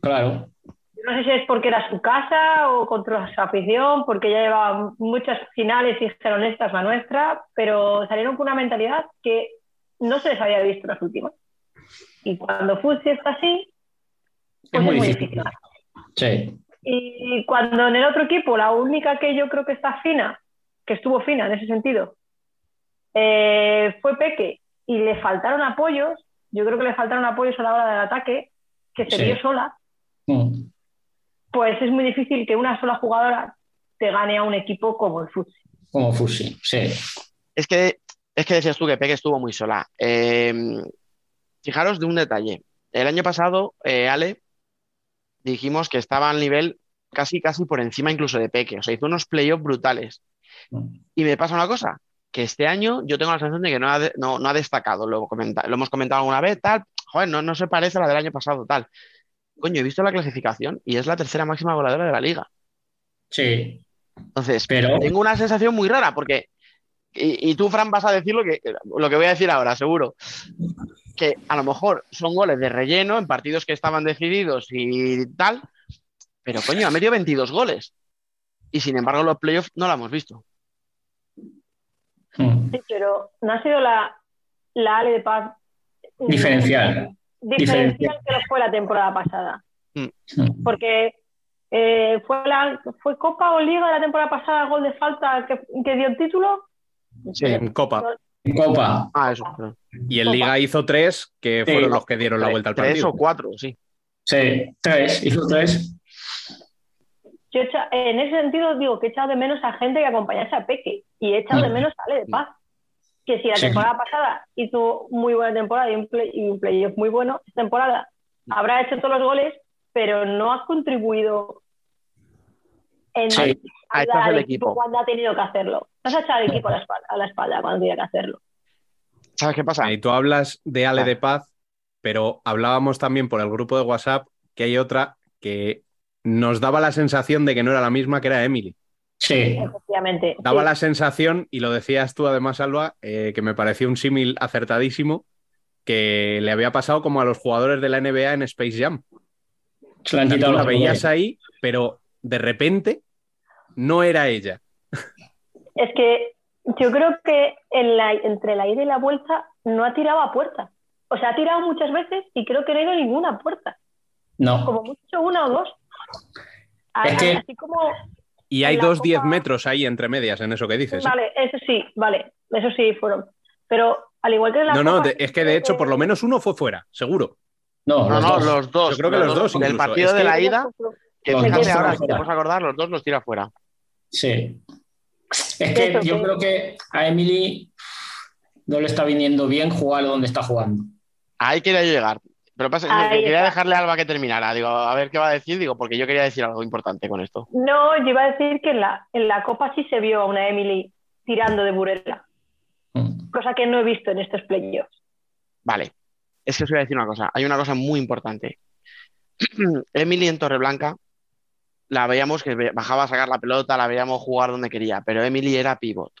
Claro. Yo no sé si es porque era su casa o contra su afición, porque ya llevaba muchas finales y dijeron esta es la nuestra, pero salieron con una mentalidad que no se les había visto en las últimas. Y cuando Futsi está así, pues muy difícil. Sí. Y cuando en el otro equipo, la única que yo creo que está fina, que estuvo fina en ese sentido, eh, fue Peque y le faltaron apoyos, yo creo que le faltaron apoyos a la hora del ataque, que se Sí. vio sola, Mm. pues es muy difícil que una sola jugadora te gane a un equipo como el Futsi. Como Fusi, sí. Es que, es que decías tú que Peque estuvo muy sola. Eh, fijaros de un detalle. El año pasado, eh, Ale, dijimos que estaba al nivel casi, casi por encima incluso de Peque. O sea, hizo unos playoffs brutales. Y me pasa una cosa, que este año yo tengo la sensación de que no ha, de- no, no ha destacado. Lo, comenta- lo hemos comentado alguna vez, tal. Joder, no, no se parece a la del año pasado, tal. Coño, he visto la clasificación y es la tercera máxima goleadora de la liga. Sí. Entonces, Pero- tengo una sensación muy rara porque y, y tú, Fran, vas a decir lo que, lo que voy a decir ahora, seguro. Que a lo mejor son goles de relleno en partidos que estaban decididos y tal, pero coño, ha metido 22 goles. Y sin embargo, los playoffs no lo hemos visto. Sí, pero no ha sido la, la Ale de Paz Diferencial. diferencial que lo fue la temporada pasada. Mm. Porque eh, fue, la, fue Copa o Liga la temporada pasada, gol de falta que, que dio el título. Sí, en Copa. En Copa. Ah, eso. Y en Liga hizo tres, que Sí. fueron los que dieron la vuelta al Tres partido. o cuatro, sí. Sí, tres, hizo tres. Yo he echa- en ese sentido digo que he echado de menos a gente que acompañase a Peque y he echado de Mm. menos a Ale de Paz. Que si la Sí. temporada pasada hizo muy buena temporada y un, play, y un playoff muy bueno, esta temporada habrá hecho todos los goles, pero no ha contribuido en Sí, a echarse al el equipo equipo. cuando ha tenido que hacerlo. No se ha echado al equipo a la espalda, a la espalda cuando tenía que hacerlo. ¿Sabes qué pasa? Y tú hablas de Ale de Paz, pero hablábamos también por el grupo de WhatsApp que hay otra que nos daba la sensación de que no era la misma, que era Emily. Sí. Efectivamente. Daba sí. la sensación, y lo decías tú además, Alba, eh, que me pareció un símil acertadísimo, que le había pasado como a los jugadores de la NBA en Space Jam. Se han Tú la veías ahí, pero de repente no era ella. Es que yo creo que en la- entre la ida y la vuelta no ha tirado a puerta. O sea, ha tirado muchas veces y creo que no ha ido a ninguna puerta. No. Como mucho una o dos. A- Es que- Así como, Y hay En dos Copa- 10 metros ahí entre medias en eso que dices. ¿eh? vale, eso sí, vale, eso sí fueron. Pero al igual que en la No, no, de- es que de hecho por lo menos uno fue fuera, seguro. No, No, los no, dos. los dos. Yo creo que los dos Del incluso. partido Es de que- la ida, que Los fíjate dos ahora, si te puedes acordar, los dos los tira fuera. Sí. Es que Eso yo sí. creo que a Emily no le está viniendo bien jugar donde está jugando. Ahí quería llegar. Pero pasa, Ahí quería está. dejarle a Alba que terminara. Digo, a ver qué va a decir, digo, porque yo quería decir algo importante con esto. No, yo iba a decir que en la, en la Copa sí se vio a una Emily tirando de Burela, Mm. cosa que no he visto en estos playoffs. Vale. Es que os voy a decir una cosa. Hay una cosa muy importante. *clears throat* Emily en Torreblanca la veíamos que bajaba a sacar la pelota, la veíamos jugar donde quería, pero Emily era pivot.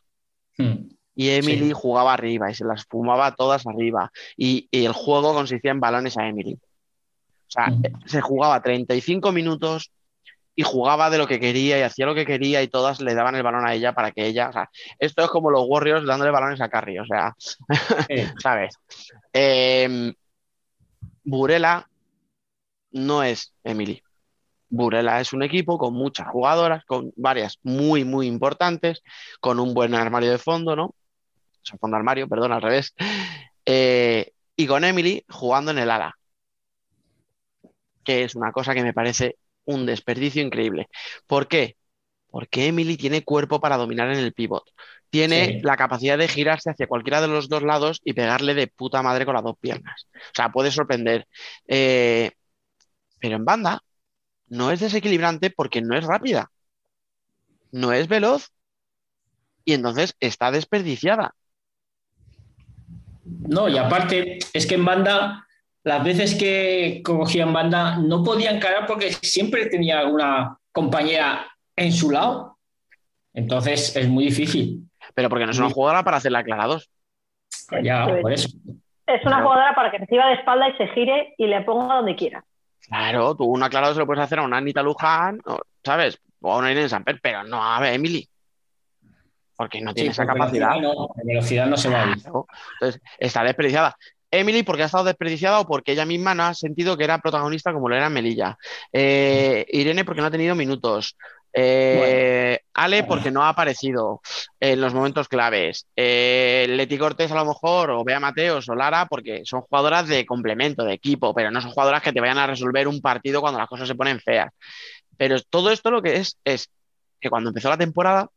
Mm. Y Emily Sí. jugaba arriba y se las fumaba todas arriba. Y, y el juego consistía en balones a Emily. O sea, Mm. eh, se jugaba 35 minutos y jugaba de lo que quería y hacía lo que quería y todas le daban el balón a ella para que ella, o sea, esto es como los Warriors dándole balones a Curry, o sea. *laughs* ¿sabes? Eh, Burela no es Emily. Burela es un equipo con muchas jugadoras, con varias muy, muy importantes, con un buen armario de fondo, ¿no? O sea, fondo armario, perdón, al revés. Eh, y con Emily jugando en el ala, que es una cosa que me parece un desperdicio increíble. ¿Por qué? Porque Emily tiene cuerpo para dominar en el pivot. Tiene Sí. la capacidad de girarse hacia cualquiera de los dos lados y pegarle de puta madre con las dos piernas. O sea, puede sorprender. Eh, pero en banda no es desequilibrante porque no es rápida. No es veloz. Y entonces está desperdiciada. No, y aparte, es que en banda, las veces que cogía en banda, no podía encarar porque siempre tenía una compañera en su lado. Entonces es muy difícil. Pero porque no es una jugadora para hacerla aclarados. Ya, por eso. Es una Claro. jugadora para que reciba de espalda y se gire y le ponga donde quiera. Claro, tú un aclarado se lo puedes hacer a una Anita Luján, o, ¿sabes? O a una Irene Samper, pero no a Emily. Porque no tiene esa capacidad. velocidad no, velocidad no se va a. Entonces, está desperdiciada. Emily, porque ha estado desperdiciada o porque ella misma no ha sentido que era protagonista como lo era Melilla. Eh, Irene, porque no ha tenido minutos. Eh, Ale, porque no ha aparecido en los momentos claves. Eh, Leti Cortés, a lo mejor, o Bea Mateos o Lara, porque son jugadoras de complemento, de equipo, pero no son jugadoras que te vayan a resolver un partido cuando las cosas se ponen feas. Pero todo esto lo que es, es que cuando empezó la temporada,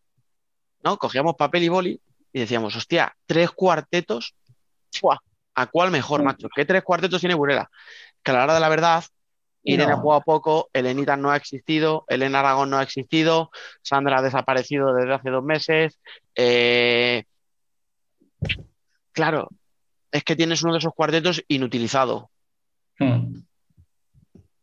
¿no? Cogíamos papel y boli y decíamos, hostia, tres cuartetos, ¡fua! ¿a cuál mejor, macho? ¿Qué tres cuartetos tiene Burela? Que a la hora de la verdad, Irene No. ha jugado poco, Elenita no ha existido, Elena Aragón no ha existido, Sandra ha desaparecido desde hace dos meses. eh, Claro, es que tienes uno de esos cuartetos inutilizado. Mm.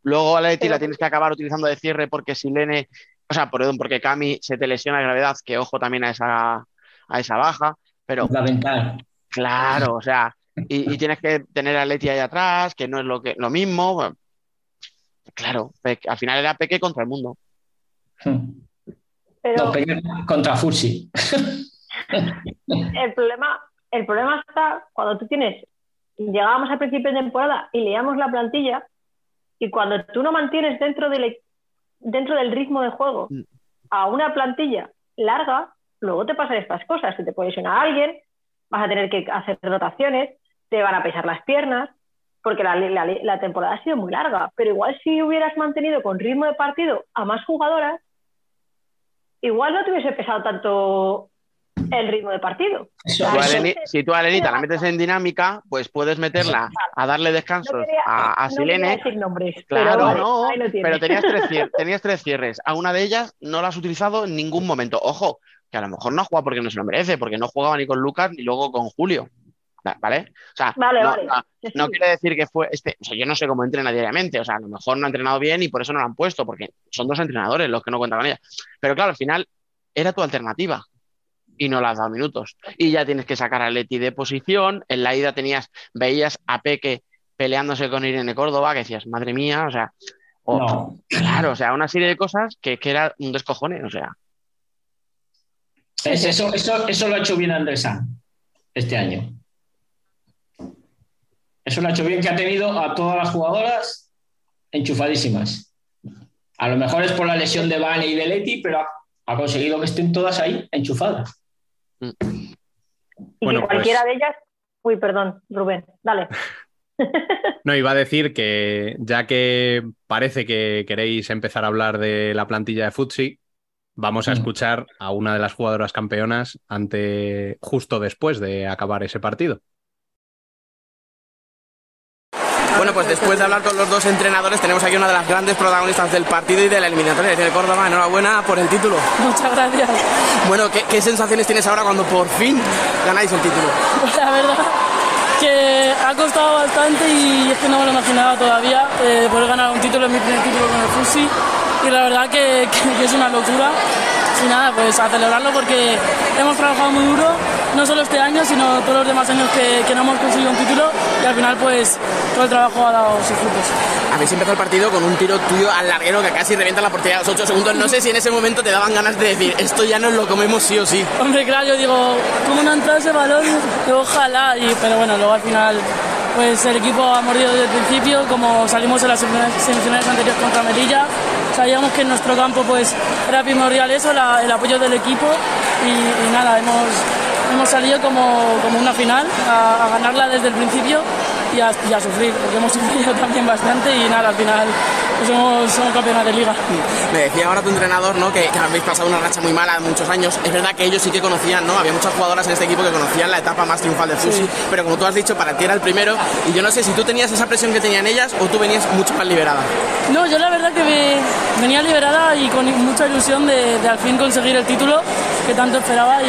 Luego a Leti Pero- la tienes que acabar utilizando de cierre porque Silene, o sea, perdón, porque Cami se te lesiona de gravedad, que ojo también a esa, a esa baja, pero... Fundamental. Claro, o sea, y, y tienes que tener a Leti ahí atrás, que no es lo, que, lo mismo. bueno, claro, al final era Peque contra el mundo. *laughs* Pero No, Peque contra Fusi. *laughs* el problema, el problema está cuando tú tienes, llegábamos al principio de temporada y leíamos la plantilla y cuando tú no mantienes dentro del, dentro del ritmo de juego a una plantilla larga, luego te pasan estas cosas, se te puede lesionar a alguien, vas a tener que hacer rotaciones, te van a pesar las piernas, porque la, la- la temporada ha sido muy larga, pero igual si hubieras mantenido con ritmo de partido a más jugadoras, igual no te hubiese pesado tanto el ritmo de partido. Si tú, a Eleni- si tú a Elenita la metes en dinámica, pues puedes meterla a darle descansos a, a no Silene. decir nombres, Claro, pero vale, no, pero tenías tres, cier- *laughs* tenías tres cierres. A una de ellas no la has utilizado en ningún momento. Ojo, que a lo mejor no juega porque no se lo merece, porque no jugaba ni con Lucas ni luego con Julio. Va- ¿Vale? O sea, Vale, no, vale. no- Sí, no sí. quiere decir que fue este. O sea, yo no sé cómo entrena diariamente. O sea, a lo mejor no ha entrenado bien y por eso no lo han puesto, porque son dos entrenadores los que no cuentan con ella. Pero claro, al final era tu alternativa y no le has dado minutos. Y ya tienes que sacar a Leti de posición. En la ida tenías, veías a Peque peleándose con Irene Córdoba, que decías, madre mía, o sea, No. claro, o sea, una serie de cosas que, que era un descojone, o sea. Es eso, eso, eso lo ha hecho bien Andresán este año. Eso lo ha hecho bien que ha tenido a todas las jugadoras enchufadísimas. A lo mejor es por la lesión de Vane y de Leti, pero ha, ha conseguido que estén todas ahí enchufadas. Y Bueno, que cualquiera pues- de ellas. Uy, perdón, Rubén, dale. *laughs* No, iba a decir que ya que parece que queréis empezar a hablar de la plantilla de Futsi, vamos a escuchar a una de las jugadoras campeonas ante justo después de acabar ese partido. Bueno, pues después de hablar con los dos entrenadores, tenemos aquí una de las grandes protagonistas del partido y de la eliminatoria, de Córdoba. Enhorabuena por el título. Muchas gracias. Bueno, ¿qué, qué sensaciones tienes ahora cuando por fin ganáis el título? Pues la verdad que ha costado bastante y es que no me lo imaginaba todavía eh, poder ganar un título, es mi primer título con el Fusi y la verdad que, que- que es una locura. Y nada, pues a celebrarlo porque hemos trabajado muy duro, no solo este año, sino todos los demás años que, que no hemos conseguido un título y al final pues todo el trabajo ha dado sus frutos. Habéis empezado el partido con un tiro tuyo al larguero que casi revienta la portería a los 8 segundos. No sé si en ese momento te daban ganas de decir, esto ya nos lo comemos sí o sí. Hombre, claro, yo digo, ¿cómo no ha entrado ese balón? Ojalá, y, pero bueno, luego al final pues el equipo ha mordido desde el principio, como salimos en las semifinales semifinales anteriores contra Melilla, sabíamos que en nuestro campo pues era primordial eso, la- el apoyo del equipo y, y nada, hemos, hemos salido como, como una final, a, a ganarla desde el principio y a, y a sufrir, porque hemos *laughs* sufrido también bastante y nada, al final pues somos, somos campeones de liga. Me decía ahora tu entrenador, ¿no? Que, que habéis pasado una racha muy mala muchos años. Es verdad que ellos sí que conocían, ¿no? Había muchas jugadoras en este equipo que conocían la etapa más triunfal del Fusi, pero como tú has dicho, para ti era el primero. Y yo no sé si tú tenías esa presión que tenían ellas o tú venías mucho más liberada. No, yo la verdad que me- venía liberada y con mucha ilusión de, de al fin conseguir el título que tanto esperaba y,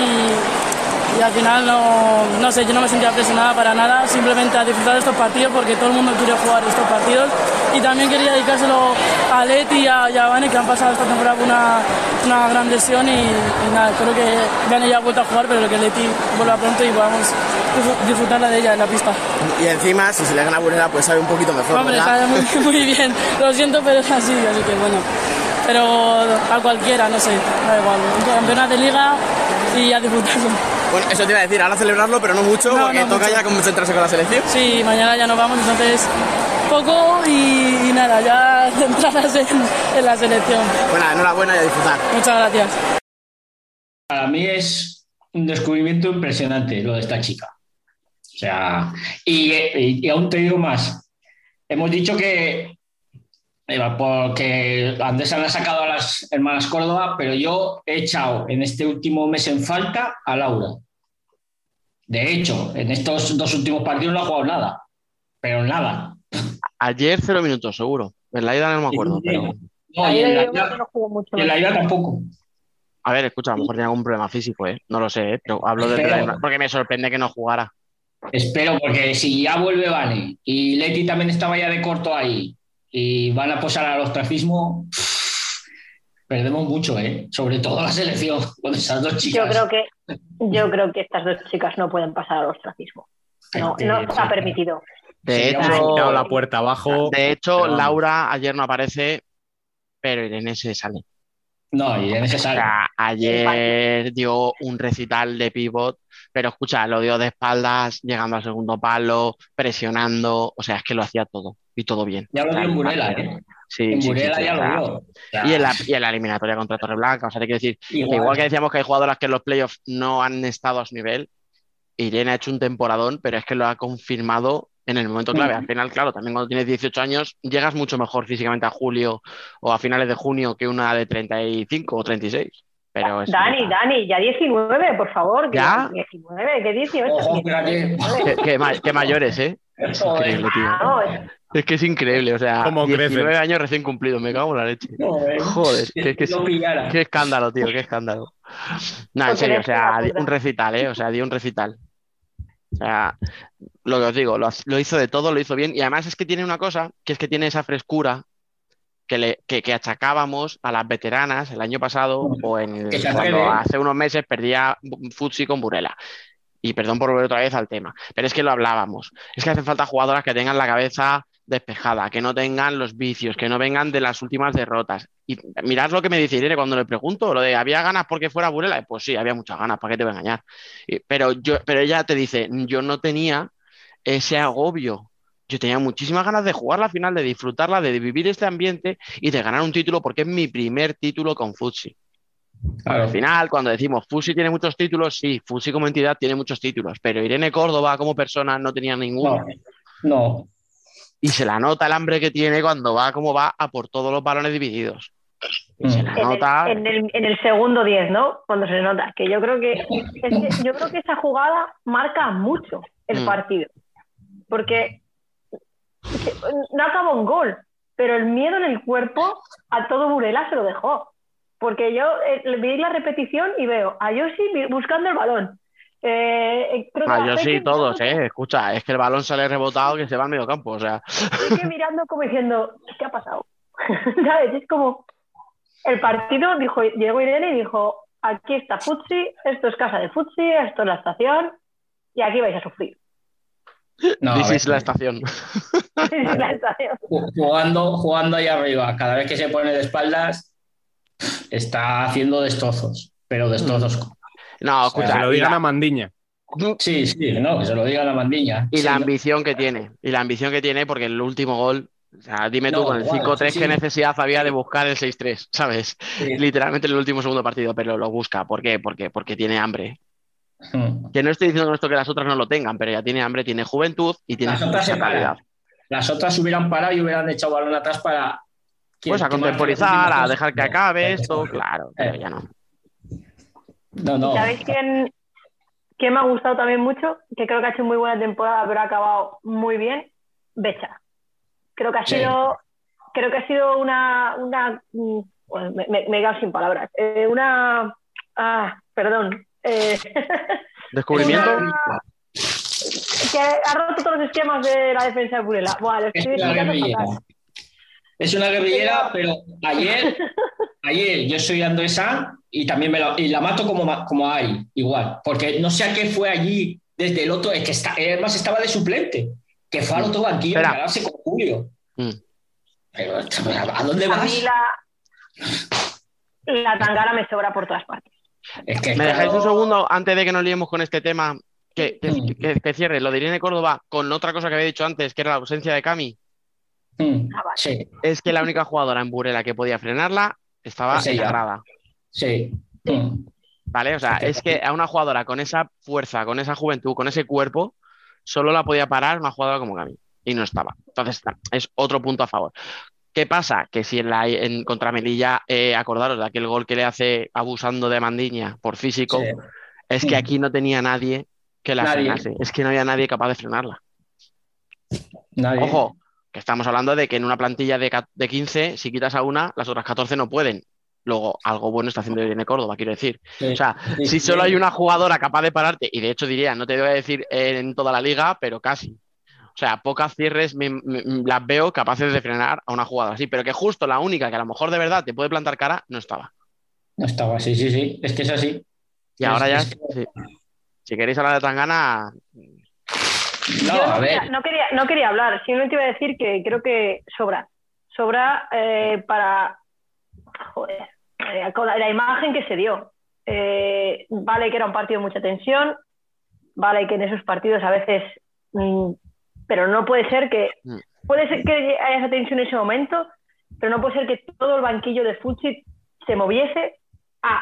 y al final no, no sé, yo no me sentía presionada para nada, simplemente a disfrutar de estos partidos porque todo el mundo quiere jugar estos partidos y también quería dedicárselo a Leti y a, y a Vane que han pasado esta temporada con una, una gran lesión y, y nada, espero que Vane ya ha vuelto a jugar pero que Leti vuelva pronto y podamos disfr- disfrutarla de ella en la pista. Y encima, si se le gana Burela, pues sabe un poquito mejor. Hombre, ¿verdad? sabe muy, *laughs* muy bien. Lo siento, pero es así, así que bueno. Pero a cualquiera, no sé, da igual. Un campeonato de liga y a disfrutarlo. Bueno, eso te iba a decir, ahora celebrarlo, pero no mucho, No, porque no toca mucho. ya concentrarse con la selección. Sí, mañana ya nos vamos, entonces poco y, y nada, ya *laughs* centradas en, en la selección. Bueno, enhorabuena y a disfrutar. Muchas gracias. Para mí es un descubrimiento impresionante lo de esta chica. O sea, y, y- y aún te digo más. Hemos dicho que, eh, porque Andrés la ha sacado a las hermanas Córdoba, pero yo he echado en este último mes en falta a Laura. De hecho, en estos dos últimos partidos no ha jugado nada, pero nada. Ayer cero minutos, seguro. En la ida no me acuerdo, pero. No, en la que no jugó mucho y en la ida tampoco. A ver, escucha, a lo mejor tiene algún problema físico, ¿eh? No lo sé, ¿eh? pero hablo de porque me sorprende que no jugara. Espero, porque si ya vuelve Vane y Leti también estaba ya de corto ahí y van a posar al ostracismo, perdemos mucho, ¿eh? Sobre todo la selección *laughs* con esas dos Yo chicas. creo que Yo creo que estas dos chicas no pueden pasar al ostracismo. No, no está permitido. De hecho, quitado la puerta abajo. de hecho. Laura ayer no aparece, pero Irene se sale. No, Irene se O sale. sea, ayer dio un recital de pivot, pero escucha, lo dio de espaldas, llegando al segundo palo, presionando, o sea, es que lo hacía todo y todo bien. Ya lo dio en el Burela. ¿eh? Sí, En sí, sí, Burela sí, ya lo sea, dio. O sea, Y en, la, y en la eliminatoria contra Torreblanca, o sea, te quiero decir, que Igual. igual que decíamos que hay jugadoras que en los playoffs no han estado a su nivel, Irene ha hecho un temporadón, pero es que lo ha confirmado en el momento clave. Al final, claro, también cuando tienes 18 años, llegas mucho mejor físicamente a julio o a finales de junio que una de 35 o 36. Pero es Dani, Dani, ya 19, por favor. ¿Ya? 19, que 18. Ojo, espérate. Qué, qué ma- qué mayores, ¿eh? Es increíble, tío. Es que es increíble, o sea, Cómo 19 crecen. años recién cumplidos, me cago en la leche. Joder. Joder, que, qué escándalo, tío, qué escándalo. No, en serio, o sea, un recital, ¿eh? O sea, dio un recital. O sea, lo que os digo, lo, lo hizo de todo, lo hizo bien. Y además es que tiene una cosa, que es que tiene esa frescura que, le, que, que achacábamos a las veteranas el año pasado o en cuando hace unos meses perdía Futsi con Burela. Y perdón por volver otra vez al tema, pero es que lo hablábamos. Es que hacen falta jugadoras que tengan la cabeza despejada, que no tengan los vicios, que no vengan de las últimas derrotas. Y mirad lo que me dice Irene cuando le pregunto, lo de ¿había ganas porque fuera Burela? Pues sí, había muchas ganas, ¿para qué te voy a engañar? Pero, yo, pero ella te dice, yo no tenía ese agobio. Yo tenía muchísimas ganas de jugar la final, de disfrutarla, de vivir este ambiente y de ganar un título porque es mi primer título con Futsi. Claro. Al final, cuando decimos Fusi tiene muchos títulos, sí, Fusi como entidad tiene muchos títulos, pero Irene Córdoba como persona no tenía ninguno. No, no. Y se la nota el hambre que tiene cuando va como va a por todos los balones divididos. Y se la en el, nota. en, el, en el segundo 10, ¿no? Cuando se nota. Que yo creo que, es que yo creo que esa jugada marca mucho el Mm. partido. Porque que- no acabó en gol, pero el miedo en el cuerpo a todo Burela se lo dejó. Porque yo eh, le vi la repetición y veo a Yoshi buscando el balón. Eh, eh, creo que a yo sí, Peque todos, ¿eh? Escucha, es que el balón sale rebotado que se va al medio campo. O sea, mirando como diciendo, ¿qué ha pasado? *laughs* ¿Sabes? Es como el partido, dijo, llegó Irene y dijo, aquí está Futsi, esto es casa de Futsi, esto es la estación y aquí vais a sufrir. No, this a ver, is la estación. Es la estación. ju- jugando, jugando ahí arriba, cada vez que se pone de espaldas, está haciendo destrozos, pero destrozos. No, O escucha, sea, Que lo digan la- a Mandiña. Sí, sí, no, que se lo diga la mandiña. Y Sí, la no. ambición que tiene, y la ambición que tiene, porque el último gol, o sea, dime tú No, con el igual, 5-3 sí, qué sí. necesidad había de buscar el 6-3, ¿sabes? Sí. Literalmente en el último segundo partido, pero lo busca. ¿Por qué? Porque, porque tiene hambre. *laughs* Que no estoy diciendo con esto que las otras no lo tengan, pero ya tiene hambre, tiene juventud y tiene Las otras se mucha calidad. Las otras hubieran parado y hubieran echado balón atrás para. Pues a contemporizar, a dejar que acabe No, esto, eh, claro, pero ya no. No, no. ¿Sabéis quién, quién me ha gustado también mucho? Que creo que ha hecho muy buena temporada, pero ha acabado muy bien. Becha. Creo que ha Sí. sido, creo que ha sido una, una mm, bueno, me, me- me he quedado sin palabras. Eh, una, ah, perdón. Eh, *laughs* ¿Descubrimiento? una- que ha roto todos los esquemas de la defensa de Burela. Buah, lo Es estoy una guerrillera. Es una guerrillera, pero ayer, *laughs* ayer yo soy Andresa y también me la, y la mato como, como hay, igual. Porque no sé a qué fue allí desde el otro, es que está, además estaba de suplente, que fue al otro banquillo a quedarse con Julio. Mm. Pero, ¿a dónde A vas? mí la, la tangara me sobra por todas partes. Es que, ¿Me dejáis claro, un segundo antes de que nos liemos con este tema? Que, que, Mm. que- que cierre lo de Irene Córdoba con otra cosa que había dicho antes, que era la ausencia de Cami. Mm, Ah, vale. sí, Es que la única jugadora en Burela que podía frenarla estaba Es en la ella. grada. sí. Mm. ¿Vale? O sea, Sí, es que a una jugadora con esa fuerza, con esa juventud, con ese cuerpo, solo la podía parar una jugadora como Cami. Y no estaba. Entonces, es otro punto a favor. ¿Qué pasa? Que si en, la, en contra Melilla, eh, acordaros de aquel gol que le hace abusando de Mandiña por físico, Sí. es que aquí no tenía nadie que la Nadie. frenase. Es que no había nadie capaz de frenarla. Nadie. Ojo, que estamos hablando de que en una plantilla de, de 15, si quitas a una, las otras 14 no pueden. Luego, algo bueno está haciendo Irene Córdoba, quiero decir. Sí, O sea, sí, si solo hay una jugadora capaz de pararte, y de hecho diría, no te voy a decir en toda la liga, pero casi. O sea, pocas cierres me- me- las veo capaces de frenar a una jugada así, pero que justo la única que a lo mejor de verdad te puede plantar cara no estaba. No estaba, sí, sí, sí. Es que es así. Y ahora ya, sí. si queréis hablar de Tangana, no, Yo no, quería, no, quería, no quería hablar, simplemente iba a decir que creo que sobra. Sobra eh, para. Joder, eh, con la, la, imagen que se dio. Eh, vale que era un partido de mucha tensión, vale que en esos partidos a veces. Mm, pero no puede ser que. Mm. Puede ser que haya esa tensión en ese momento, pero no puede ser que todo el banquillo de Futsi se moviese a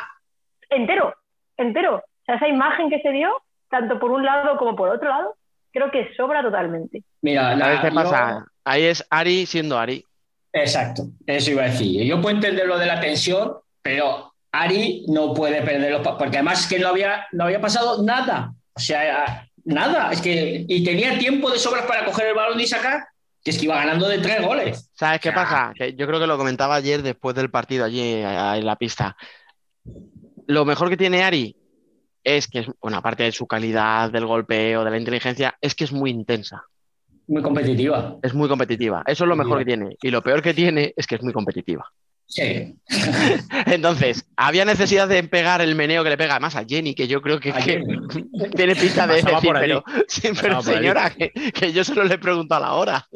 entero, entero. O sea, esa imagen que se dio, tanto por un lado como por otro lado, creo que sobra totalmente. Mira, la, qué pasa? Ahí es Ari siendo Ari. Exacto, eso iba a decir. Yo puedo entender lo de la tensión, pero Ari no puede perderlo, porque además que no había, no había pasado nada. O sea, nada. Es que, y tenía tiempo de sobras para coger el balón y sacar, que es que iba ganando de tres goles. ¿Sabes qué pasa? Que yo creo que lo comentaba ayer después del partido, allí en la pista. Lo mejor que tiene Ari es que, bueno, aparte de su calidad, del golpeo, de la inteligencia, es que es muy intensa. Muy competitiva. Es muy competitiva. Eso es lo mejor que tiene. Y lo peor que tiene es que es muy competitiva. Sí. *laughs* Entonces, había necesidad de pegar el meneo que le pega más a Jenny, que yo creo que, *laughs* tiene pinta de *laughs* decir, pero, sí, pero señora, que, que, yo solo le pregunto a la hora.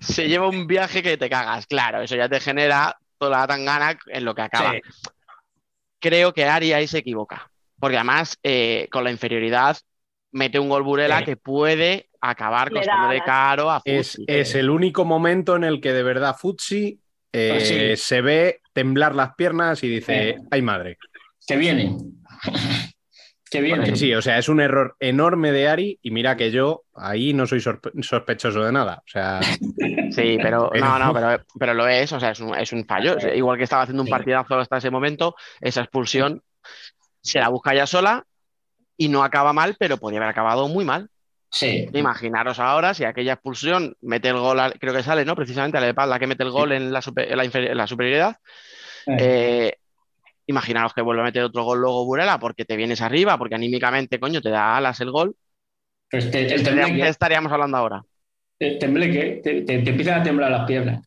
Se lleva un viaje que te cagas, claro, eso ya te genera toda la tangana en lo que acaba. Sí creo que Ari ahí se equivoca. Porque además, eh, con la inferioridad, mete un gol Burela que puede acabar de caro a Futsi. Es, el único momento en el que de verdad Futsi eh, pues se ve temblar las piernas y dice, ay madre. Que viene. que viene. sí, o sea, es un error enorme de Ari y mira que yo ahí no soy sospechoso de nada. O sea. *laughs* Sí, pero *laughs* no, no, pero, pero lo es, o sea, es un, es un fallo. Igual que estaba haciendo un partidazo hasta ese momento, esa expulsión se la busca ya sola y no acaba mal, pero podría haber acabado muy mal. Sí. Imaginaros ahora si aquella expulsión mete el gol, creo que sale, ¿no? Precisamente a la espalda que mete el gol en, la la, superioridad. Eh, imaginaros que vuelve a meter otro gol luego Burela porque te vienes arriba, porque anímicamente, coño, te da alas el gol. Pues te, ¿Qué estaríamos hablando ahora? Te, tembleque, te, te, empiezan a temblar las piernas.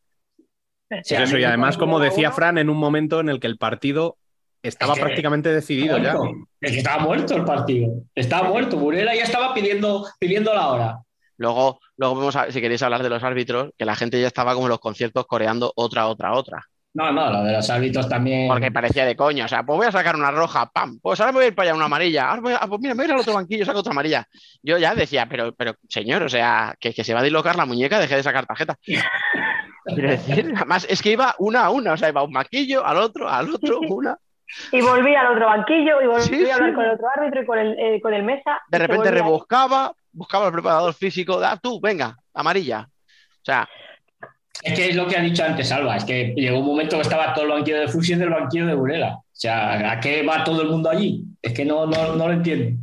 eso, y además, como decía Fran, en un momento en el que el partido estaba prácticamente decidido ya. Es que estaba muerto el partido. Estaba muerto. Burela ya estaba pidiendo, pidiendo la hora. Luego, luego vamos a, si queréis hablar de los árbitros, que la gente ya estaba como en los conciertos coreando otra, otra, otra. No, no, lo de los árbitros también. Porque parecía de coño. O sea, pues voy a sacar una roja, pam. Pues ahora me voy a ir para allá una amarilla. Ahora ah, pues mira, me voy a ir al otro banquillo, saco otra amarilla. Yo ya decía, pero, pero señor, o sea, que, que se va a dislocar la muñeca, deje de sacar tarjeta. *laughs* Quiero decir, además es que iba una a una, o sea, iba un banquillo, al otro, al otro, una. *laughs* Y volví al otro banquillo y volví a hablar con el otro árbitro y con el, eh, con el mesa. De repente rebuscaba, buscaba el preparador físico, ah, tú, venga, amarilla. O sea, es que es lo que ha dicho antes Alba, es que llegó un momento que estaba todo el banquillo de Fusión del banquillo de Burela. O sea, ¿a qué va todo el mundo allí? Es que no, no, no lo entiendo.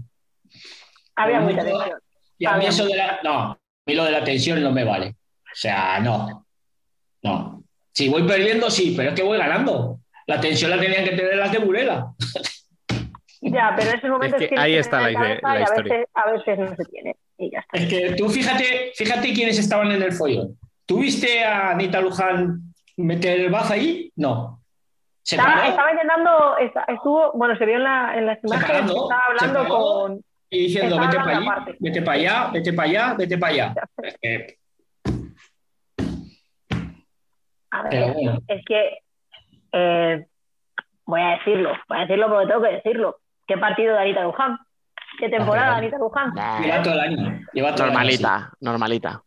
Había mucha tensión. Y a mí eso de la. No, a mí lo de la tensión no me vale. O sea, no. No. Si voy perdiendo, sí, pero es que voy ganando. La tensión la tenían que tener las de Burela. Ya, pero en ese momento es que, ahí está la, idea, la historia. A veces, a veces no se tiene. Y ya está. Es que tú fíjate, fíjate quiénes estaban en el follón. ¿Tuviste a Anita Luján meter el bazo ahí? No. estaba, estaba, intentando, estuvo, bueno, se vio en, la, en las imágenes, estaba hablando con... Y diciendo, vete para allá, vete para allá, vete para allá, vete para allá. A ver, es que eh, voy a decirlo, voy a decirlo porque tengo que decirlo. ¿Qué partido de Anita Luján? ¿Qué temporada de Anita Luján? Lleva todo el año. normalita, normalita.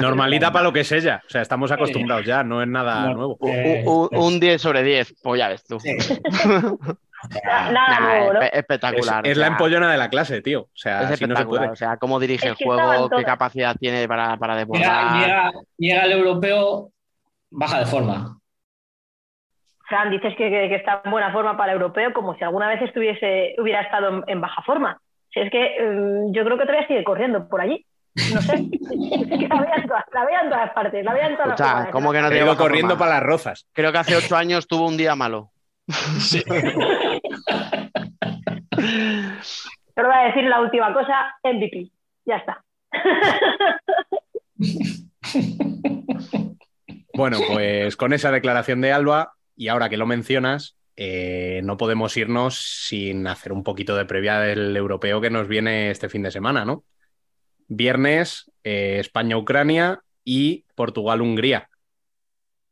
Normalita para lo que es ella. O sea, estamos acostumbrados ya, no es nada nuevo. Un, 10 sobre 10, pues ya ves tú. *laughs* Nada espectacular. Es, la empollona de la clase, tío. O sea, es espectacular. o sea, cómo dirige el juego, qué capacidad tiene para, para Llega, llega, el europeo, baja de forma. Fran, dices que, está en buena forma para el europeo, como si alguna vez estuviese, hubiera estado en, baja forma. Si es que mm, yo creo que todavía sigue corriendo por allí. No sé, *laughs* la vean todas, la todas partes, la vean todas las ¿cómo que no te corriendo para las rozas. Creo que hace ocho años tuvo un día malo. Sí. *laughs* Solo voy a decir la última cosa, MVP. Ya está. Bueno, pues con esa declaración de Alba, y ahora que lo mencionas, eh, no podemos irnos sin hacer un poquito de previa del europeo que nos viene este fin de semana, ¿no? Viernes, eh, España-Ucrania y Portugal-Hungría.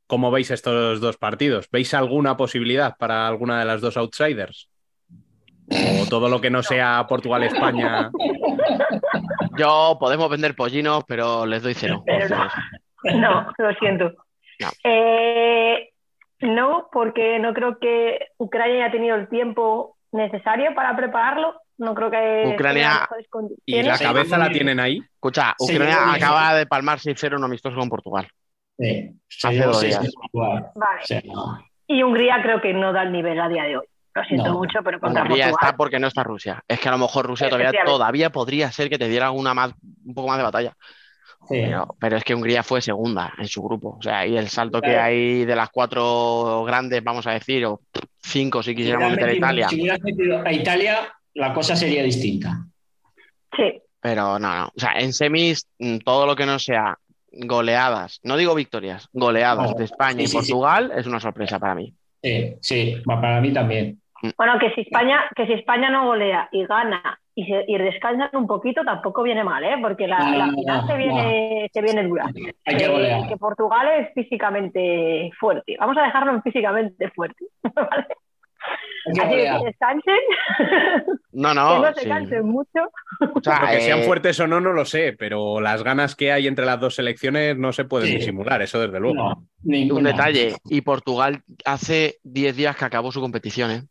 ¿Cómo veis estos dos partidos? ¿Veis alguna posibilidad para alguna de las dos outsiders? ¿O todo lo que no sea Portugal-España? *laughs* Yo podemos vender pollinos, pero les doy cero. No, lo siento. No. Eh, no, porque no creo que Ucrania haya tenido el tiempo necesario para prepararlo. No creo que Ucrania- ¿Y la cabeza la tienen ahí? Escucha, Ucrania acaba de palmar 6-0 en un amistoso con Portugal. Sí, Hace dos días. Vale. No. Y Hungría creo que no da el nivel a día de hoy. Lo siento No. mucho, pero contra Hungría Portugal. está porque no está Rusia. Es que a lo mejor Rusia todavía, todavía podría ser que te diera una más, un poco más de batalla. Sí. Pero, pero es que Hungría fue segunda en su grupo. O sea, y el salto que hay de las cuatro grandes, vamos a decir, o cinco si Si quisiéramos meter a Italia. si hubieras metido a Italia, la cosa sería distinta. Sí, Pero no, no. O sea, en semis, mm, todo lo que no sea goleadas, no digo victorias, goleadas No. de España Sí, y sí, sí. Portugal es una sorpresa para mí. Sí, sí, va para mí también. Bueno, que si España, que si España no golea y gana y, se, y descansan un poquito, tampoco viene mal, ¿eh? Porque la, No, la no, final no, se viene, se viene dura. Hay que Eh, golear. que Portugal es físicamente fuerte. Vamos a dejarlo en físicamente fuerte. *laughs* ¿vale? Hay que Así que descansen, No, *laughs* que no. no se sí. cansen mucho. O sea, que sean eh, fuertes o no, no lo sé, pero las ganas que hay entre las dos selecciones no se pueden Sí. disimular, eso desde luego. No, un detalle. Y Portugal hace 10 días que acabó su competición, ¿eh?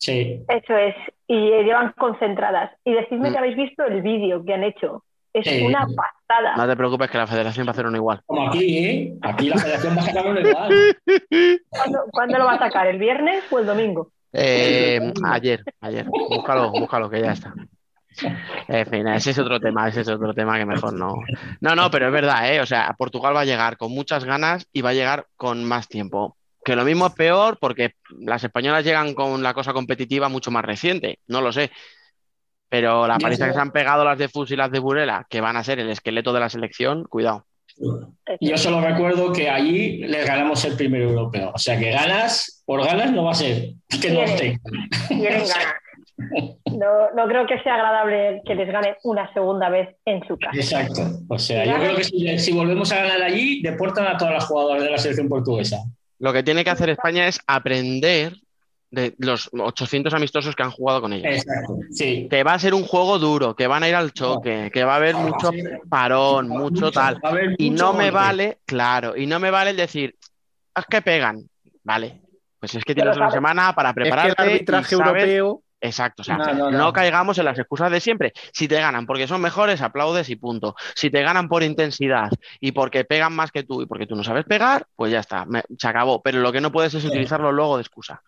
Sí. Eso es. Y eh, llevan concentradas. Y decidme Mm. que habéis visto el vídeo que han hecho. Es Sí. una pasada. No te preocupes que la federación va a hacer uno igual. Como aquí, ¿eh? Aquí la federación va a sacar uno igual. ¿Cuándo, cuándo lo va a sacar? ¿El viernes o el domingo? Eh, ayer, ayer. Búscalo, búscalo, que ya está. En fin, ese es otro tema, ese es otro tema que mejor no. No, no, pero es verdad, ¿eh? O sea, Portugal va a llegar con muchas ganas y va a llegar con más tiempo. Que lo mismo es peor porque las españolas llegan con la cosa competitiva mucho más reciente, no lo sé. Pero la paliza que se han pegado las de Fus y las de Burela, que van a ser el esqueleto de la selección, cuidado. Yo solo recuerdo que allí les ganamos el primer europeo. O sea que ganas, por ganas no va a ser. Que no esté. *laughs* No, no creo que sea agradable que les gane una segunda vez en su casa. Exacto. O sea, yo creo que si, si volvemos a ganar allí, deportan a todas las jugadoras de la selección portuguesa. Lo que tiene que hacer España es aprender de los 800 amistosos que han jugado con ellos. Exacto. Sí. Que va a ser un juego duro, que van a ir al choque, que va a haber mucho parón, mucho tal. Y no me vale, claro, y no me vale el decir, es que pegan. Vale, pues es que tienes una semana para Es que prepararte. el arbitraje sabes- europeo Exacto, o sea, No, no, no, no. caigamos en las excusas de siempre. Si te ganan porque son mejores, aplaudes y punto. Si te ganan por intensidad y porque pegan más que tú y porque tú no sabes pegar, pues ya está, me- se acabó. Pero lo que no puedes es utilizarlo luego de excusa.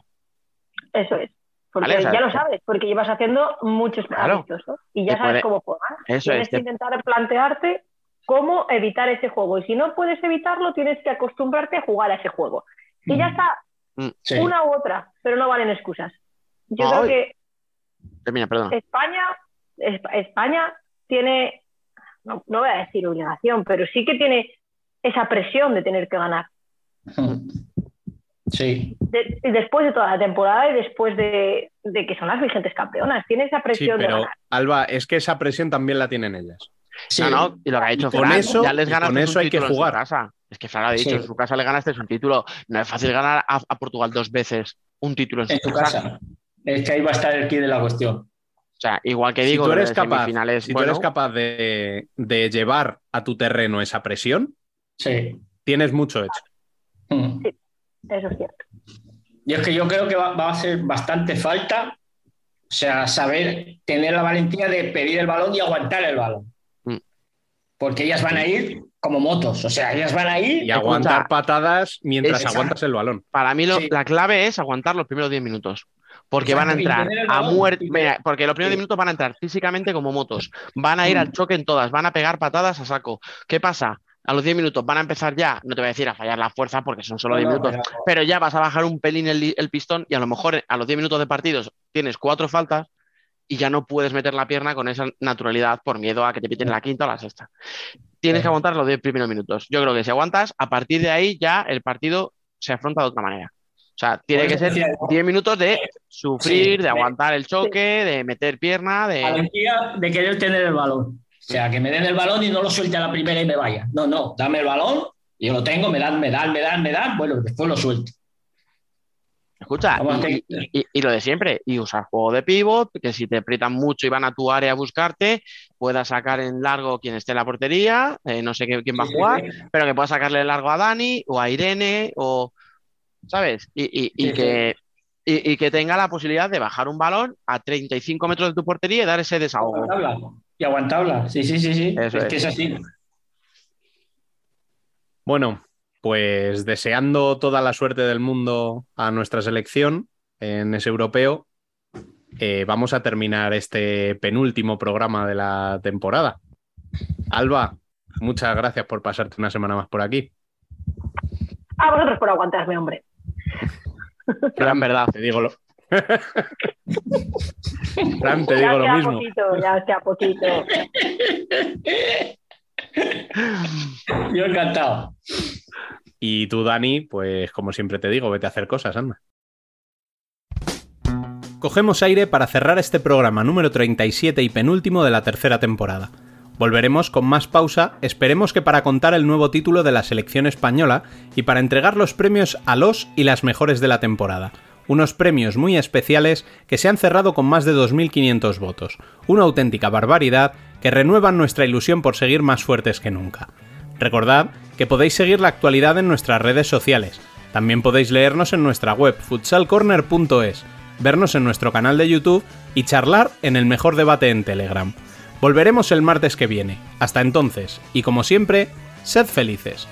Eso es. Porque Vale, o sea, ya lo sabes, porque llevas haciendo muchos Claro. amistosos y ya sabes puede- cómo juegan. Eso tienes es, que te- intentar plantearte cómo evitar ese juego. Y si no puedes evitarlo, tienes que acostumbrarte a jugar a ese juego. Y ya está, Mm, Sí. una u otra, pero no valen excusas. Yo creo que Termina, perdón. España, Esp- España tiene, no, no voy a decir obligación, pero sí que tiene esa presión de tener que ganar. Sí. De- después de toda la temporada y después de, de que son las vigentes campeonas, tiene esa Sí, presión de pero ganar. Alba, es que esa presión también la tienen ellas. Sí. No, no, y lo que ha dicho Con Fran, eso- ya les ganaste con eso un hay que título en su jugar. casa. Es que Fran ha dicho, Sí. en su casa le ganaste un título. No es fácil ganar a, a Portugal dos veces un título en su, En tu casa. casa. Es que ahí va a estar el key de la cuestión. O sea, igual que Si digo, tú lo eres de capaz, semifinales, si tú eres capaz de, de llevar a tu terreno esa presión, Sí. tienes mucho hecho. Mm. Eso es cierto. Y es que yo creo que va, va a hacer bastante falta, o sea, saber tener la valentía de pedir el balón y aguantar el balón. Mm. Porque ellas van a ir como motos, o sea, ellas van a ir Y aguantar Escucha, patadas mientras aguantas el balón. para mí lo- Sí. la clave es aguantar los primeros 10 minutos. Porque van a entrar a muerte. Mira, porque los primeros Sí. 10 minutos van a entrar físicamente como motos. Van a ir Mm. al choque en todas, van a pegar patadas a saco. ¿Qué pasa? A los 10 minutos van a empezar ya, no te voy a decir a fallar la fuerza porque son solo No, 10 no, minutos, pero- ya vas a bajar un pelín el, el pistón y a lo mejor a los 10 minutos de partidos tienes cuatro faltas y ya no puedes meter la pierna con esa naturalidad por miedo a que te piten la quinta o la sexta. Tienes que aguantar los 10 primeros minutos. Yo creo que si aguantas, a partir de ahí ya el partido se afronta de otra manera. O sea, tiene que ser 10 minutos de sufrir, Sí. de aguantar el choque, de meter pierna, de... Valentía de querer tener el balón. O sea, que me den el balón y no lo suelte a la primera y me vaya. No, no, dame el balón, yo lo tengo, me dan, me dan, me dan, me dan, bueno, después lo suelto. Escucha, y, y- y- y lo de siempre, y usar juego de pivot, que si te aprietan mucho y van a tu área a buscarte, puedas sacar en largo quien esté en la portería, eh, no sé qué- quién va a Sí, jugar, sí. pero que puedas sacarle largo a Dani o a Irene, o, ¿sabes? Y, y- y Sí, que, y, y que tenga la posibilidad de bajar un balón a 35 metros de tu portería y dar ese desahogo. Aguantabla. Y aguantabla. Sí, sí, sí, sí. Eso es, es. que es así. Bueno, pues deseando toda la suerte del mundo a nuestra selección en ese europeo, eh, vamos a terminar este penúltimo programa de la temporada. Alba, muchas gracias por pasarte una semana más por aquí. A vosotros por aguantarme, hombre. *laughs* Gran verdad. Te digo lo. *laughs* Fran, te digo ya lo sea mismo. poquito, ya sea poquito. *laughs* Yo encantado. Y tú, Dani, pues como siempre te digo, vete a hacer cosas, anda. Cogemos aire para cerrar este programa número 37 y penúltimo de la tercera temporada. Volveremos con más pausa, esperemos que para contar el nuevo título de la selección española y para entregar los premios a los y las mejores de la temporada. Unos premios muy especiales que se han cerrado con más de 2.500 votos. Una auténtica barbaridad que renuevan nuestra ilusión por seguir más fuertes que nunca. Recordad que podéis seguir la actualidad en nuestras redes sociales. También podéis leernos en nuestra web futsalcorner.es, vernos en nuestro canal de YouTube y charlar en el mejor debate en Telegram. Volveremos el martes que viene. Hasta entonces, y como siempre, sed felices.